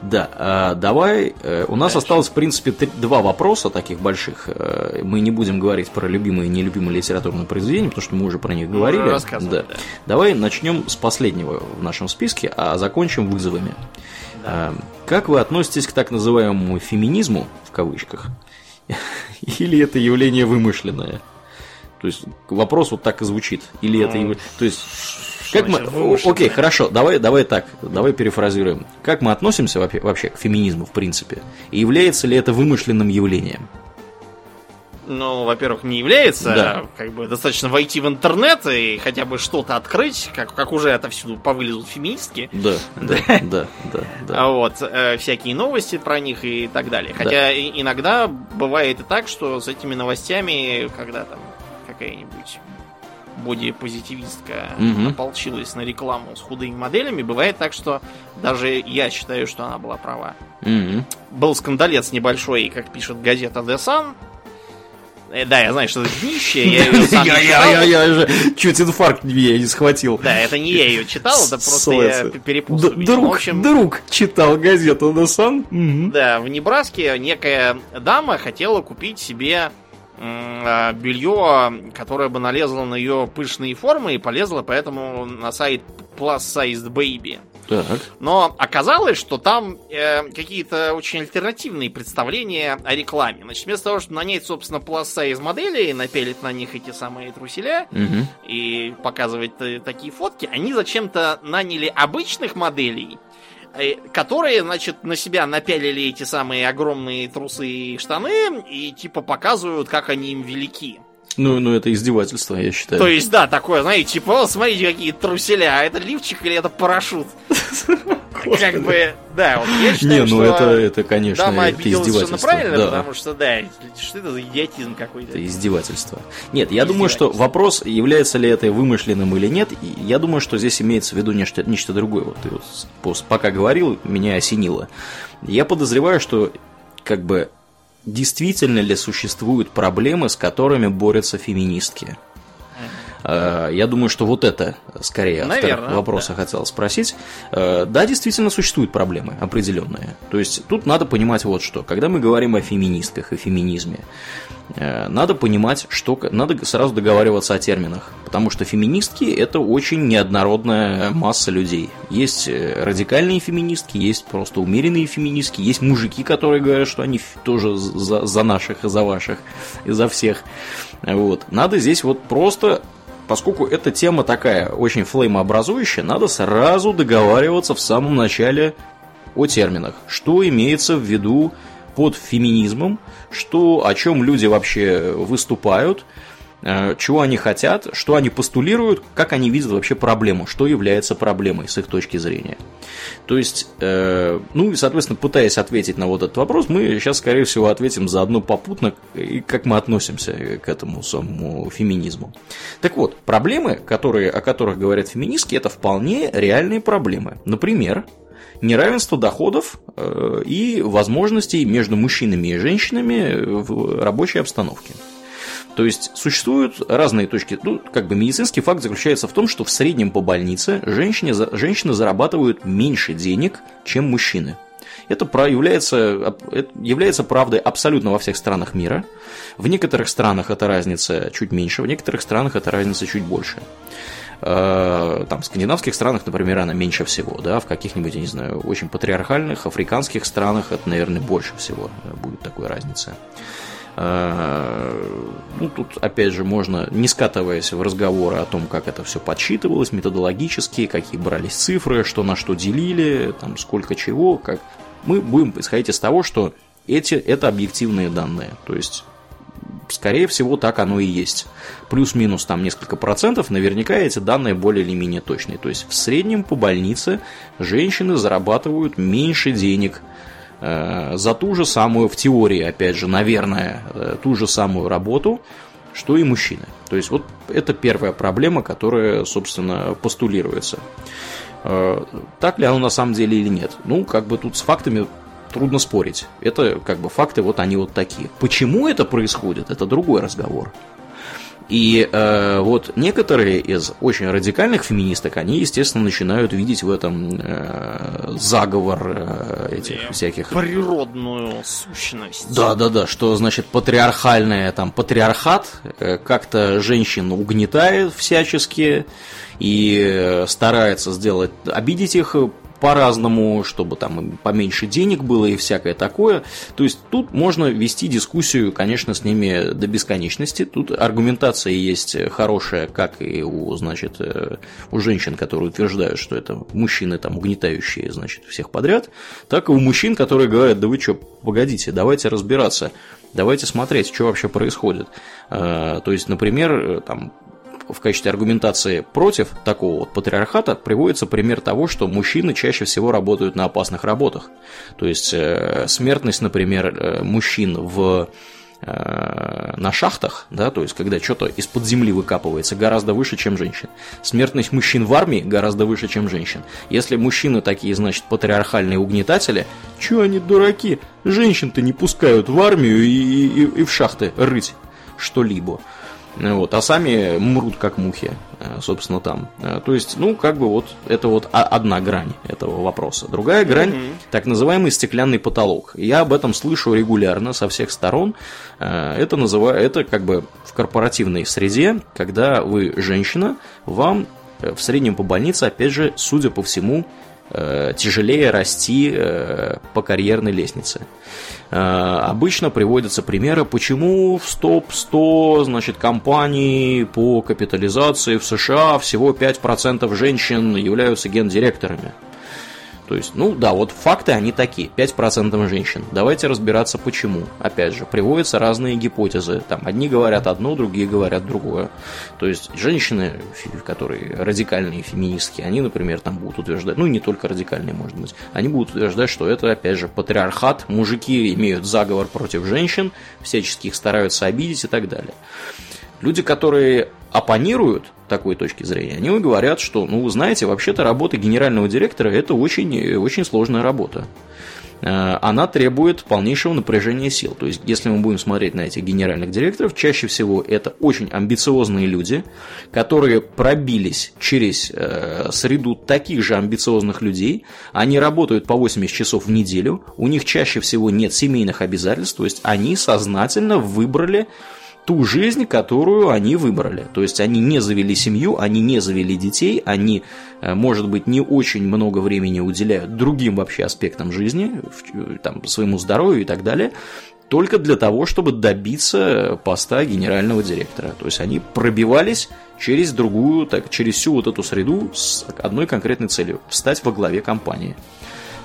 Да, а, давай. э, У нас Дальше. осталось, в принципе, три- два вопроса таких больших. Э, Мы не будем говорить про любимые и нелюбимые литературные произведения, потому что мы уже про них Мы говорили. уже Да. да. Давай начнем с последнего в нашем списке, а закончим вызовами. А, Как вы относитесь к так называемому феминизму, в кавычках, или это явление вымышленное? То есть вопрос вот так и звучит. Или это Ну, То есть как мы... значит О- вымышленное? Окей, хорошо, давай, давай так, давай перефразируем. Как мы относимся вообще, к феминизму, в принципе? И является ли это вымышленным явлением? Ну, во-первых, не является, Да. как бы достаточно войти в интернет и хотя бы что-то открыть, как, как уже отовсюду повылезут феминистки. Да, да, да, да, да. А вот э, всякие новости про них и так далее. Хотя и- иногда бывает и так, что с этими новостями, когда там какая-нибудь бодипозитивистка Мгм. ополчилась на рекламу с худыми моделями, бывает так, что даже я считаю, что она была права. Мгм. Был скандалец небольшой, как пишет газета The Sun. Э, Да, я знаю, что это днище, я ее сам Я, я, я, я же чуть инфаркт я не схватил. Да, это не я ее читал, это просто я перепутал. Друг, общем, друг читал газету на сан. Да, в Небраске некая дама хотела купить себе белье, которое бы налезло на ее пышные формы и полезло поэтому на сайт Plus Sized Baby. Так. Но оказалось, что там э, какие-то очень альтернативные представления о рекламе. Значит, вместо того, чтобы нанять, собственно, plus size модели и напялить на них эти самые труселя Мгм. и показывать э, такие фотки, они зачем-то наняли обычных моделей, которые, значит, на себя напялили эти самые огромные трусы и штаны и типа показывают, как они им велики. Ну, ну, это издевательство, я считаю. То есть, да, такое, знаете, типа, «О, смотрите, какие труселя, а это лифчик или это парашют? Как бы, да, вот я считаю, Не, ну это, это, конечно, дама это издевательство. правильно, да. потому что, да, что это за идиотизм какой-то. Это издевательство. Нет, я думаю, что вопрос, является ли это вымышленным или нет, и я думаю, что здесь имеется в виду нечто, нечто другое. Вот ты вот пока говорил, меня осенило. Я подозреваю, что как бы действительно ли существуют проблемы, с которыми борются феминистки. Э, Я думаю, что вот это скорее автор вопроса хотел спросить. Э, Да, действительно существуют проблемы определенные. То есть тут надо понимать вот что. Когда мы говорим о феминистках и феминизме, надо понимать, что надо сразу договариваться о терминах, потому что феминистки это очень неоднородная масса людей. Есть э, радикальные феминистки, есть просто умеренные феминистки, есть мужики, которые говорят, что они тоже за, за наших и за ваших и за всех. Вот. Надо здесь вот просто Поскольку эта тема такая очень флеймообразующая, надо сразу договариваться в самом начале о терминах. Что имеется в виду под феминизмом, что, о чем люди вообще выступают, э, чего они хотят, что они постулируют, как они видят вообще проблему, что является проблемой с их точки зрения. То есть, э, ну и, соответственно, пытаясь ответить на вот этот вопрос, мы сейчас, скорее всего, ответим заодно попутно, и как мы относимся к этому самому феминизму. Так вот, проблемы, которые, о которых говорят феминистки, это вполне реальные проблемы. Например, неравенство доходов э, и возможностей между мужчинами и женщинами в рабочей обстановке. То есть существуют разные точки. Ну, как бы медицинский факт заключается в том, что в среднем по больнице женщине, женщины зарабатывают меньше денег, чем мужчины. Это про- является, это является правдой абсолютно во всех странах мира. В некоторых странах эта разница чуть меньше, в некоторых странах эта разница чуть больше. Э, Там, в скандинавских странах, например, она меньше всего, да, в каких-нибудь, я не знаю, очень патриархальных африканских странах это, наверное, больше всего э, будет такой разницы. Э, Ну, тут, опять же, можно, не скатываясь в разговоры о том, как это все подсчитывалось методологически, какие брались цифры, что на что делили, там, сколько чего, как... Мы будем исходить из того, что эти, это объективные данные. То есть, скорее всего, так оно и есть. Плюс-минус там несколько процентов, наверняка эти данные более или менее точные. То есть, в среднем по больнице женщины зарабатывают меньше денег, э, за ту же самую, в теории, опять же, наверное, э, ту же самую работу, что и мужчины. То есть вот это первая проблема, которая, собственно, постулируется. Э, Так ли оно на самом деле или нет? Ну, как бы тут с фактами трудно спорить. Это как бы факты, вот они вот такие. Почему это происходит, это другой разговор. И э, вот некоторые из очень радикальных феминисток, они, естественно, начинают видеть в этом э, заговор э, этих всяких Природную сущность. да, да, да, что значит патриархальная, там, патриархат э, как-то женщин угнетает всячески и э, старается сделать, обидеть их по-разному, чтобы там поменьше денег было и всякое такое. То есть тут можно вести дискуссию, конечно, с ними до бесконечности. Тут аргументация есть хорошая, как и у, значит, э, у женщин, которые утверждают, что это мужчины там угнетающие, значит, всех подряд, так и у мужчин, которые говорят, да вы что, погодите, давайте разбираться, давайте смотреть, что вообще происходит. Э, То есть, например, э, там в качестве аргументации против такого вот патриархата приводится пример того, что мужчины чаще всего работают на опасных работах. То есть э, смертность, например, э, мужчин в э, на шахтах, да, то есть когда что-то из-под земли выкапывается, гораздо выше, чем женщин. Смертность мужчин в армии гораздо выше, чем женщин. Если мужчины такие, значит, патриархальные угнетатели, чё они дураки? Женщин-то не пускают в армию и, и- и в шахты рыть что-либо. Ну Вот, а сами мрут как мухи, э, собственно, там. Э, То есть, ну, как бы вот это вот одна грань этого вопроса. Другая грань, так называемый стеклянный потолок. Я об этом слышу регулярно со всех сторон. Э, Это называю, это как бы в корпоративной среде, когда вы женщина, вам в среднем по больнице, опять же, судя по всему, тяжелее расти э, по карьерной лестнице. Э, Обычно приводятся примеры, почему в стоп-100 значит, компаний по капитализации в США всего 5% женщин являются гендиректорами. То есть, ну да, вот факты они такие, 5% женщин. Давайте разбираться почему. Опять же, приводятся разные гипотезы. Там одни говорят одно, другие говорят другое. То есть, женщины, которые радикальные феминистки, они, например, там будут утверждать, ну не только радикальные, может быть, они будут утверждать, что это, опять же, патриархат, мужики имеют заговор против женщин, всячески их стараются обидеть и так далее. Люди, которые оппонируют такой точки зрения, они говорят, что, ну, вы знаете, вообще-то работа генерального директора – это очень, очень сложная работа. Э, она требует полнейшего напряжения сил. То есть, если мы будем смотреть на этих генеральных директоров, чаще всего это очень амбициозные люди, которые пробились через э, среду таких же амбициозных людей. Они работают по 80 часов в неделю, у них чаще всего нет семейных обязательств, то есть они сознательно выбрали ту жизнь, которую они выбрали. То есть они не завели семью, они не завели детей, они, э, может быть, не очень много времени уделяют другим вообще аспектам жизни, э, там, своему здоровью и так далее, только для того, чтобы добиться поста генерального директора. То есть они пробивались через другую, так, через всю вот эту среду с одной конкретной целью – встать во главе компании.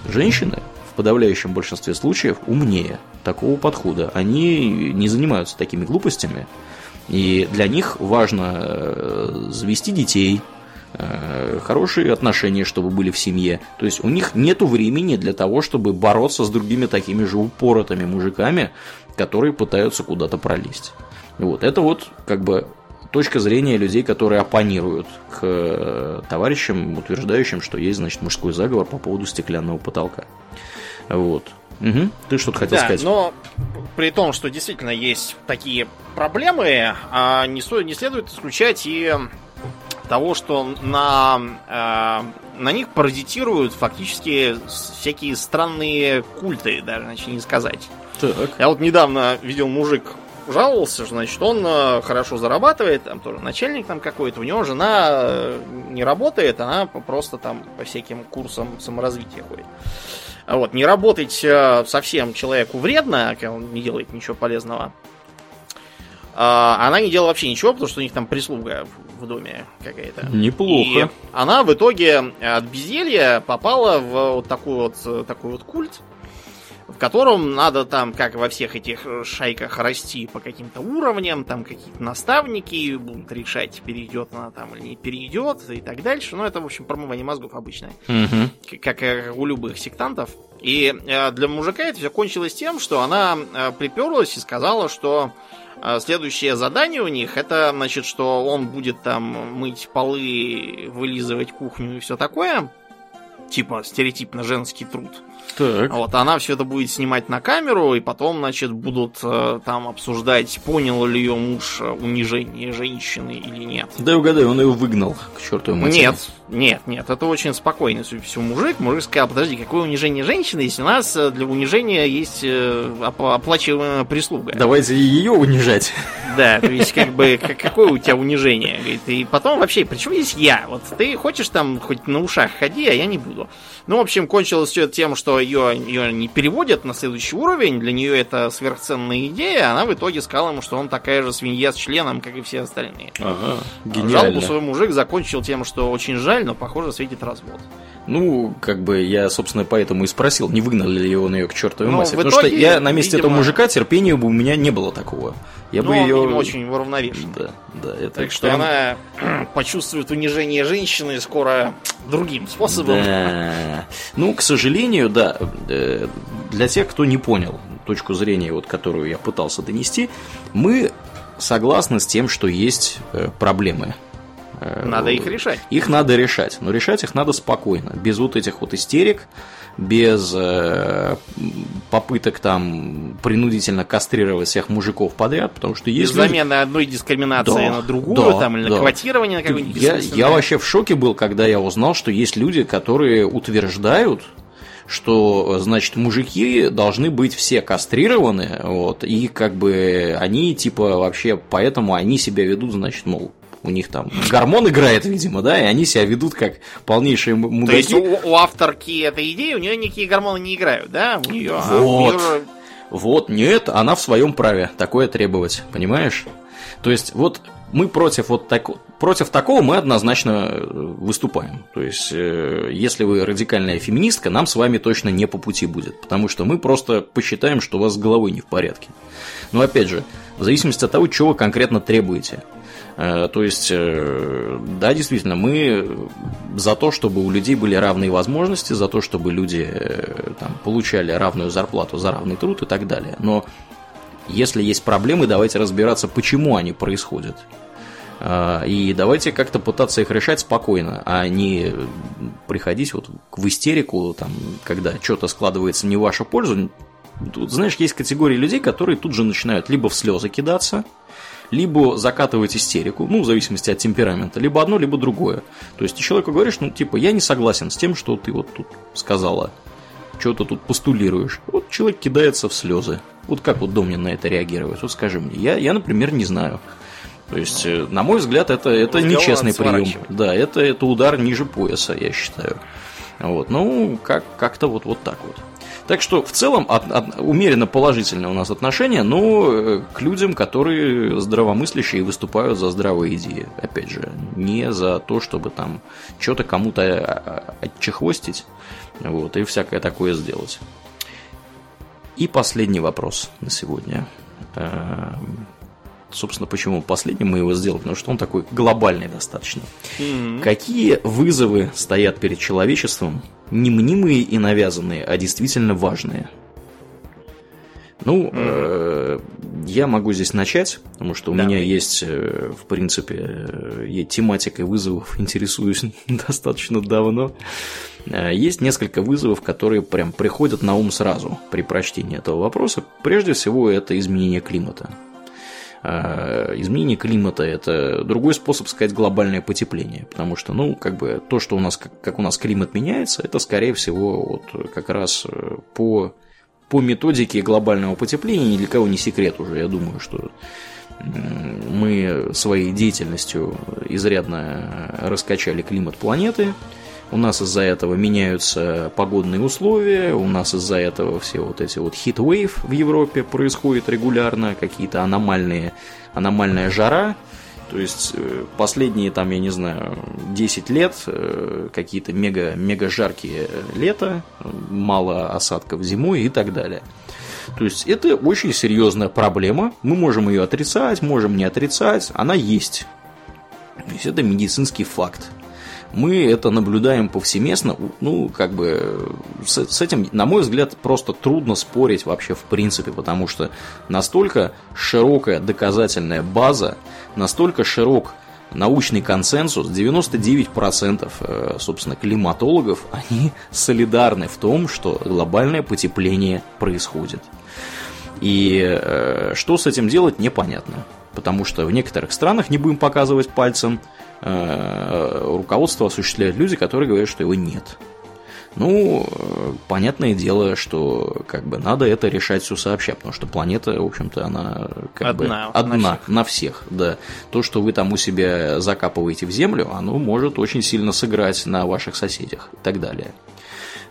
Женщины в подавляющем большинстве случаев умнее такого подхода. Они не занимаются такими глупостями, и для них важно э, завести детей, э, хорошие отношения, чтобы были в семье. То есть у них нет времени для того, чтобы бороться с другими такими же упоротыми мужиками, которые пытаются куда-то пролезть. Вот это вот как бы точка зрения людей, которые оппонируют к э, товарищам, утверждающим, что есть, значит, мужской заговор по поводу стеклянного потолка. Вот. Угу. Ты что-то хотел да, сказать? но при том, что действительно есть такие проблемы, а не, стоит, не следует исключать и того, что на, э, на них паразитируют фактически всякие странные культы, даже, значит, не сказать. Так. Я вот недавно видел мужик жаловался, что, значит, он э, хорошо зарабатывает, там тоже начальник там какой-то, у него жена э, не работает, она просто там по всяким курсам саморазвития ходит. Вот, не работать э, совсем человеку вредно, он не делает ничего полезного. А, она не делала вообще ничего, потому что у них там прислуга в доме какая-то. Неплохо. И она в итоге от безделья попала в вот такой вот, э, такой вот культ в котором надо там, как во всех этих э, шайках, расти по каким-то уровням, там какие-то наставники будут решать, перейдет она там или не перейдет и так дальше. Ну, это, в общем, промывание мозгов обычное. Угу. Как, как у любых сектантов. И э, для мужика это все кончилось тем, что она э, приперлась и сказала, что следующее задание у них это, значит, что он будет там мыть полы, вылизывать кухню и все такое. Типа стереотипно женский труд. Так. Вот, она все это будет снимать на камеру, и потом, значит, будут э, там обсуждать, понял ли ее муж э, унижение женщины или нет. Да угадай, он ее выгнал к черту матери. Нет, нет, нет, это очень спокойный, судя по всему, мужик. Мужик сказал, подожди, какое унижение женщины, если у нас э, для унижения есть э, оплачиваемая прислуга? Давайте ее унижать. Да, то есть, как бы, какое у тебя унижение? Говорит, и потом вообще, почему здесь я? Вот ты хочешь там хоть на ушах ходи, а я не буду. Ну, в общем, кончилось все это тем, что ее, ее не переводят на следующий уровень, для нее это сверхценная идея, она в итоге сказала ему, что он такая же свинья с членом, как и все остальные. Ага, гениально. Жалобу свой мужик закончил тем, что очень жаль, но, похоже, светит развод. Ну, как бы я, собственно, поэтому и спросил, не выгнали ли его на ее к чертовой ну, матери. Потому что я на месте видимо... этого мужика терпения бы у меня не было такого. Я ну, бы ее... очень уравновешен. Да, да. Это так что она почувствует унижение женщины скоро другим способом. Да. Ну, к сожалению, да, э, для тех, кто не понял точку зрения, вот, которую я пытался донести, мы согласны с тем, что есть э, проблемы Э, надо их решать. Их надо решать, но решать их надо спокойно, без вот этих вот истерик, без э, попыток там принудительно кастрировать всех мужиков подряд, потому что есть... Без люди... замены одной дискриминации да, на другую, да, там, или да. на квотирование на какое-нибудь я, я вообще в шоке был, когда я узнал, что есть люди, которые утверждают, что, значит, мужики должны быть все кастрированы, вот, и как бы они, типа, вообще, поэтому они себя ведут, значит, мол, у них там гормон играет, видимо, да, и они себя ведут как полнейшие мудаки. То есть у, у авторки этой идеи у нее никакие гормоны не играют, да? У нее, вот. А у нее... Вот, нет, она в своем праве такое требовать, понимаешь? То есть, вот мы против вот так, против такого мы однозначно э, выступаем. То есть, э, если вы радикальная феминистка, нам с вами точно не по пути будет, потому что мы просто посчитаем, что у вас с головой не в порядке. Но опять же, в зависимости от того, чего вы конкретно требуете. Э, то есть, да, действительно, мы за то, чтобы у людей были равные возможности, за то, чтобы люди там, получали равную зарплату за равный труд и так далее. Но если есть проблемы, давайте разбираться, почему они происходят. И давайте как-то пытаться их решать спокойно, а не приходить вот в истерику, там, когда что-то складывается не в вашу пользу. Тут, знаешь, есть категории людей, которые тут же начинают либо в слезы кидаться, либо закатывать истерику, ну, в зависимости от темперамента, либо одно, либо другое. То есть ты человеку говоришь, ну, типа, я не согласен с тем, что ты вот тут сказала, что ты тут постулируешь. Вот человек кидается в слезы. Вот как вот Домнин на это реагирует? Вот скажи мне. Я, я например, не знаю. То есть, э, на мой взгляд, это, это нечестный прием. Да, это, это удар ниже пояса, я считаю. Вот, ну, как, как-то вот, вот так вот. Так что в целом от, от, умеренно положительное у нас отношение, но э, к людям, которые здравомыслящие и выступают за здравые идеи. Опять же, не за то, чтобы там что-то кому-то э, отчехвостить вот, и всякое такое сделать. И последний вопрос на сегодня. Собственно, почему последним мы его сделали, потому что он такой глобальный достаточно. Mm-hmm. Какие вызовы стоят перед человечеством, не мнимые и навязанные, а действительно важные? Ну, э, я могу здесь начать, потому что у Давай. меня есть, э, в принципе, э, я тематикой вызовов интересуюсь достаточно давно. Э, есть несколько вызовов, которые прям приходят на ум сразу при прочтении этого вопроса. Прежде всего, это изменение климата. А, изменение климата – это другой способ сказать глобальное потепление, потому что, ну, как бы то, что у нас, как, у нас климат меняется, это, скорее всего, вот как раз э, по, по методике глобального потепления ни для кого не секрет уже, я думаю, что мы своей деятельностью изрядно раскачали климат планеты, у нас из-за этого меняются погодные условия, у нас из-за этого все вот эти вот wave в Европе происходят регулярно, какие-то аномальные, аномальная жара. То есть э, последние там, я не знаю, 10 лет э, какие-то мега, мега жаркие лета, мало осадков зимой и так далее. То есть это очень серьезная проблема. Мы можем ее отрицать, можем не отрицать, она есть. То есть это медицинский факт мы это наблюдаем повсеместно. Ну, как бы с, с этим, на мой взгляд, просто трудно спорить вообще в принципе, потому что настолько широкая доказательная база, настолько широк научный консенсус, 99% э, собственно климатологов, они солидарны в том, что глобальное потепление происходит. И э, что с этим делать, непонятно. Потому что в некоторых странах, не будем показывать пальцем, Э, руководство осуществляют люди, которые говорят, что его нет. Ну, э, понятное дело, что как бы надо это решать все сообща, потому что планета, в общем-то, она как одна, бы одна на всех. на всех, да. То, что вы там у себя закапываете в землю, оно может очень сильно сыграть на ваших соседях и так далее.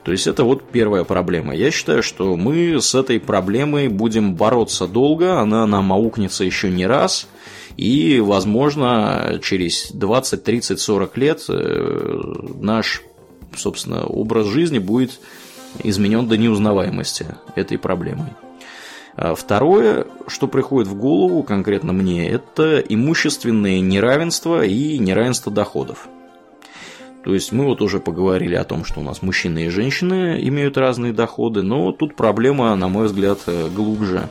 То есть это вот первая проблема. Я считаю, что мы с этой проблемой будем бороться долго, она нам аукнется еще не раз – и, возможно, через 20, 30, 40 лет э, наш, собственно, образ жизни будет изменен до неузнаваемости этой проблемой. А второе, что приходит в голову конкретно мне, это имущественное неравенство и неравенство доходов. То есть мы вот уже поговорили о том, что у нас мужчины и женщины имеют разные доходы, но тут проблема, на мой взгляд, э, глубже.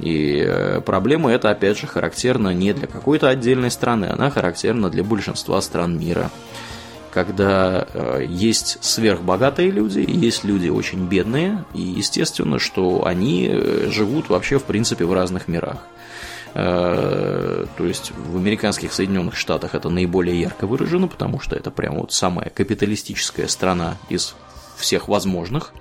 И э, проблема эта, опять же, характерна не для какой-то отдельной страны, она характерна для большинства стран мира. Когда э, есть сверхбогатые люди, есть люди очень бедные, и естественно, что они живут вообще, в принципе, в разных мирах. Э, то есть в американских Соединенных Штатах это наиболее ярко выражено, потому что это прямо вот самая капиталистическая страна из всех возможных.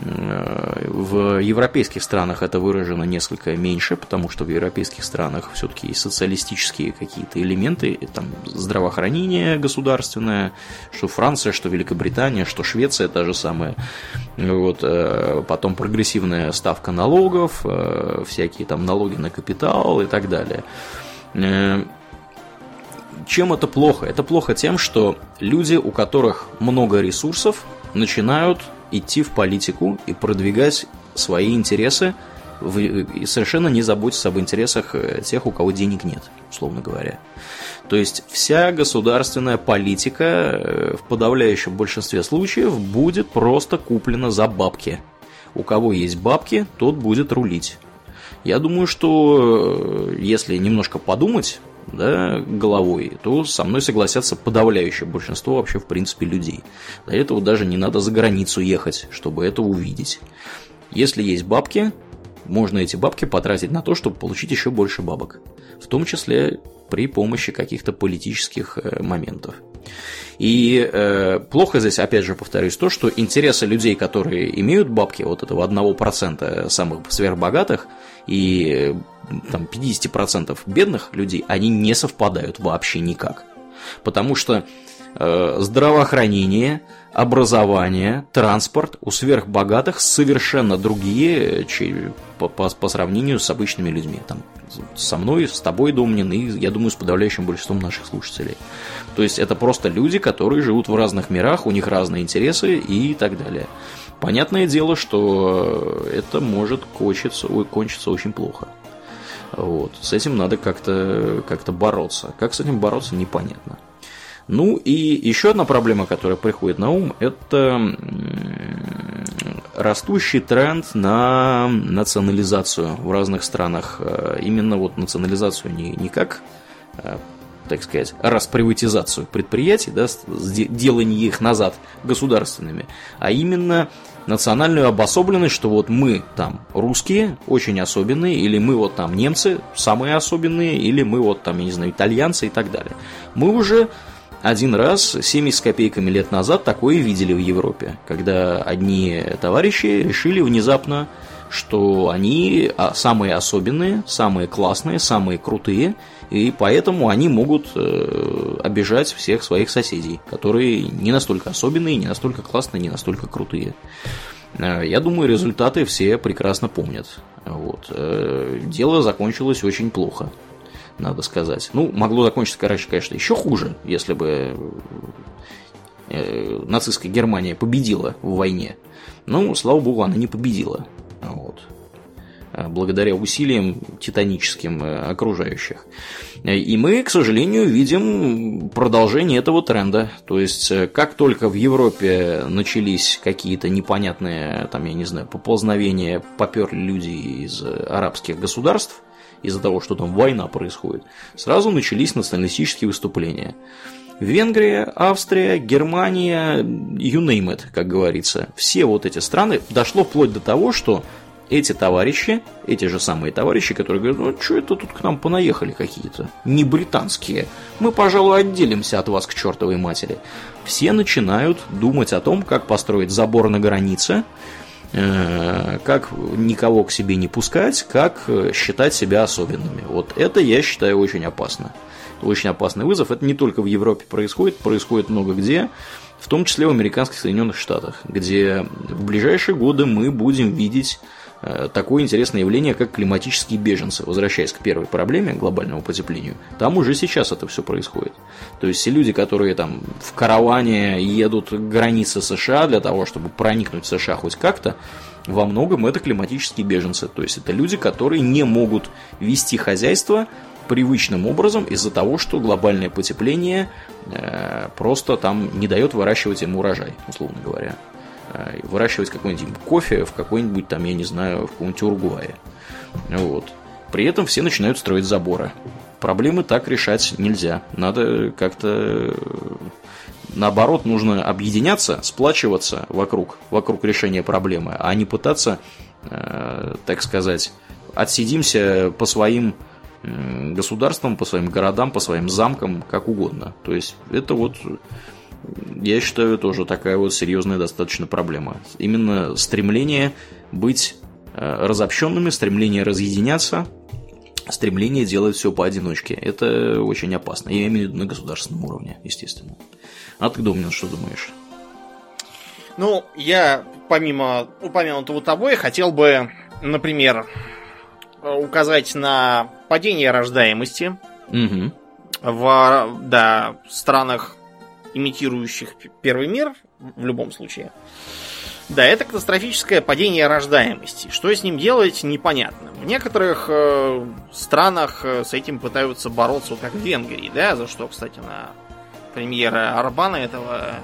Э, в европейских странах это выражено несколько меньше, потому что в европейских странах все-таки социалистические какие-то элементы, там здравоохранение государственное, что Франция, что Великобритания, что Швеция та же самая. Вот, э, потом прогрессивная ставка налогов, э, всякие там налоги на капитал и так далее. Чем это плохо? Это плохо тем, что люди, у которых много ресурсов, начинают идти в политику и продвигать свои интересы и совершенно не заботиться об интересах э, тех, у кого денег нет, условно говоря. То есть вся государственная политика э, в подавляющем большинстве случаев будет просто куплена за бабки. У кого есть бабки, тот будет рулить. Я думаю, что э, если немножко подумать да, головой, то со мной согласятся подавляющее большинство вообще в принципе людей. Для этого даже не надо за границу ехать, чтобы это увидеть. Если есть бабки, можно эти бабки потратить на то, чтобы получить еще больше бабок. В том числе при помощи каких-то политических э, моментов. И э, плохо здесь, опять же, повторюсь, то, что интересы людей, которые имеют бабки, вот этого 1% самых сверхбогатых и там, 50% бедных людей, они не совпадают вообще никак. Потому что э, здравоохранение, образование, транспорт у сверхбогатых совершенно другие по, по, по сравнению с обычными людьми. Там, со мной, с тобой, Домнин, и, я думаю, с подавляющим большинством наших слушателей. То есть это просто люди, которые живут в разных мирах, у них разные интересы и так далее. Понятное дело, что это может кончиться, ой, кончиться очень плохо. Вот. С этим надо как-то как бороться. Как с этим бороться, непонятно. Ну и еще одна проблема, которая приходит на ум, это растущий тренд на национализацию в разных странах. Э, именно вот национализацию не, не как, э, так сказать, расприватизацию предприятий, да, делание их назад государственными, а именно национальную обособленность, что вот мы там русские, очень особенные, или мы вот там немцы, самые особенные, или мы вот там, я не знаю, итальянцы и так далее. Мы уже один раз, 70 с копейками лет назад, такое видели в Европе, когда одни товарищи решили внезапно, что они а, самые особенные, самые классные, самые крутые, и поэтому они могут э, обижать всех своих соседей, которые не настолько особенные, не настолько классные, не настолько крутые. Э, я думаю, результаты все прекрасно помнят. Вот. Э, дело закончилось очень плохо надо сказать. Ну, могло закончиться, короче, конечно, еще хуже, если бы нацистская Германия победила в войне. Но, слава богу, она не победила. Вот. Э, благодаря усилиям титаническим э, окружающих. И мы, к сожалению, видим продолжение этого тренда. То есть, как только в Европе начались какие-то непонятные, там, я не знаю, поползновения, поперли люди из арабских государств, из-за того, что там война происходит, сразу начались националистические выступления. Венгрия, Австрия, Германия, you name it, как говорится. Все вот эти страны дошло вплоть до того, что эти товарищи, эти же самые товарищи, которые говорят, ну что это тут к нам понаехали какие-то, не британские, мы, пожалуй, отделимся от вас к чертовой матери. Все начинают думать о том, как построить забор на границе, Э, как никого к себе не пускать, как э, считать себя особенными. Вот это я считаю очень опасно. Очень опасный вызов. Это не только в Европе происходит, происходит много где, в том числе в американских Соединенных Штатах, где в ближайшие годы мы будем видеть Э, такое интересное явление, как климатические беженцы. Возвращаясь к первой проблеме, глобальному потеплению, там уже сейчас это все происходит. То есть все люди, которые там в караване едут к границе США для того, чтобы проникнуть в США хоть как-то, во многом это климатические беженцы. То есть это люди, которые не могут вести хозяйство привычным образом из-за того, что глобальное потепление э, просто там не дает выращивать им урожай, условно говоря. Э, выращивать какой-нибудь кофе в какой-нибудь там, я не знаю, в каком-нибудь Уругвае. Вот. При этом все начинают строить заборы. Проблемы так решать нельзя. Надо как-то наоборот, нужно объединяться, сплачиваться вокруг, вокруг решения проблемы, а не пытаться, э, так сказать, отсидимся по своим государствам, по своим городам, по своим замкам, как угодно. То есть это вот я считаю, тоже такая вот серьезная достаточно проблема. Именно стремление быть э, разобщенными, стремление разъединяться, стремление делать все поодиночке. Это очень опасно. Я имею в виду на государственном уровне, естественно. А ты, Домнин, что думаешь? Ну, я, помимо упомянутого тобой, хотел бы, например, указать на падение рождаемости Угу. В да, странах, имитирующих первый мир, в любом случае. Да, это катастрофическое падение рождаемости. Что с ним делать, непонятно. В некоторых э, странах э, с этим пытаются бороться, вот как в Венгрии, да, за что, кстати, на премьера Арбана этого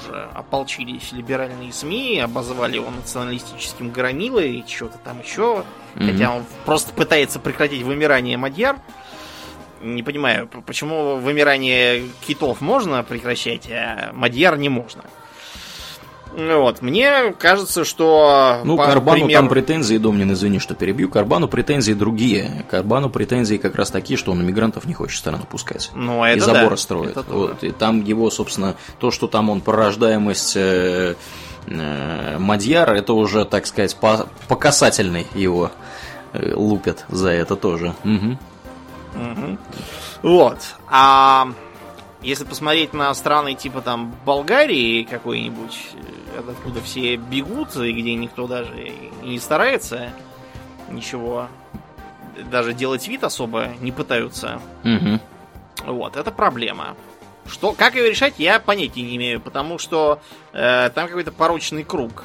уже ополчились либеральные СМИ, обозвали его националистическим громилой и что-то там еще. Mm-hmm. Хотя он просто пытается прекратить вымирание Мадьяр. Не понимаю, почему вымирание китов можно прекращать, а Мадьяр не можно. Вот, мне кажется, что... Ну, Карбану примеру... там претензии, Домнин, извини, что перебью, Карбану претензии другие. Карбану претензии как раз такие, что он мигрантов не хочет страну пускать. Ну, это И заборы да, строит. Это вот, и там его, собственно, то, что там он порождаемость э, э, Мадьяра, это уже, так сказать, по, по касательной его э, лупят за это тоже. Угу. Угу. Вот. А если посмотреть на страны типа там Болгарии какой-нибудь, откуда все бегут, и где никто даже и не старается ничего, даже делать вид особо не пытаются. Угу. Вот, это проблема. Что, как ее решать, я понятия не имею, потому что э, там какой-то порочный круг.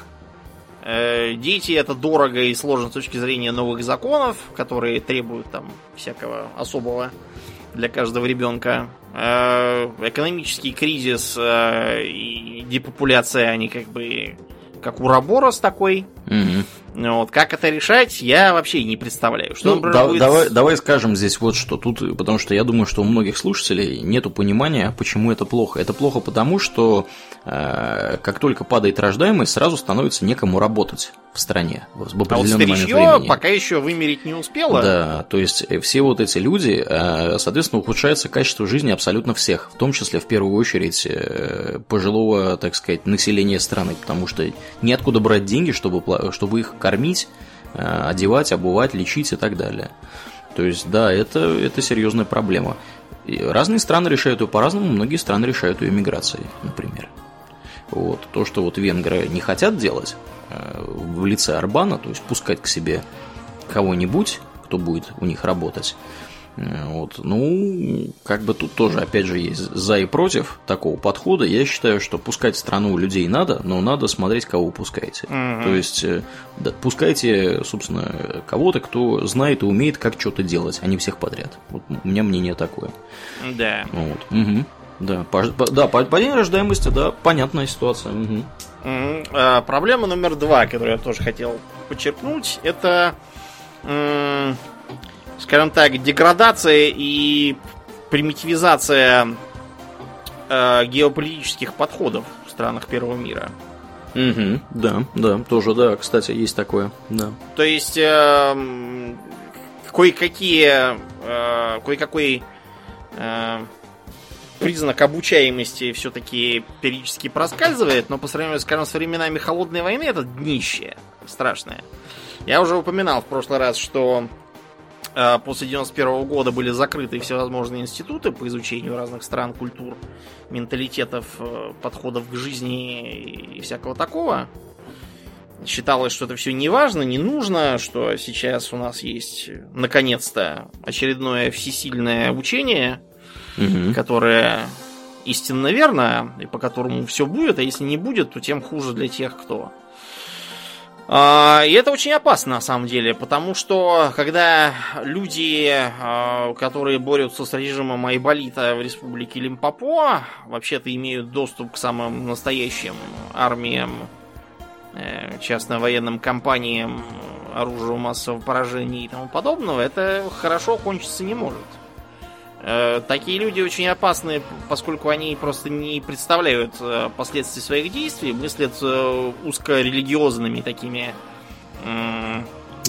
Э, дети это дорого и сложно с точки зрения новых законов, которые требуют там всякого особого для каждого ребенка. Э, экономический кризис э, и депопуляция, они как бы как Ураборос такой. Угу. Вот, как это решать, я вообще не представляю. Что, ну, да, будет... давай, давай скажем здесь вот что тут, потому что я думаю, что у многих слушателей нету понимания, почему это плохо. Это плохо потому, что э, как только падает рождаемость, сразу становится некому работать в стране в а вот времени. пока еще вымереть не успела. Да, то есть э, все вот эти люди, э, соответственно, ухудшается качество жизни абсолютно всех, в том числе в первую очередь э, пожилого, так сказать, населения страны, потому что неоткуда брать деньги, чтобы, чтобы их кормить, э, одевать, обувать, лечить и так далее. То есть, да, это, это серьезная проблема. И разные страны решают ее по-разному, многие страны решают ее миграцией, например. Вот. То, что вот венгры не хотят делать э, в лице Арбана, то есть пускать к себе кого-нибудь, кто будет у них работать, вот. Ну, как бы тут тоже, опять же, есть за и против такого подхода. Я считаю, что пускать страну людей надо, но надо смотреть, кого пускаете. Угу. То есть, э, да, пускайте, собственно, кого-то, кто знает и умеет, как что-то делать, а не всех подряд. Вот у меня мнение такое. Да. Вот. Угу. Да, по, да, падение рождаемости, да, понятная ситуация. Угу. А, проблема номер два, которую я тоже хотел подчеркнуть, это скажем так, деградация и примитивизация э, геополитических подходов в странах первого мира. Угу, да, да, тоже, да, кстати, есть такое, да. То есть, э, кое-какие, э, кое-какой э, признак обучаемости все-таки периодически проскальзывает, но по сравнению, скажем, с временами холодной войны это днище страшное. Я уже упоминал в прошлый раз, что после 91 года были закрыты всевозможные институты по изучению разных стран, культур, менталитетов, э, подходов к жизни и всякого такого. Считалось, что это все не важно, не нужно, что сейчас у нас есть наконец-то очередное всесильное учение, угу. которое истинно верно, и по которому все будет, а если не будет, то тем хуже для тех, кто а, и это очень опасно на самом деле, потому что когда люди, а, которые борются с режимом Айболита в республике Лимпопо, вообще-то имеют доступ к самым настоящим армиям, э, частно-военным компаниям, оружию массового поражения и тому подобного, это хорошо кончиться не может. Э, такие люди очень опасны, поскольку они просто не представляют э, последствий своих действий, мыслят э, узкорелигиозными такими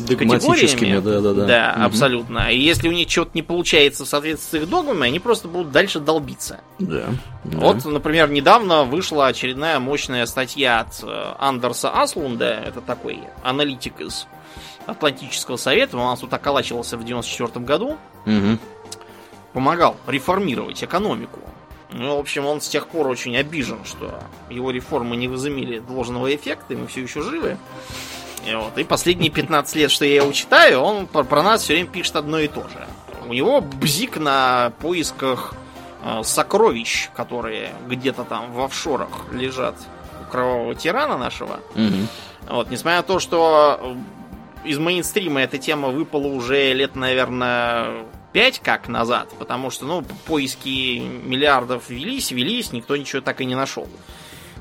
категориями. Да, да, да. Да, угу. абсолютно. И если у них что-то не получается в соответствии с их догмами, они просто будут дальше долбиться. Да. да. Вот, например, недавно вышла очередная мощная статья от Андерса Аслунда, это такой аналитик из Атлантического совета, он у нас тут околачивался в 94 году. Угу помогал реформировать экономику. Ну, в общем, он с тех пор очень обижен, что его реформы не возымели должного эффекта, и мы все еще живы. И, вот, и последние 15 лет, что я его читаю, он про, про нас все время пишет одно и то же. У него бзик на поисках э, сокровищ, которые где-то там в офшорах лежат у кровавого тирана нашего. Мгм. Вот, несмотря на то, что э, из мейнстрима эта тема выпала уже лет, наверное, пять как назад, потому что, ну, поиски миллиардов велись, велись, никто ничего так и не нашел.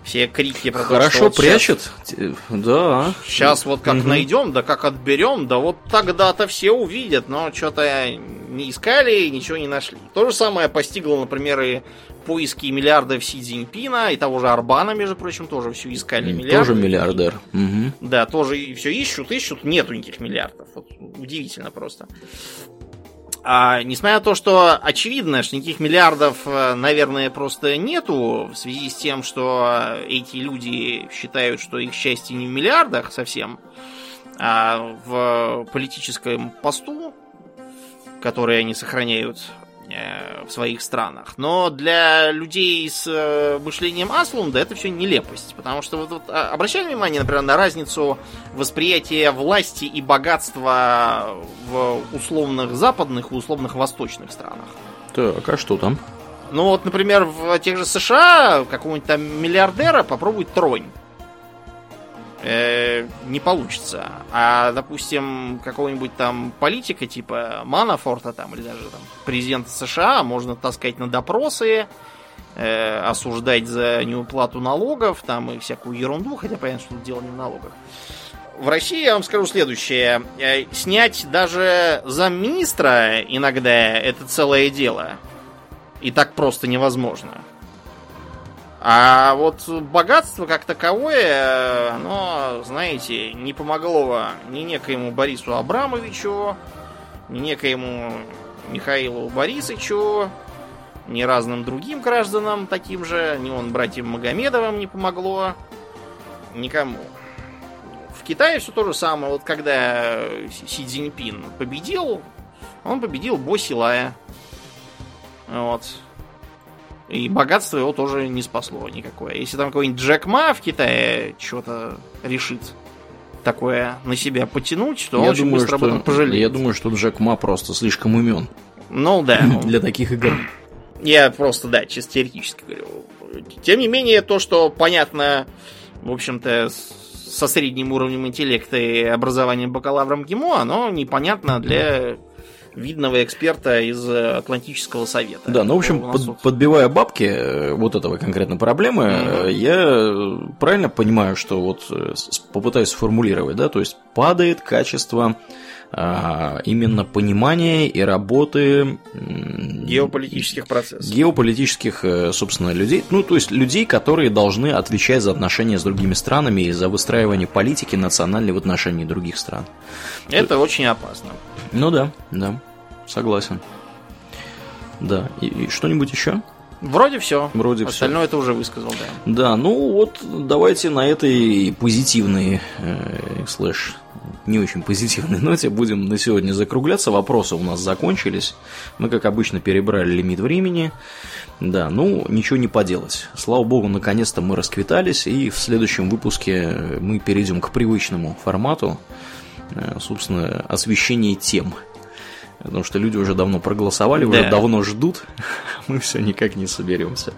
Все крики про то, что Хорошо вот щас- прячет. Те- Да. Сейчас вот как Мгм. найдем, да как отберем, да вот тогда-то все увидят, но что-то не искали и ничего не нашли. То же самое постигло, например, и поиски миллиардов Си Цзиньпина и того же Арбана, между прочим, тоже все искали миллиарды. Тоже миллиардер. Мгм. Да, тоже все ищут, ищут, нету никаких миллиардов. Вот, удивительно просто. А, несмотря на то, что очевидно, что никаких миллиардов, э, наверное, просто нету, в связи с тем, что эти люди считают, что их счастье не в миллиардах совсем, а в политическом посту, который они сохраняют в своих странах. Но для людей с э, мышлением Аслунда это все нелепость. Потому что вот, вот, а, обращали внимание, например, на разницу восприятия власти и богатства в условных западных и условных восточных странах. Так, а что там? Ну вот, например, в тех же США какого-нибудь там миллиардера попробуй тронь. Э, не получится. А, допустим, какого-нибудь там политика типа Манафорта там, или даже там президента США можно таскать на допросы, э, осуждать за неуплату налогов там и всякую ерунду, хотя понятно, что дело не в налогах. В России я вам скажу следующее. Э, Снять даже замминистра иногда это целое дело. И так просто невозможно. А вот богатство как таковое, оно, знаете, не помогло ни некоему Борису Абрамовичу, ни некоему Михаилу Борисовичу, ни разным другим гражданам таким же, ни он братьям Магомедовым не помогло, никому. В Китае все то же самое. Вот когда Си Цзиньпин победил, он победил Бо Силая. Вот. И богатство его тоже не спасло никакое. Если там какой-нибудь Джек Ма в Китае что-то решит такое на себя потянуть, то он очень быстро об этом пожалеет. я думаю, что Джек Ма просто слишком умен Ну да. для таких игр. Я просто, да, чисто теоретически говорю. Тем не менее, то, что понятно, в общем-то, со средним уровнем интеллекта и образованием бакалавром ГИМО, оно непонятно для видного эксперта из э, Атлантического совета. Да, ну, в общем, под- подбивая бабки э, вот этого конкретно проблемы, э, я правильно понимаю, что вот попытаюсь сформулировать, да, то есть падает качество а, именно понимания и работы геополитических процессов. геополитических, собственно, людей, ну, то есть людей, которые должны отвечать за отношения с другими странами и за выстраивание политики национальной в отношении других стран. Это очень опасно. Ну да, да, согласен. Да, и, и что-нибудь еще? Вроде все. Вроде. Остальное это уже высказал, да. Да, ну вот давайте на этой позитивной э, слэш не очень позитивной ноте будем на сегодня закругляться. Вопросы у нас закончились. Мы, как обычно, перебрали лимит времени. Да, ну, ничего не поделать. Слава богу, наконец-то мы расквитались, и в следующем выпуске мы перейдем к привычному формату, э, собственно, освещение тем. Потому что люди уже давно проголосовали, уже Да. давно ждут, мы все никак не соберемся.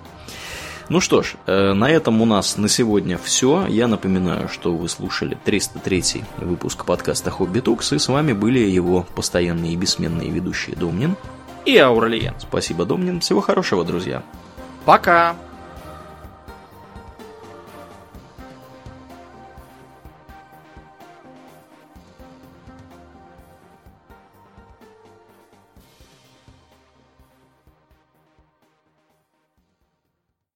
Ну что ж, э, на этом у нас на сегодня все. Я напоминаю, что вы слушали 303 выпуск подкаста Хобби Тукс, и с вами были его постоянные и бессменные ведущие Домнин. И Ауралиен. Спасибо, Домнин. Всего хорошего, друзья. Пока.